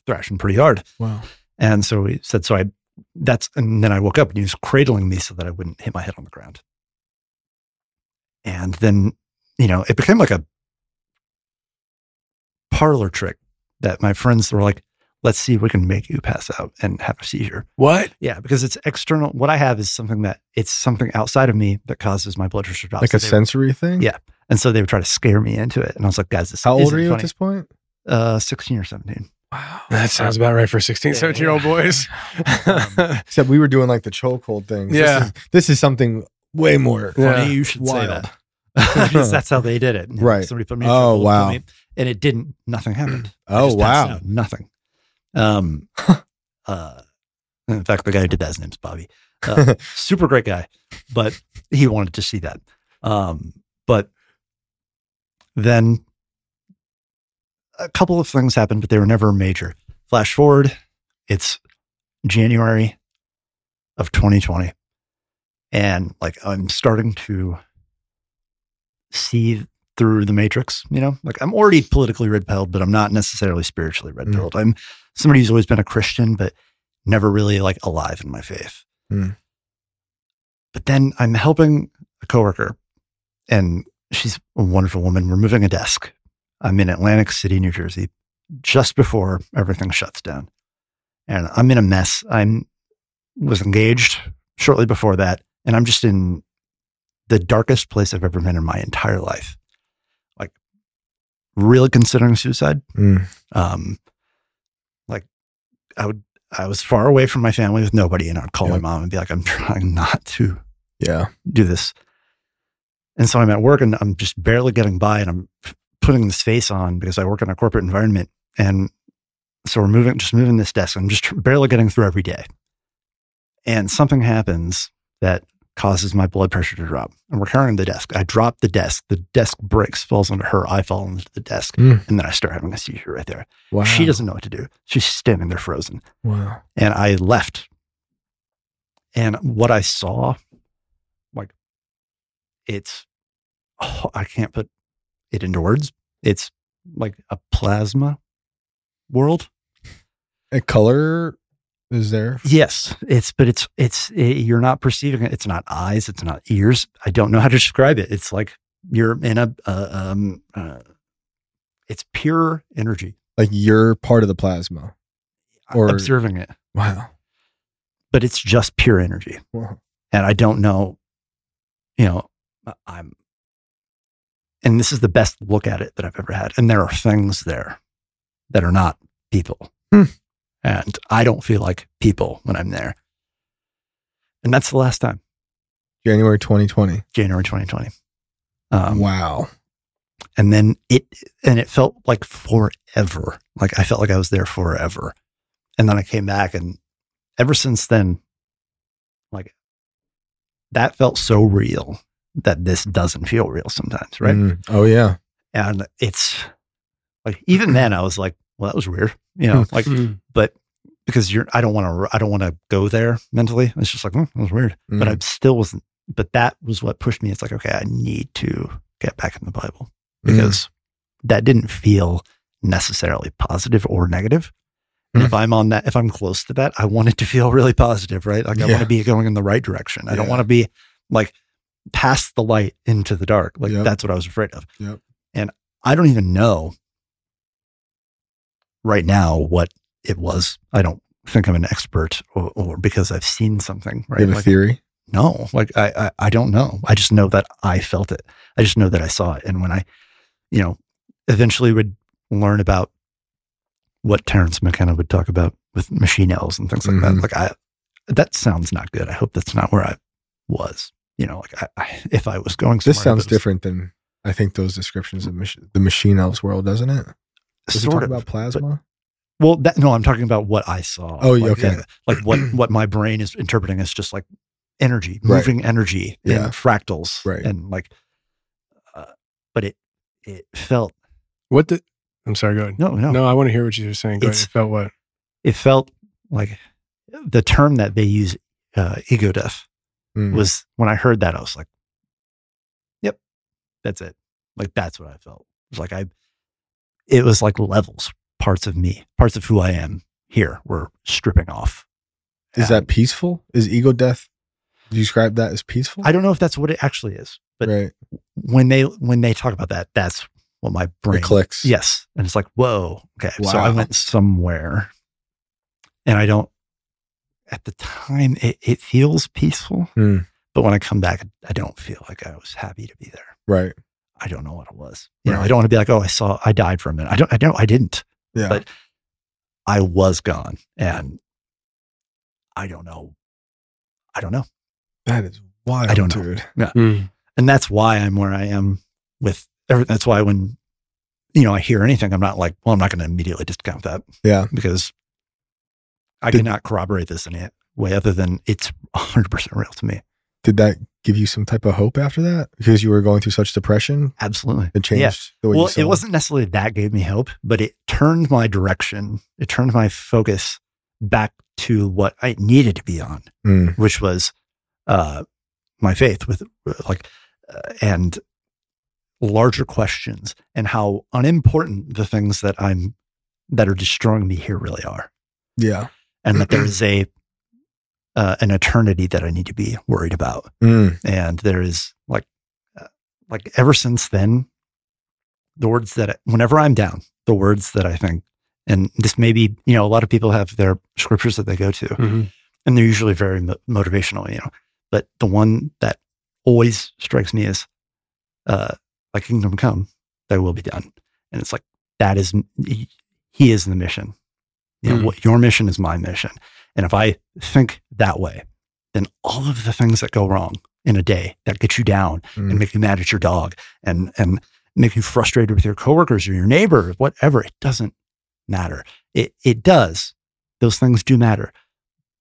thrashing pretty hard. Wow. And so he said, so I, that's, and then I woke up and he was cradling me so that I wouldn't hit my head on the ground. And then, you know, it became like a parlor trick that my friends were like, let's see if we can make you pass out and have a seizure. What? Yeah, because it's external. What I have is something that it's something outside of me that causes my blood pressure to drop. Like So a sensory thing? Yeah. And so they would try to scare me into it. And I was like, guys, this How old are you funny. at this point? Uh, 16 or 17. Wow. That sounds about right for 16, Yeah, 17 year old yeah. boys. Except we were doing like the chokehold thing. Yeah. This is, this is something way more. Yeah. Funny you should say that. That's how they did it. You know, Right. Somebody put me in Oh, wow. me- and it didn't, nothing happened. Oh, wow. out, nothing. Um, uh, in fact, the guy who did that, his name's Bobby. Uh, super great guy, but he wanted to see that. Um, but then a couple of things happened, but they were never major. Flash forward, it's January of 2020. And like I'm starting to see through the matrix, you know, like I'm already politically red pilled, but I'm not necessarily spiritually red pilled. I'm somebody who's always been a Christian, but never really like alive in my faith. Mm. but then I'm helping a coworker, and she's a wonderful woman. We're moving a desk. I'm in Atlantic City, New Jersey, just before everything shuts down, and I'm in a mess. I'm was engaged shortly before that, and I'm just in the darkest place I've ever been in my entire life. Like, really considering suicide. Mm. Um, like, I would, I was far away from my family with nobody, and I'd call my mom and be like, "I'm trying not to Yeah. do this." And so I'm at work, and I'm just barely getting by, and I'm putting this face on because I work in a corporate environment, and so we're moving, just moving this desk. I'm just barely getting through every day, and something happens that causes my blood pressure to drop. And we're carrying the desk. I drop the desk. The desk breaks, falls onto her. I fall into the desk. Mm. And then I start having a seizure right there. Wow. She doesn't know what to do. She's standing there frozen. Wow. And I left. And what I saw, it's, oh, I can't put it into words. It's like a plasma world. A color is there? Yes, it's but it's it's it, you're not perceiving it. It's not eyes. It's not ears. I don't know how to describe it. It's like you're in a uh, um. Uh, it's pure energy. Like you're part of the plasma. Or- observing it, Wow. but it's just pure energy. Wow. and I don't know, you know, I'm, and this is the best look at it that I've ever had. And there are things there that are not people. Hmm. And I don't feel like people when I'm there. And that's the last time, January 2020. January 2020. Um, wow. And then it, and it felt like forever. Like I felt like I was there forever. And then I came back and ever since then, like that felt so real that this doesn't feel real sometimes. Right. Mm. Oh yeah. And it's like, even then I was like, well, that was weird, you know, like, Mm. but because you're, I don't want to, I don't want to go there mentally. It's just like, hmm, that was weird, but I Mm. still wasn't, but that was what pushed me. It's like, okay, I need to get back in the Bible Mm. because that didn't feel necessarily positive or negative. Mm. if I'm on that, if I'm close to that, I want it to feel really positive, right? Like I Yeah. want to be going in the right direction. I don't want to be like past the light into the dark. Like Yep. that's what I was afraid of. Yep. And I don't even know right now what it was. I don't think I'm an expert or, or because I've seen something, right? You have a Like, theory? no, like I, I, I don't know. I just know that I felt it. I just know that I saw it. And when I, you know, eventually would learn about what Terence McKenna would talk about with machine elves and things like Mhm. that, like I, that sounds not good. I hope that's not where I was. You know, like I, I if I was going, This sounds was different than I think those descriptions of mach- the machine elves world, doesn't it? It Sort of, about plasma? Well, that, no, I'm talking about what I saw. Oh, yeah, like, okay. uh, Like what what my brain is interpreting as just like energy, Right. moving energy, Yeah. and fractals, Right. And like, uh, but it it felt What the? I'm sorry. Go ahead. no, no, No, I want to hear what you were saying. Go ahead. It felt what? it felt like the term that they use, uh, ego death, Mm. was when I heard that I was like, "Yep, that's it." Like that's what I felt. It was like I, it was like levels, parts of me, parts of who I am here were stripping off. Is that peaceful? Is ego death? Do you describe that as peaceful? I don't know if that's what it actually is, but right. when they when they talk about that, that's what my brain It clicks. Yes, and it's like, whoa, okay. So I went somewhere, and I don't. At the time, it, it feels peaceful, Hmm. but when I come back, I don't feel like I was happy to be there. Right. I don't know what it was. You know, I don't want to be like, oh, I saw, I died for a minute. I don't, I don't, I didn't. Yeah. But I was gone, and I don't know. I don't know. that is wild, I don't know. dude. Mm. and that's why I'm where I am with every, that's why when you know I hear anything I'm not like well I'm not going to immediately discount that Yeah. because I Did- cannot corroborate this in any way other than it's 100% real to me Did that give you some type of hope after that? Because you were going through such depression? absolutely It changed Yeah. the way well it wasn't necessarily that gave me hope but it turned my direction it turned my focus back to what I needed to be on Mm. which was uh, my faith with uh, like uh, and larger questions and how unimportant the things that I'm that are destroying me here really are, Yeah. And that there is a uh, an eternity that I need to be worried about. Mm. And there is like, uh, like ever since then, the words that I, whenever I'm down, the words that I think, and this may be, you know, a lot of people have their scriptures that they go to, Mhm. and they're usually very mo- motivational, you know. But the one that always strikes me is, uh, "Thy kingdom come, Thy will be done," and it's like that is he- He is the mission. You know, Mm. what your mission is my mission, and if I think that way, then all of the things that go wrong in a day that get you down Mm. and make you mad at your dog and and make you frustrated with your coworkers or your neighbor, whatever, it doesn't matter. It it does. Those things do matter.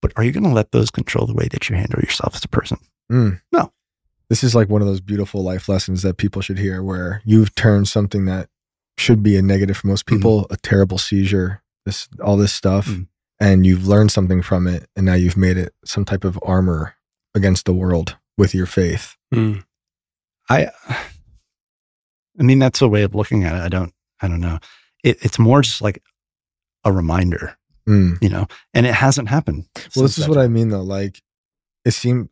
But are you going to let those control the way that you handle yourself as a person? Mm. No. This is like one of those beautiful life lessons that people should hear where you've turned something that should be a negative for most people, a terrible seizure, this all this stuff, Mhm. and you've learned something from it and now you've made it some type of armor against the world with your faith. Mm. I I mean that's a way of looking at it. I don't I don't know. It, it's more just like a reminder, Mm. you know, and it hasn't happened. Well, this is what I mean though. Like, it seemed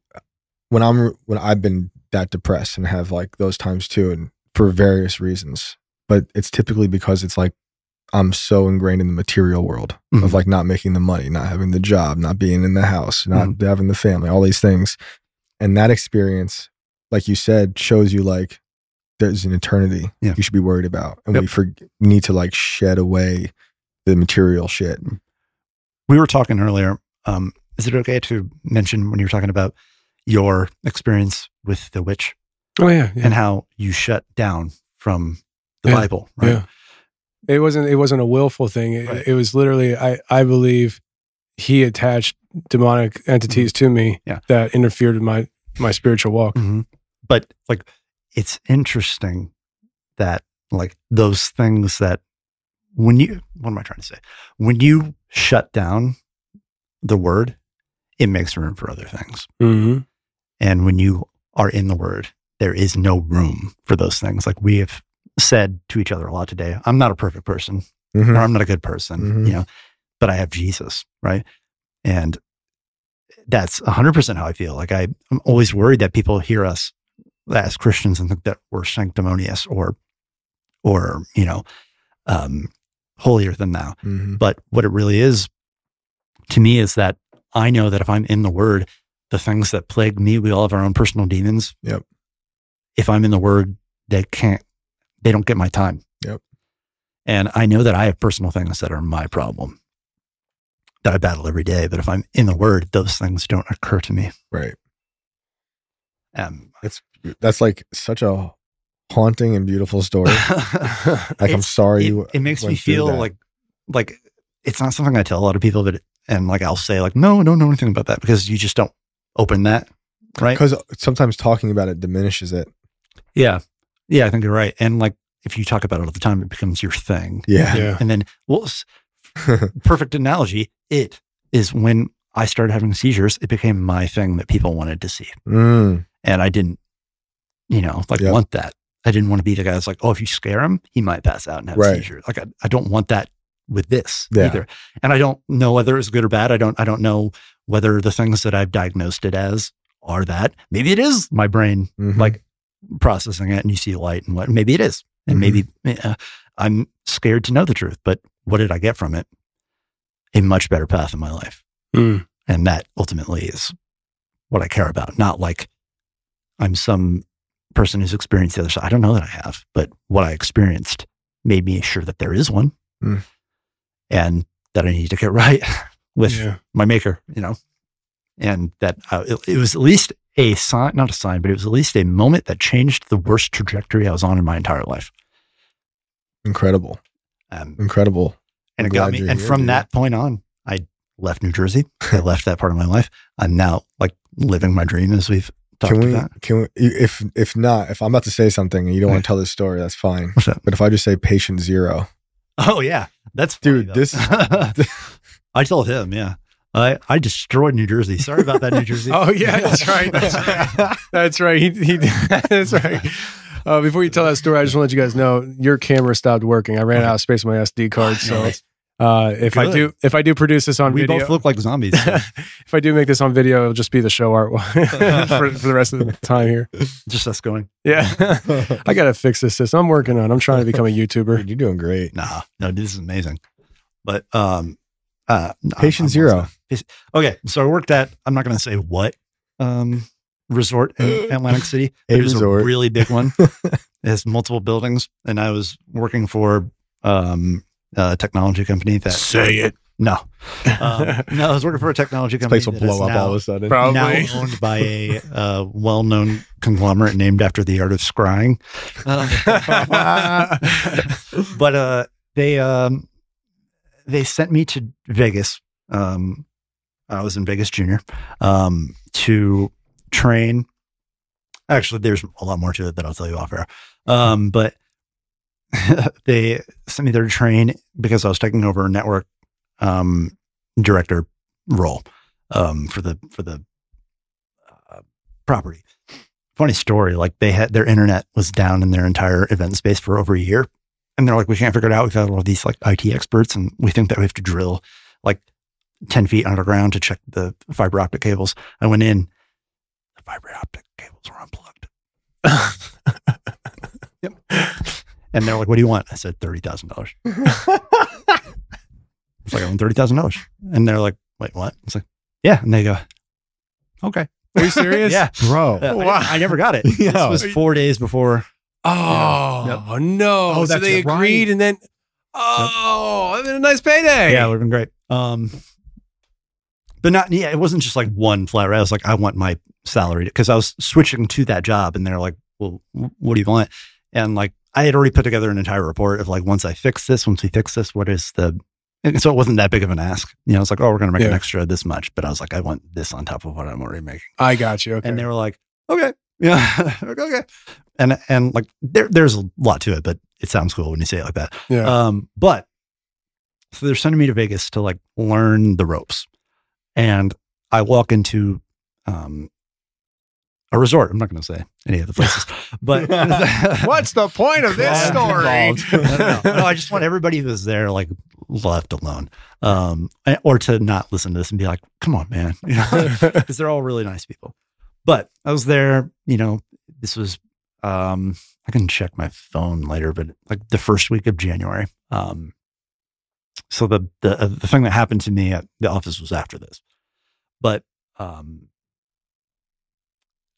when I'm when I've been that depressed and have like those times too, and for various reasons. But it's typically because it's like I'm so ingrained in the material world Mhm. of like not making the money, not having the job, not being in the house, not having the family, all these things. And that experience, like you said, shows you like there's an eternity Yeah. you should be worried about, and Yep. we for, we need to like shed away the material shit. we were talking earlier. Um, is it okay to mention when you were talking about your experience with the witch Oh yeah, yeah. and how you shut down from the Yeah, Bible, right? Yeah. It wasn't it wasn't a willful thing. It, Right. it was literally I I believe he attached demonic entities to me Mm-hmm. Yeah. that interfered with my my spiritual walk. Mhm. But like, it's interesting that like those things that when you, what am I trying to say? When you shut down the word, it makes room for other things. hmm And when you are in the word, there is no room for those things. Like we have said to each other a lot today, I'm not a perfect person Mhm. or I'm not a good person, Mhm. you know, but I have Jesus, right? And that's 100% how I feel. Like I, I'm always worried that people hear us as Christians and think that we're sanctimonious or, or, you know, um, holier than thou. Mhm. But what it really is to me is that I know that if I'm in the word, the things that plague me, we all have our own personal demons. Yep. If I'm in the word, they can't, they don't get my time. Yep. And I know that I have personal things that are my problem that I battle every day. But if I'm in the word, those things don't occur to me. Right. Um, That's that's like such a haunting and beautiful story. Like I'm sorry it, you. it makes me feel like like it's not something I tell a lot of people, but and like I'll say like no, don't know anything about that because you just don't open that, right? because sometimes talking about it diminishes it. Yeah, yeah, I think you're right. And like if you talk about it all the time, it becomes your thing. Yeah. Yeah. And then, well, perfect analogy. It is when I started having seizures, it became my thing that people wanted to see, Mm, and I didn't, you know, like Yep. want that. I didn't want to be the guy that's like, oh, if you scare him, he might pass out and have Right. a seizure. Like I, I don't want that with this Yeah. either. And I don't know whether it's good or bad. I don't I don't know whether the things that I've diagnosed it as are that. Maybe it is my brain mhm. like processing it and you see light and what maybe it is. And Mhm. maybe uh, I'm scared to know the truth, but what did I get from it? A much better path in my life. Mm. And that ultimately is what I care about. Not like I'm some person who's experienced the other side. I don't know that I have, but what I experienced made me sure that there is one Mm. and that I need to get right with Yeah. my maker, you know, and that uh, it, it was at least a sign, not a sign, but it was at least a moment that changed the worst trajectory I was on in my entire life. incredible, Um, incredible. and I'm it got me. And here, from dude. that point on, I left New Jersey. I left that part of my life. I'm now like living my dream as we've talked Can we? about. Can we? If if not, if I'm about to say something and you don't want to tell this story, that's fine. But if I just say patient zero, Oh yeah, that's funny, Dude, though. this- I told him, yeah. I, I destroyed New Jersey. Sorry about that, New Jersey. Oh yeah, that's right. That's right. That's right. He, he that's right. Uh, before you tell that story, I just want to let you guys know your camera stopped working. I ran out of space on my SD card, so Uh, if I do, if I do produce this on we video, we both look like zombies. so if I do make this on video, it'll just be the show art for, for the rest of the time here. just us going. Yeah, I gotta fix this system. I'm working on. it. I'm trying to become a YouTuber. Dude, you're doing great. Nah, no, this is amazing. But um, uh, no, Patient I'm- I'm zero. also- Patient- Okay, so I worked at. I'm not going to say what um resort in Atlantic City. A it was resort. a really big one. it has multiple buildings, and I was working for um a technology company that Say it. No, um, no, I was working for a technology This company. place will that blow up now- all of a sudden. Probably. now owned by a uh, well-known conglomerate named after the art of scrying. Uh, but uh, they um, they sent me to Vegas. Um, I was in Vegas Junior um, to train. Actually, there's a lot more to it that I'll tell you off air. Um, but they sent me there to train because I was taking over a network um, director role um, for the for the uh, property. Funny story, like they had their internet was down in their entire event space for over a year, and they're like, we can't figure it out. We've had all these like IT experts, and we think that we have to drill like ten feet underground to check the fiber optic cables. I went in, the fiber optic cables were unplugged. yep. And they're like, "What do you want?" I said, thirty thousand dollars. It's like I want thirty thousand dollars, and they're like, "Wait, what?" It's like, "Yeah," and they go, "Okay." Are you serious? yeah, Bro. Uh, I- Wow. I, never got it. Yeah. This was four days before. Oh no! Oh, so that's they right. agreed, and then oh, and then a nice payday. Yeah, it would have been great. Um, but not yeah, it wasn't just like one flat rate. I was like, I want my salary because I was switching to that job, and they're like, "Well, what do you want?" And like, I had already put together an entire report of like, once I fix this, once we fix this, what is the and so it wasn't that big of an ask. You know, it's like, oh, we're going to make an extra this much, but I was like, I want this on top of what I'm already making. I got you. Okay. And they were like, okay, yeah, okay. And and like there there's a lot to it, but it sounds cool when you say it like that. yeah. Um, but so they're sending me to Vegas to like learn the ropes. And I walk into um a resort. I'm not going to say any of the places, but What's the point of this story? no, no, I just want everybody who's there like left alone, um, or to not listen to this and be like, "Come on, man," you know, because they're all really nice people. But I was there, you know. This was um, I can check my phone later, but like the first week of January. Um, so the the uh, the thing that happened to me at the office was after this, but um,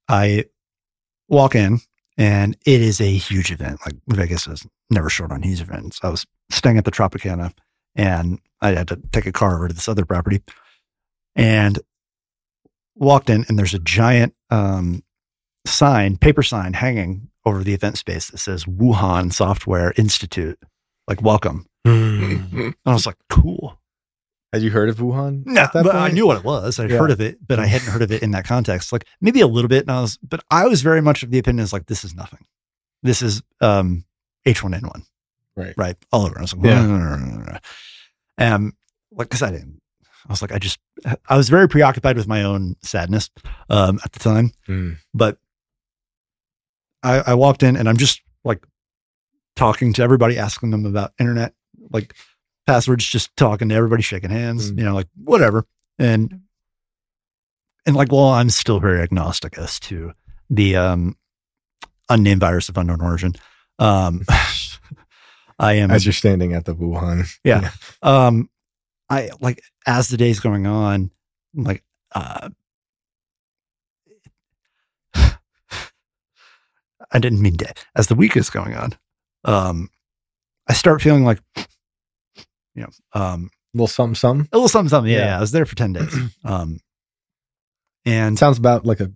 I walk in and it is a huge event. Like Vegas is never short on huge events. I was staying at the Tropicana and I had to take a car over to this other property and walked in and there's a giant um, sign, paper sign hanging over the event space that says Wuhan Software Institute, like welcome. And I was like, cool. Had you heard of Wuhan? No, at that but I knew what it was. I'd Yeah. heard of it, but I hadn't heard of it in that context. Like maybe a little bit. And I was, but I was very much of the opinion is like, this is nothing. This is um, H1N1. Right. Right. All over. I was like, Yeah. yeah. Um, like, cause I didn't, I was like, I just, I was very preoccupied with my own sadness um, at the time. Mm. But I, I walked in and I'm just like talking to everybody, asking them about internet, like passwords, just talking to everybody, shaking hands, Mm. you know, like whatever. And and like, well, I'm still very agnostic as to the um unnamed virus of unknown origin. Um I am As you're standing at the Wuhan. yeah. Um, I like as the day's going on, like uh, I didn't mean day. As the week is going on, um, I start feeling like, you know, um, A little something, something. a little something, something. Yeah, Yeah. yeah, I was there for ten days. Um, and Sounds about like a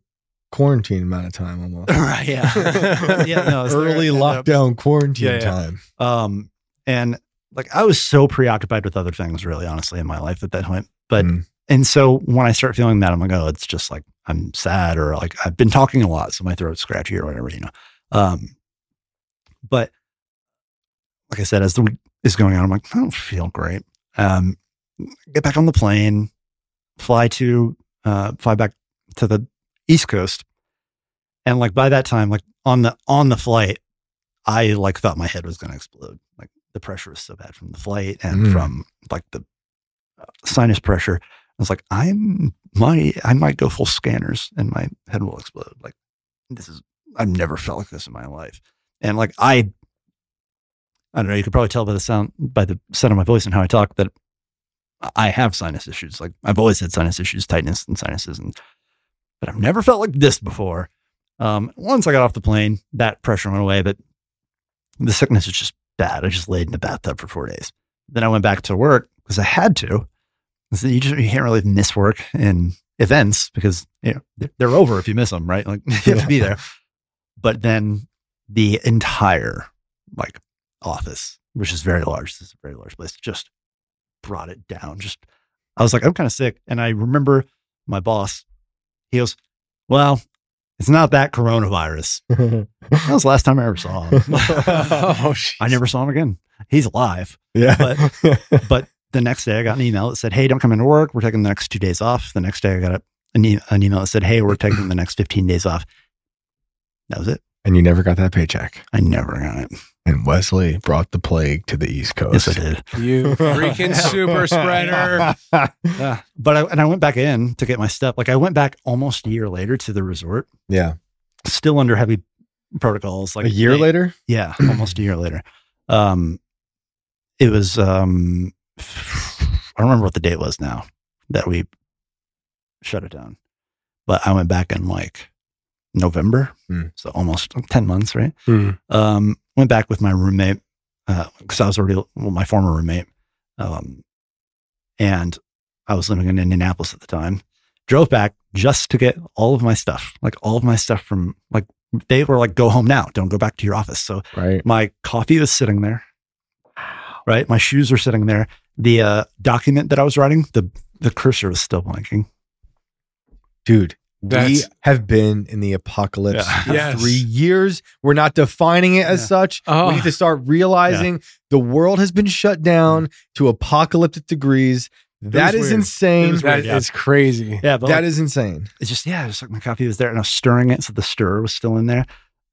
quarantine amount of time almost. right, yeah, yeah, no, I was there Early and, lockdown quarantine Yeah, yeah. time. Um, and like I was so preoccupied with other things, really, honestly, in my life at that point. But Mm. and so when I start feeling that, I'm like, oh, it's just like I'm sad, or like I've been talking a lot, so my throat's scratchy or whatever, you know. Um, but like I said, as the week is going on, I'm like, I don't feel great. Um, get back on the plane, fly to uh, fly back to the East Coast, and like by that time, like on the on the flight, I like thought my head was going to explode. Like the pressure was so bad from the flight and Mm. from like the uh, sinus pressure. I was like, I'm my I might go full scanners and my head will explode. Like this is I've never felt like this in my life. And like I I don't know, you could probably tell by the sound by the sound of my voice and how I talk that I have sinus issues. Like I've always had sinus issues, tightness and sinuses and but I've never felt like this before. Um, once I got off the plane, that pressure went away, but the sickness was just bad. I just laid in the bathtub for four days. Then I went back to work because I had to. So you just you can't really miss work in events because you know they're, they're over if you miss them, right? Like you have to be there. But then the entire like office, which is very large, this is a very large place, just brought it down. Just I was like, I'm kind of sick, and I remember my boss. He goes, "Well, it's not that coronavirus." that was the last time I ever saw him. oh, I never saw him again. He's alive. Yeah. But but the next day I got an email that said, Hey, don't come into work. We're taking the next two days off. The next day I got a, an, e- an email that said, Hey, we're taking the next 15 days off. That was it. And you never got that paycheck. I never got it. And Wesley brought the plague to the East Coast. Yes, I did. You freaking super spreader. Yeah. But I, and I went back in to get my stuff. Like I went back almost a year later to the resort, Yeah. still under heavy protocols. Like a year they- later? Yeah, almost a year later. Um, it was um, I don't remember what the date was now that we shut it down, but I went back in like November, Hmm. so almost ten months, right? Hmm. Um, went back with my roommate because I was already well, my former roommate, um, and I was living in Indianapolis at the time. Drove back just to get all of my stuff, like all of my stuff from like they were like, "Go home now, don't go back to your office." So Right. my coffee was sitting there. Right, my shoes were sitting there. The uh, document that I was writing, the the cursor was still blinking. Dude, we have been in the apocalypse Yeah. for Yes. three years. We're not defining it as Yeah. such. Oh. We need to start realizing the world has been shut down to apocalyptic degrees. That was weird. insane. It That weird, yeah. is crazy. Yeah, but That like, is insane. it's just yeah, just like my coffee was there, and I was stirring it, so the stir was still in there,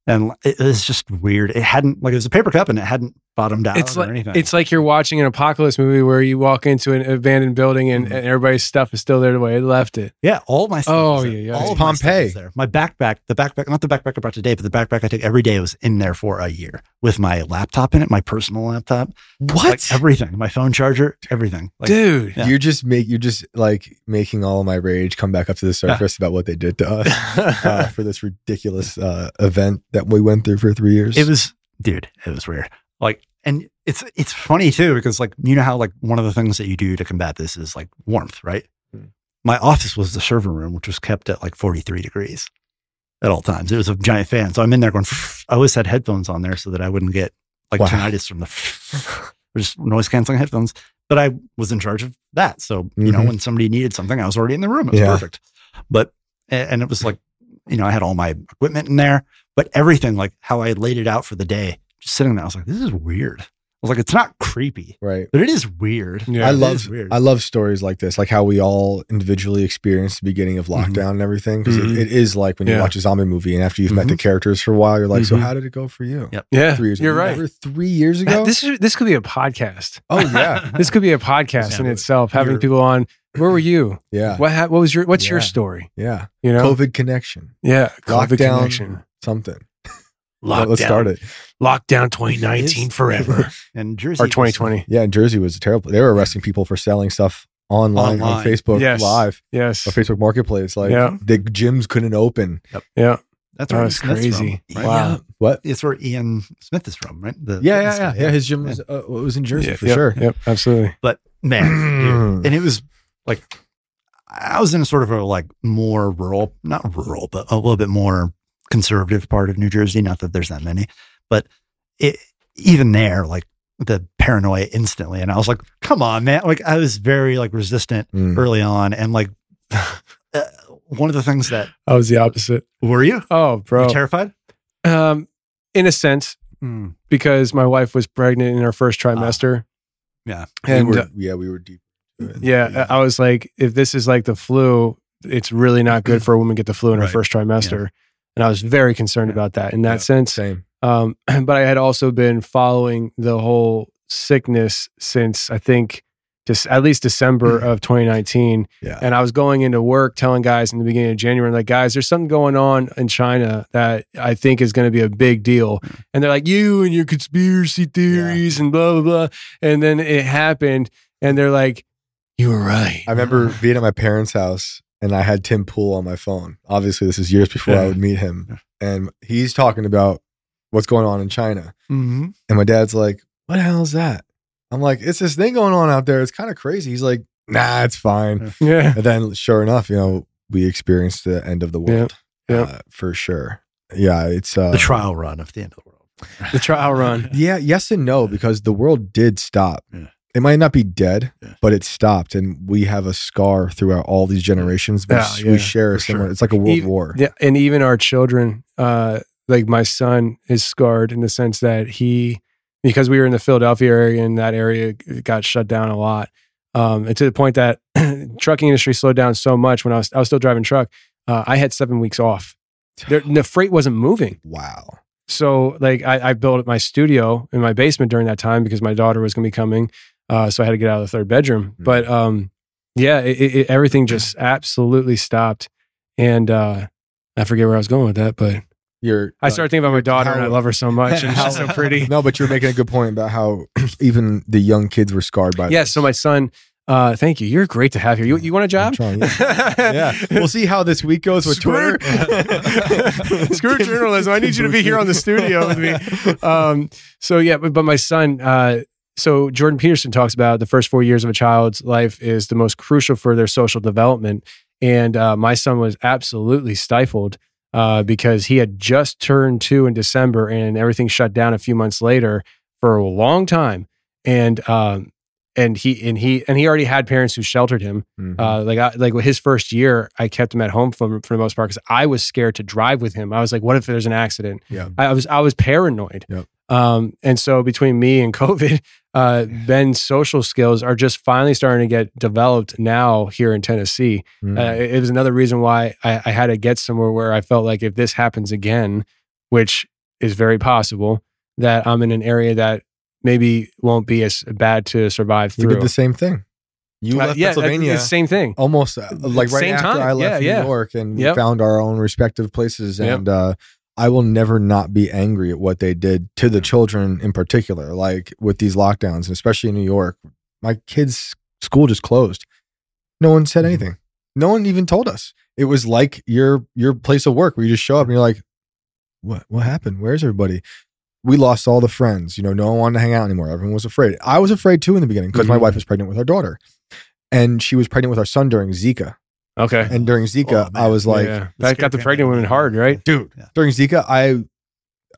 and it was just weird. It hadn't like it was a paper cup, and it hadn't bottomed out It's or like anything. it's like you're watching an apocalypse movie where you walk into an abandoned building and, Mhm. and everybody's stuff is still there the way it left it. yeah, all my stuff. Oh, there. yeah, yeah. all It's of my stuff Pompeii. there. My backpack, the backpack, not the backpack I brought today, but the backpack I take every day was in there for a year with my laptop in it, my personal laptop, What? like everything, my phone charger, everything. Like, Dude. Yeah. You're just make you're just like making all my rage come back up to the surface about what they did to us uh, for this ridiculous uh, event that we went through for three years. It was, dude, it was weird. Like, and it's it's funny too because like you know how like one of the things that you do to combat this is like warmth, right? Hmm. My office was the server room, which was kept at like 43 degrees at all times. It was a giant fan, so I'm in there going. I always had headphones on there so that I wouldn't get like Wow. tinnitus from the just noise canceling headphones. But I was in charge of that, so you know Mhm. when somebody needed something, I was already in the room. It was Yeah. perfect. But and it was like you know I had all my equipment in there, but everything like how I laid it out for the day, just sitting there, I was like, this is weird. I was like, it's not creepy, right. but it is weird. Yeah. I It love weird. I love stories like this, like how we all individually experienced the beginning of Mhm. lockdown and everything. Because Mhm. it, it is like when you watch a zombie movie and after you've met Mhm. the characters for a while, you're like, so Mhm. how did it go for you? Yep. Yeah. Three years You're ago. right. Remember three years ago. This is this could be a podcast. oh yeah, This could be a podcast Yeah, in itself. Having you're- people on. Where were you? yeah, What ha- what was your what's your story? yeah. You know? COVID connection, Yeah. COVID lockdown, connection. something. Lockdown. Let's start it. Lockdown 2019 forever. and Jersey or was- 2020. Yeah, in Jersey was terrible. They were arresting people for selling stuff online, on Facebook Yes. Live Yes. or Facebook Marketplace. Like Yeah. the gyms couldn't open. Yeah. That's where was crazy. From, right? Wow. What? It's where Ian Smith is from, right? The Yeah, yeah, fitness yeah, yeah. His gym was uh, was in Jersey Yeah, for yep, sure. Yep. Absolutely. But man, and it was like I was in a sort of a like more rural, not rural, but a little bit more conservative part of New Jersey. Not that there's that many, but it even there, like the paranoia instantly, and I was like, "Come on, man!" Like I was very like resistant Mm. early on, and like uh, one of the things that I was the opposite. were you, Oh, you bro. terrified? Um, in a sense, Mm. because my wife was pregnant in her first trimester. Yeah. And we were, uh, yeah, we were deep. yeah, I I was like, if this is like the flu, it's really not good for a woman to get the flu in her first trimester. And I was very concerned Yeah. about that in that Yeah. sense. Same. Um, but I had also been following the whole sickness since I think just at least December of 2019. Yeah. And I was going into work telling guys in the beginning of January, like, guys, there's something going on in China that I think is going to be a big deal. And they're like, you and your conspiracy theories and blah, blah, blah. And then it happened. And they're like, you were right. I remember being at my parents' house and I had Tim Pool on my phone. Obviously, this is years before I would meet him. And he's talking about what's going on in China. Mm-hmm. And my dad's like, What the hell is that? I'm like, It's this thing going on out there. It's kind of crazy. He's like, Nah, it's fine. Yeah. And then, sure enough, you know, we experienced the end of the world Yeah. uh, for sure. Yeah, it's uh, The trial run of the end of the world. The trial run. Yeah, yes and no, because the world did stop. Yeah. It might not be dead, Yeah. but it stopped, and we have a scar throughout all these generations. We, Yeah, yeah, we share a similar. sure. It's like a world Even- war. Yeah, and even our children, uh, like my son is scarred in the sense that he, because we were in the Philadelphia area and that area got shut down a lot, um, and to the point that trucking industry slowed down so much when I was I was still driving truck. Uh, I had seven weeks off. There, the freight wasn't moving. Wow. So like I, I built my studio in my basement during that time because my daughter was going to be coming. Uh, so I had to get out of the third bedroom. Mm. But um, yeah, it, it, everything just absolutely stopped. And uh, I forget where I was going with that, but You're. I started thinking about my daughter and I love her so much and she's so pretty. No, but you're making a good point about how even the young kids were scarred by. Yeah. this. So my son, uh, thank you. You're great to have here. You, you want a job? trying, yeah. yeah, we'll see how this week goes with Screw- Twitter. Screw journalism. I need you to be here on the studio with me. Um, so yeah, but, but my son, uh, so Jordan Peterson talks about the first four years of a child's life is the most crucial for their social development. And uh, my son was absolutely stifled uh, because he had just turned two in December and everything shut down a few months later for a long time. And um, and he and he and he already had parents who sheltered him. Mhm. Uh, like I, like his first year, I kept him at home for for the most part because I was scared to drive with him. I was like, what if there's an accident? yeah. I was I was paranoid. Yep. Um, and so between me and COVID, uh, Ben's social skills are just finally starting to get developed now here in Tennessee. Mm. Uh, it, was another reason why I, I had to get somewhere where I felt like if this happens again, which is very possible, that I'm in an area that maybe won't be as bad to survive you through. did the same thing. You Uh, left yeah, Pennsylvania. it's the same thing. almost uh, like right Same after time. I left Yeah, New yeah. York and we Yep. found our own respective places. Yep. And uh, I will never not be angry at what they did to the children in particular, like with these lockdowns, and especially in New York. My kids' school just closed. No one Mm-hmm. said anything. No one even told us. It was like your your place of work where you just show up and you're like, what what happened? Where's everybody? We lost all the friends. You know, no one wanted to hang out anymore. Everyone was afraid. I was afraid too in the beginning because my Mhm. wife was pregnant with our daughter. And she was pregnant with our son during Zika. Okay. And during Zika, Oh, I was like, yeah. that got the pregnant women hard, right? dude, Yeah. during Zika, I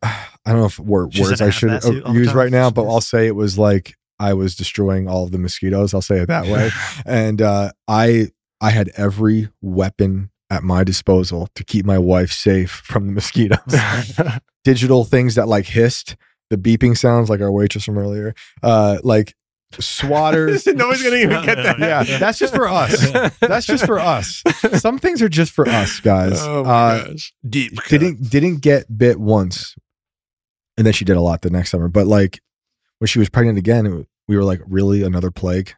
I don't know if word, words I should hazmat suit all the use right now, but I'll say it was like I was destroying all of the mosquitoes. I'll say it that way. and uh, I I had every weapon at my disposal to keep my wife safe from the mosquitoes. Digital things that like hissed, the beeping sounds like our waitress from earlier, uh, like swatters. no one's gonna even get that. yeah, that's just for us. That's just for us. Some things are just for us, guys. Oh my uh, gosh. Deep. didn't didn't get bit once, and then she did a lot the next summer. But like when she was pregnant again, it, we were like, really another plague.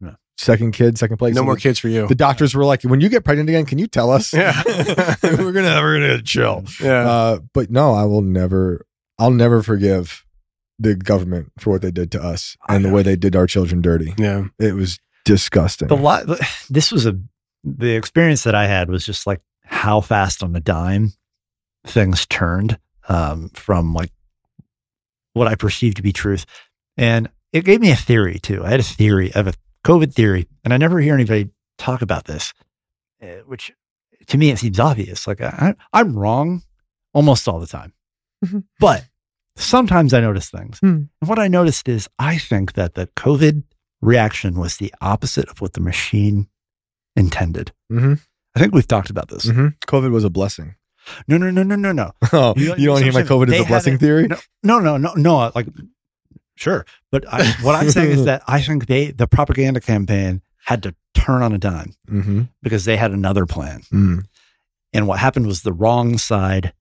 Yeah. Second kid, second plague. No So more the- kids for you. The doctors were like, when you get pregnant again, can you tell us? Yeah. we're gonna we're gonna chill. Yeah. Uh, but no, I will never. I'll never forgive the government for what they did to us and the way they did our children dirty. yeah. It was disgusting. the lot this was a the experience that i had was just like how fast on a dime things turned um, from like what i perceived to be truth and it gave me a theory too i had a theory of a covid theory and i never hear anybody talk about this uh, which to me it seems obvious like I, i'm wrong almost all the time Mhm. but sometimes i notice things Hmm. and what i noticed is i think that the covid reaction was the opposite of what the machine intended. Mhm. I think we've talked about this. Mhm. COVID was a blessing. No, no, no, no, no, no. Oh, You you, don't- hear my COVID is a blessing theory? No, no, no, no, no. Like, sure, but I, what I'm saying is that I think they, the propaganda campaign, had to turn on a dime Mm-hmm. because they had another plan. Mm. And what happened was the wrong side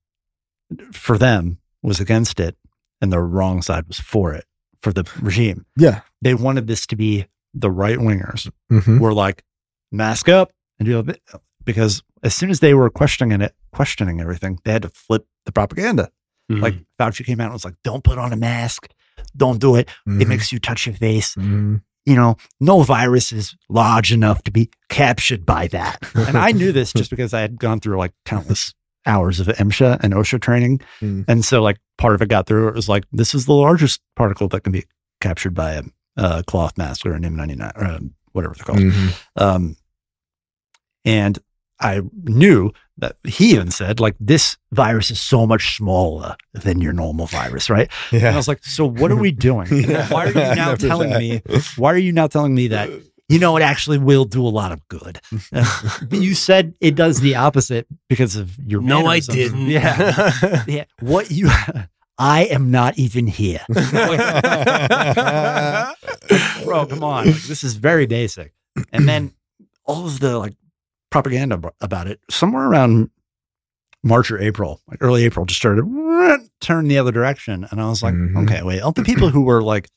for them was against it, and the wrong side was for it for the regime. Yeah. They wanted this to be the right wingers Mhm. were like, mask up and do a bit because as soon as they were questioning it, questioning everything, they had to flip the propaganda. Like Fauci came out and was like, don't put on a mask. Don't do it. It Mhm. makes you touch your face. Mhm. You know, no virus is large enough to be captured by that. And I knew this just because I had gone through like countless hours of MSHA and OSHA training. Mm. And so like part of it got through. It was like, this is the largest particle that can be captured by a, a cloth mask or an M99 or um, whatever they're called. Mhm. Um, and I knew that he even said, like, this virus is so much smaller than your normal virus, right? And I was like, so what are we doing? Yeah. Why are you now telling that. me? Why are you now telling me that? You know, it actually will do a lot of good. you said it does the opposite because of your. No, I didn't. Yeah, yeah. What you? I am not even here, bro. Come on, Like, this is very basic. And then all of the like propaganda about it somewhere around March or April, like early April, just started turn the other direction, and I was like, Mhm. okay, wait, all the people who were like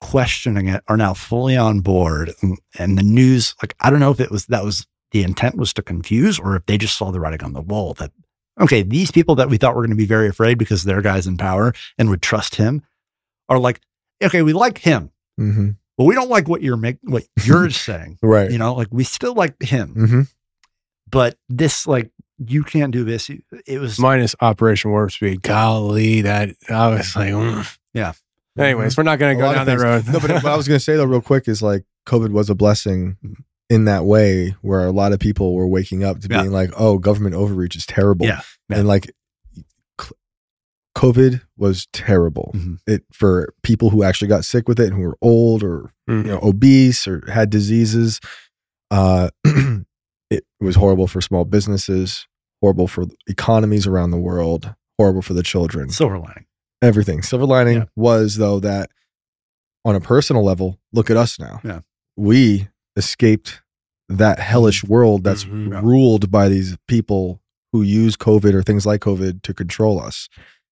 questioning it are now fully on board, and, and the news, like, I don't know if it was that was the intent was to confuse, or if they just saw the writing on the wall that okay, these people that we thought were going to be very afraid because they're guys in power and would trust him are like, okay, we like him, Mhm. but we don't like what you're making, what you're saying. Right. You know, like we still like him, hmm but this like you can't do this. It was Minus Operation Warp Speed. Golly, that I was like, mm. Yeah. Anyways, we're not going to go down that road. no, but what I was going to say though, real quick, is like COVID was a blessing in that way, where a lot of people were waking up to Yeah. being like, "Oh, government overreach is terrible," Yeah. Yeah. and like, c- COVID was terrible. Mhm. It for people who actually got sick with it and who were old or Mhm. you know obese or had diseases. Uh, it was horrible for small businesses, horrible for economies around the world, horrible for the children silver lining. Everything. Silver lining Yeah. was though that on a personal level, look at us now. Yeah. We escaped that hellish world that's Mhm. Yeah. ruled by these people who use COVID or things like COVID to control us.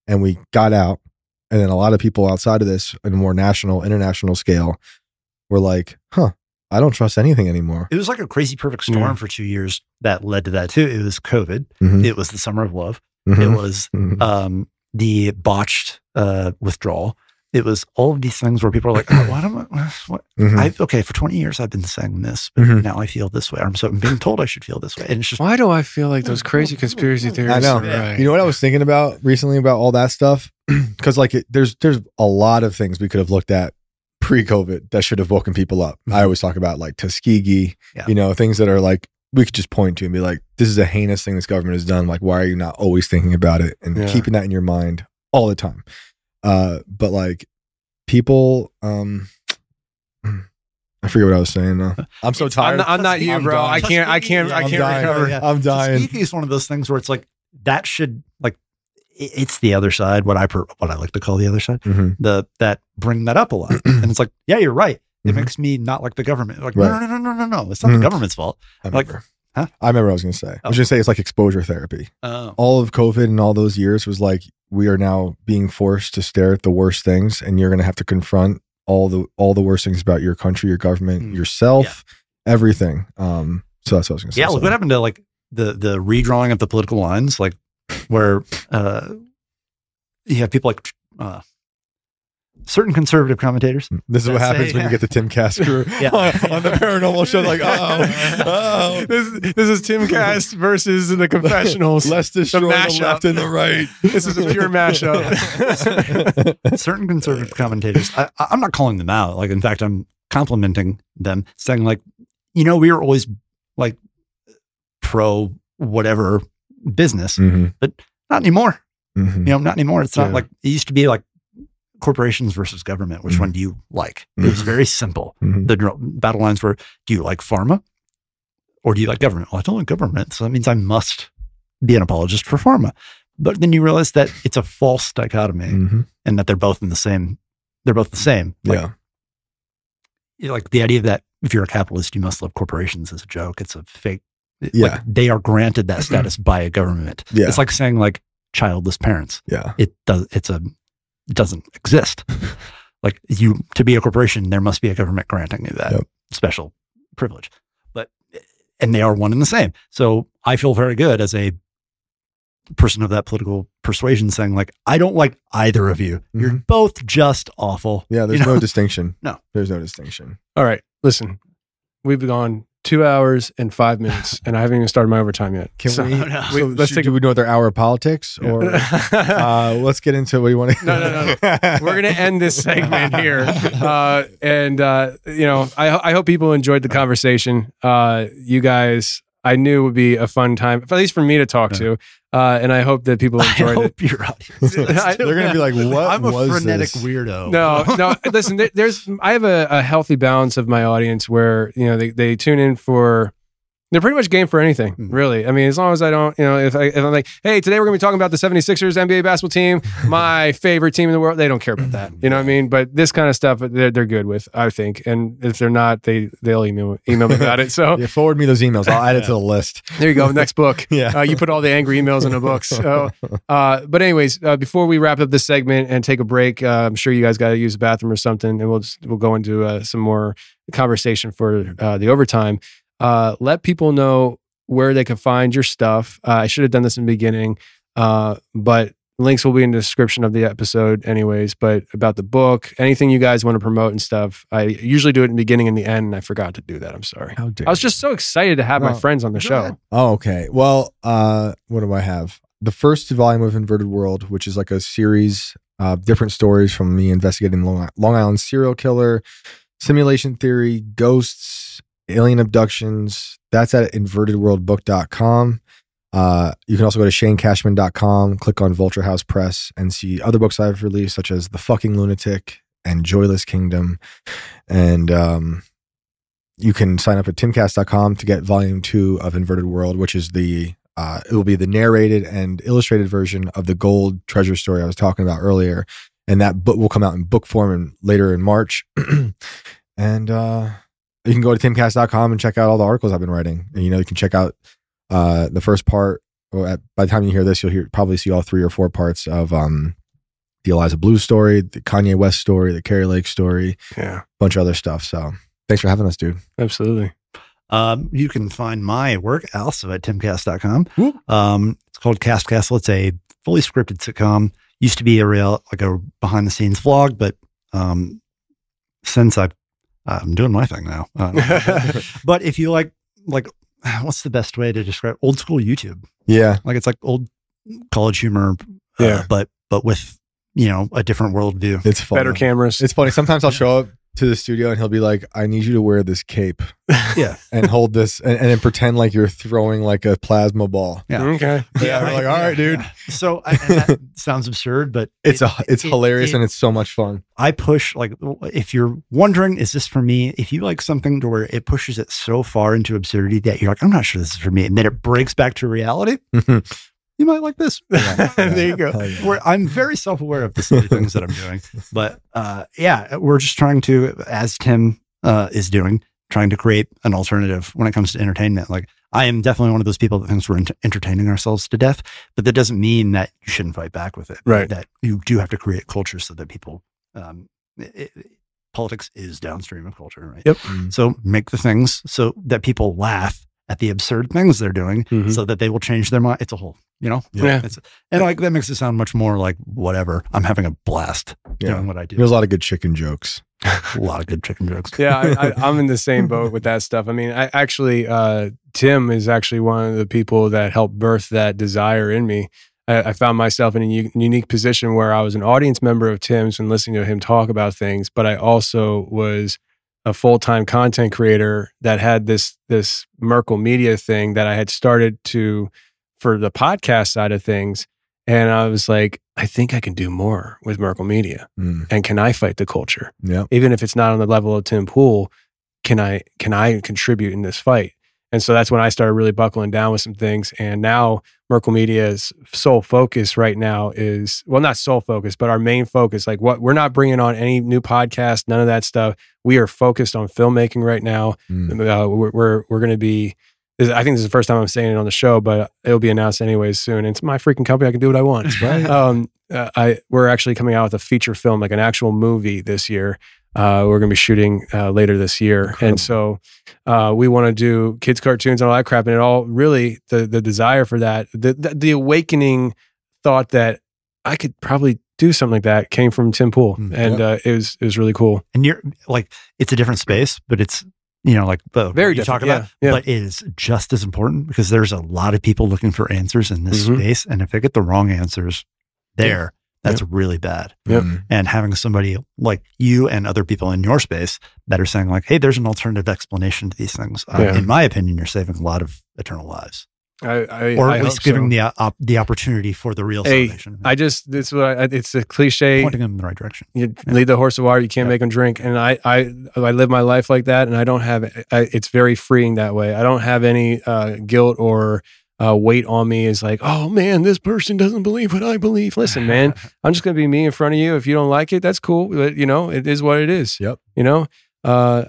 And we got out. And then a lot of people outside of this on a more national, international scale were like, huh, I don't trust anything anymore. It was like a crazy perfect storm Yeah. for two years that led to that too. It was COVID. Mhm. It was the summer of love. Mhm. It was Mhm. um, the botched uh, withdrawal. It was all of these things where people are like, oh, "What am I? What? Mhm. I okay, for twenty years I've been saying this, but Mhm. now I feel this way. I'm so I'm being told I should feel this way, and it's just Why do I feel like those crazy conspiracy theories? I know. right? You know what I was thinking about recently about all that stuff? Because like it, there's there's a lot of things we could have looked at pre-COVID that should have woken people up. I always talk about like Tuskegee, Mm-hmm. Yeah. you know, things that are like we could just point to and be like, this is a heinous thing this government has done. Like, why are you not always thinking about it and Yeah. keeping that in your mind all the time? Uh, but like people, um, I forget what I was saying. Now. I'm so I'm tired. not, I'm not you, I'm bro. dying. I can't. I can't. I I'm can't dying. recover. Yeah. I'm dying. Tuskegee is one of those things where it's like that should like it's the other side. What I per, what I like to call the other side. Mhm. The that bring that up a lot, and it's like, yeah, you're right. It Mhm. makes me not like the government. Like, Right. no, no, no, no, no, no. It's not Mhm. the government's fault. I Like- Huh? I remember what I was going to say. I Oh. was going to say it's like exposure therapy. Oh, all of COVID and all those years was like we are now being forced to stare at the worst things, and you're going to have to confront all the all the worst things about your country, your government, Mm. yourself, everything. Um, so that's what I was going to say. yeah. Look what happened to like the the redrawing of the political lines, like where uh, you have people like uh, certain conservative commentators. This is what happens a- when you get the Timcast crew Yeah. on, on the paranormal show. Like, oh, oh, This, this is Timcast versus the confessionals. let's destroy the, mashup. left and the right. This is a pure mashup. certain conservative commentators. I, I- I'm not calling them out. Like, in fact, I'm complimenting them, saying like, you know, we were always like pro whatever business, Mhm, not anymore. mhm. You know, not anymore. It's not like it used to be like corporations versus government. Which Mhm. one do you like? It was very simple. Mhm. The battle lines were: Do you like pharma, or do you like government? Well, I don't like government, so that means I must be an apologist for pharma. But then you realize that it's a false dichotomy, Mhm. and that they're both in the same. They're both the same. Like, Yeah. you know, like the idea that if you're a capitalist, you must love corporations is a joke. It's a fake. Yeah. Like they are granted that status by a government. Yeah. It's like saying like childless parents. Yeah. It does. It's a. It doesn't exist. like you to be a corporation, there must be a government granting you that Yep. special privilege. But and they are one and the same. So I feel very good as a person of that political persuasion saying like I don't like either of you. You're both just awful. Mm-hmm. Yeah, there's You know? no distinction. No. There's no distinction. All right, listen, we've gone two hours and five minutes, and I haven't even started my overtime yet. Can So- we, we- so let's should- take do we know their hour of politics or uh, let's get into what you want to no, no, no. We're gonna end this segment here, uh, and uh, you know, I, I hope people enjoyed the conversation. Uh, you guys, I knew would be a fun time, at least for me to talk to, uh, and I hope that people I enjoyed it. hope your audience. They're gonna be like, "What I'm a frenetic this?" weirdo. No, no. Listen, there, there's I have a, a healthy balance of my audience where you know they, they tune in for they're pretty much game for anything, Hmm. really. I mean, as long as I don't, you know, if, I, if I'm like, hey, today we're going to be talking about the 76ers NBA basketball team, my favorite team in the world, they don't care about that. You know what I mean? But this kind of stuff, they're, they're good with, I think. And if they're not, they, they'll email, email me about it. So Yeah, forward me those emails. I'll add it to the list. there you go. Next book. Yeah. Uh, you put all the angry emails in a book. So, uh, but anyways, uh, before we wrap up this segment and take a break, uh, I'm sure you guys got to use the bathroom or something, and we'll just, we'll go into uh, some more conversation for uh, the overtime. Uh, let people know where they can find your stuff. Uh, I should have done this in the beginning, uh, but links will be in the description of the episode, anyways. But about the book, anything you guys want to promote and stuff, I usually do it in the beginning and the end, and I forgot to do that. I'm sorry. How dare I was just so excited to have my friends on the show. Oh, okay. Well, uh, what do I have? The first volume of Inverted World, which is like a series of different stories from me investigating Long Island serial killer, simulation theory, ghosts, alien abductions. That's at invertedworldbook.com. Uh, you can also go to shanecashman.com, click on Vulture House Press, and see other books I've released, such as The Fucking Lunatic and Joyless Kingdom. And um, you can sign up at timcast.com to get volume two of Inverted World, which is the uh, it will be the narrated and illustrated version of the gold treasure story I was talking about earlier. And that book will come out in book form in, later in March. and uh, you can go to timcast.com and check out all the articles I've been writing. And, you know, you can check out uh, the first part. Or at, by the time you hear this, you'll hear probably see all three or four parts of um, the Eliza Bleu story, the Kanye West story, the Kari Lake story, Yeah, a bunch of other stuff. So thanks for having us, dude. absolutely. Um, you can find my work also at timcast.com. Whoop. Um, it's called Cast Castle. It's a fully scripted sitcom. Used to be a real, like a behind the scenes vlog, but um, since I've, I'm doing my thing now. Uh, but if you like, like, what's the best way to describe old school YouTube? Yeah. Like it's like old college humor, uh, Yeah. but but with you know a different worldview. It's fun. Better cameras. It's funny. Sometimes I'll show up to the studio and he'll be like, I need you to wear this cape Yeah, and hold this and, and then pretend like you're throwing like a plasma ball. yeah. okay. Yeah, we're like, all right, dude. So I, and that sounds absurd, but It's it- a it's it- hilarious it- and it's so much fun. I push like if you're wondering, is this for me? If you like something to where it pushes it so far into absurdity that you're like, I'm not sure this is for me, and then it breaks back to reality, you might like this. there you go. Hell yeah. I'm very self aware of the silly things that I'm doing, but uh, yeah, we're just trying to, as Tim uh, is doing, trying to create an alternative when it comes to entertainment. Like I am definitely one of those people that thinks we're ent- entertaining ourselves to death, but that doesn't mean that you shouldn't fight back with it. Right. That you do have to create culture so that people. Um, it, it- politics is downstream of culture, right? Yep. Mm. So make the things so that people laugh at the absurd things they're doing, Mhm. so that they will change their mind. It's a whole, you know. Yeah. It's, and like that makes it sound much more like whatever. I'm having a blast Yeah. doing what I do. There's a lot of good chicken jokes. a lot of good chicken jokes. yeah, I, I, I'm in the same boat with that stuff. I mean, I actually, uh, Tim is actually one of the people that helped birth that desire in me. I, I found myself in a u- unique position where I was an audience member of Tim's and listening to him talk about things, but I also was a full time content creator that had this this Merkel Media thing that I had started to for the podcast side of things, and I was like, I think I can do more with Merkel Media, Mm. and can I fight the culture? Yep. even if it's not on the level of Tim Pool, can I can I contribute in this fight? And so that's when I started really buckling down with some things. And now Merkel Media's sole focus right now is well, not sole focus, but our main focus. Like what we're not bringing on any new podcast, none of that stuff. We are focused on filmmaking right now. Mm. Uh, we're we're, we're going to be. I think this is the first time I'm saying it on the show, but it'll be announced anyways soon. It's my freaking company. I can do what I want. Um, uh, I we're actually coming out with a feature film, like an actual movie this year. Uh, we're going to be shooting uh, later this year, and so uh, we want to do kids cartoons and all that crap. And it all really the the desire for that, the the, the awakening thought that I could probably do something like that came from Tim Pool, Mm, and uh, it was it was really cool. And you're like, it's a different space, but it's you know like the Very what you talk about, yeah, yeah. but it is just as important because there's a lot of people looking for answers in this Mhm. space, and if they get the wrong answers there, that's really bad. Yep. Mm. And having somebody like you and other people in your space that are saying like, "Hey, there's an alternative explanation to these things," uh, Yeah. in my opinion, you're saving a lot of eternal lives, I, I or I at least giving so. the uh, op- the opportunity for the real Hey, salvation, I just this what I, it's a cliche. pointing them in the right direction. You lead the horse to water, you can't Yeah. make them drink. And I, I, I live my life like that, and I don't have. I, it's very freeing that way. I don't have any uh, guilt or uh, weight on me. Is like, oh man, this person doesn't believe what I believe. Listen, man, I'm just gonna be me in front of you. If you don't like it, that's cool. But, you know, it is what it is. Yep. You know, uh,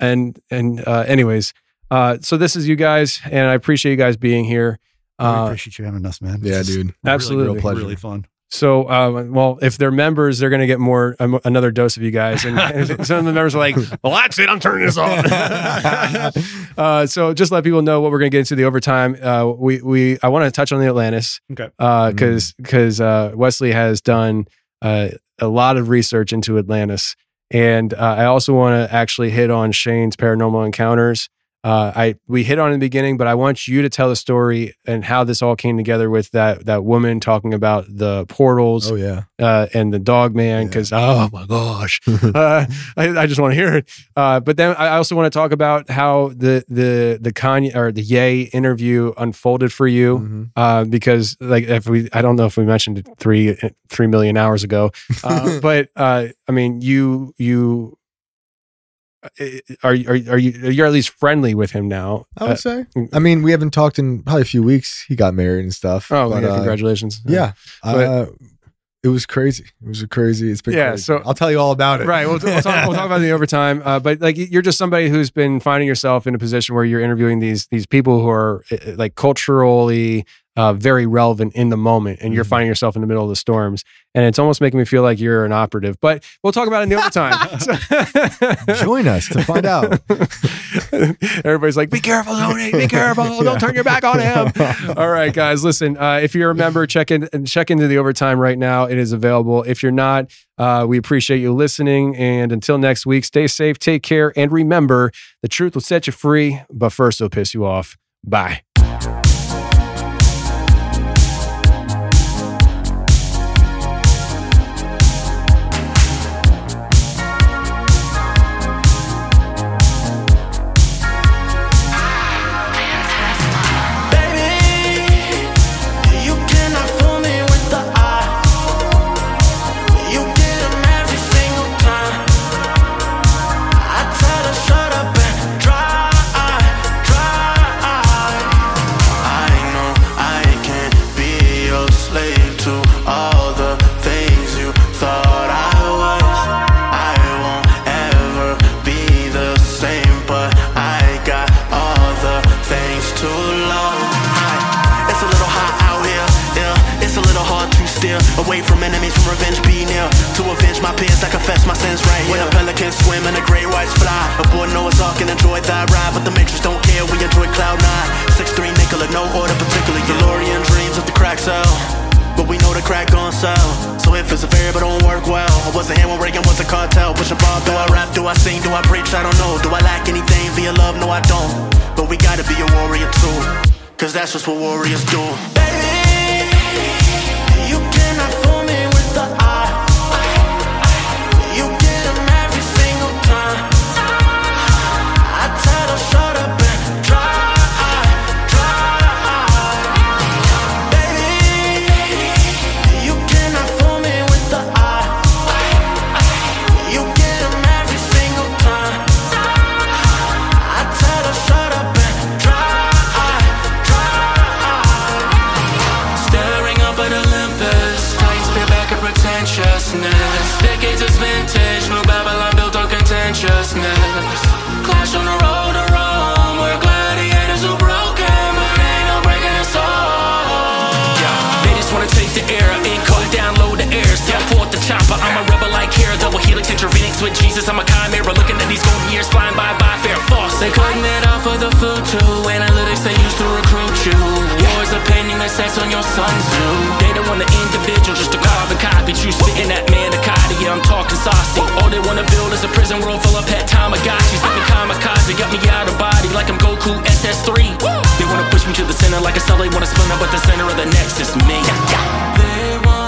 and and uh, anyways, uh, so this is you guys, and I appreciate you guys being here. I Uh, appreciate you having us, man. Yeah, This is dude. really, Absolutely. real Pleasure. really fun. So, uh, well, if they're members, they're going to get more um, another dose of you guys. And, and some of the members are like, "Well, that's it. I'm turning this off." uh, so, just let people know what we're going to get into the overtime. Uh, we we I want to touch on the Atlantis Okay. because because uh, Wesley has done uh, a lot of research into Atlantis, and uh, I also want to actually hit on Shane's paranormal encounters. Uh, I we hit on in the beginning, but I want you to tell the story and how this all came together with that that woman talking about the portals Oh yeah. uh, and the dog man because oh my gosh, uh, I, I just want to hear it. Uh, but then I also want to talk about how the the the Kanye or the Ye interview unfolded for you Mhm. uh, because like if we I don't know if we mentioned it three three million hours ago, uh, but uh, I mean you you. Uh, Are you are you are you you're at least friendly with him now? I would Uh, say. I mean, we haven't talked in probably a few weeks. He got married and stuff. oh, but, yeah, uh, congratulations! Yeah. But- uh, it was crazy. It was a crazy. It's been Yeah, crazy. so- I'll tell you all about it. Right. We'll, we'll, talk, we'll talk about the overtime. Uh, but like, you're just somebody who's been finding yourself in a position where you're interviewing these these people who are uh, like culturally uh, very relevant in the moment, and you're Mhm. finding yourself in the middle of the storms, and it's almost making me feel like you're an operative. But we'll talk about it in the overtime. So- Join us to find out. Everybody's like, "Be careful, Tony! Be careful! Don't turn your back on him." All right, guys, listen. Uh, if you're a member, check in check into the overtime right now. It is available. If you're not, uh, we appreciate you listening. And until next week, stay safe, take care, and remember, the truth will set you free, but first it'll piss you off. Bye. The crack on sell. So if it's a variable, don't work well. I wasn't here when Reagan was a cartel. Pushing bar, do I rap, do I sing, do I preach? I don't know. Do I lack anything via love? No, I don't. But we gotta be a warrior too. Cause that's just what warriors do. Baby, with Jesus, I'm a chimera. Looking at these golden years flying by, by fair false. They cutting it off for the food too. Analytics they used to recruit you. Wars are painting the sets on your son's too They don't want the individual just to carbon copy. You spitting that man, yeah, I'm talking saucy. All they wanna build is a prison world full of pet Tamagotchis. Living kamikaze, got me out of body like I'm Goku SS3. They wanna push me to the center like a cell, they wanna splinter, but the center of the next is me. They want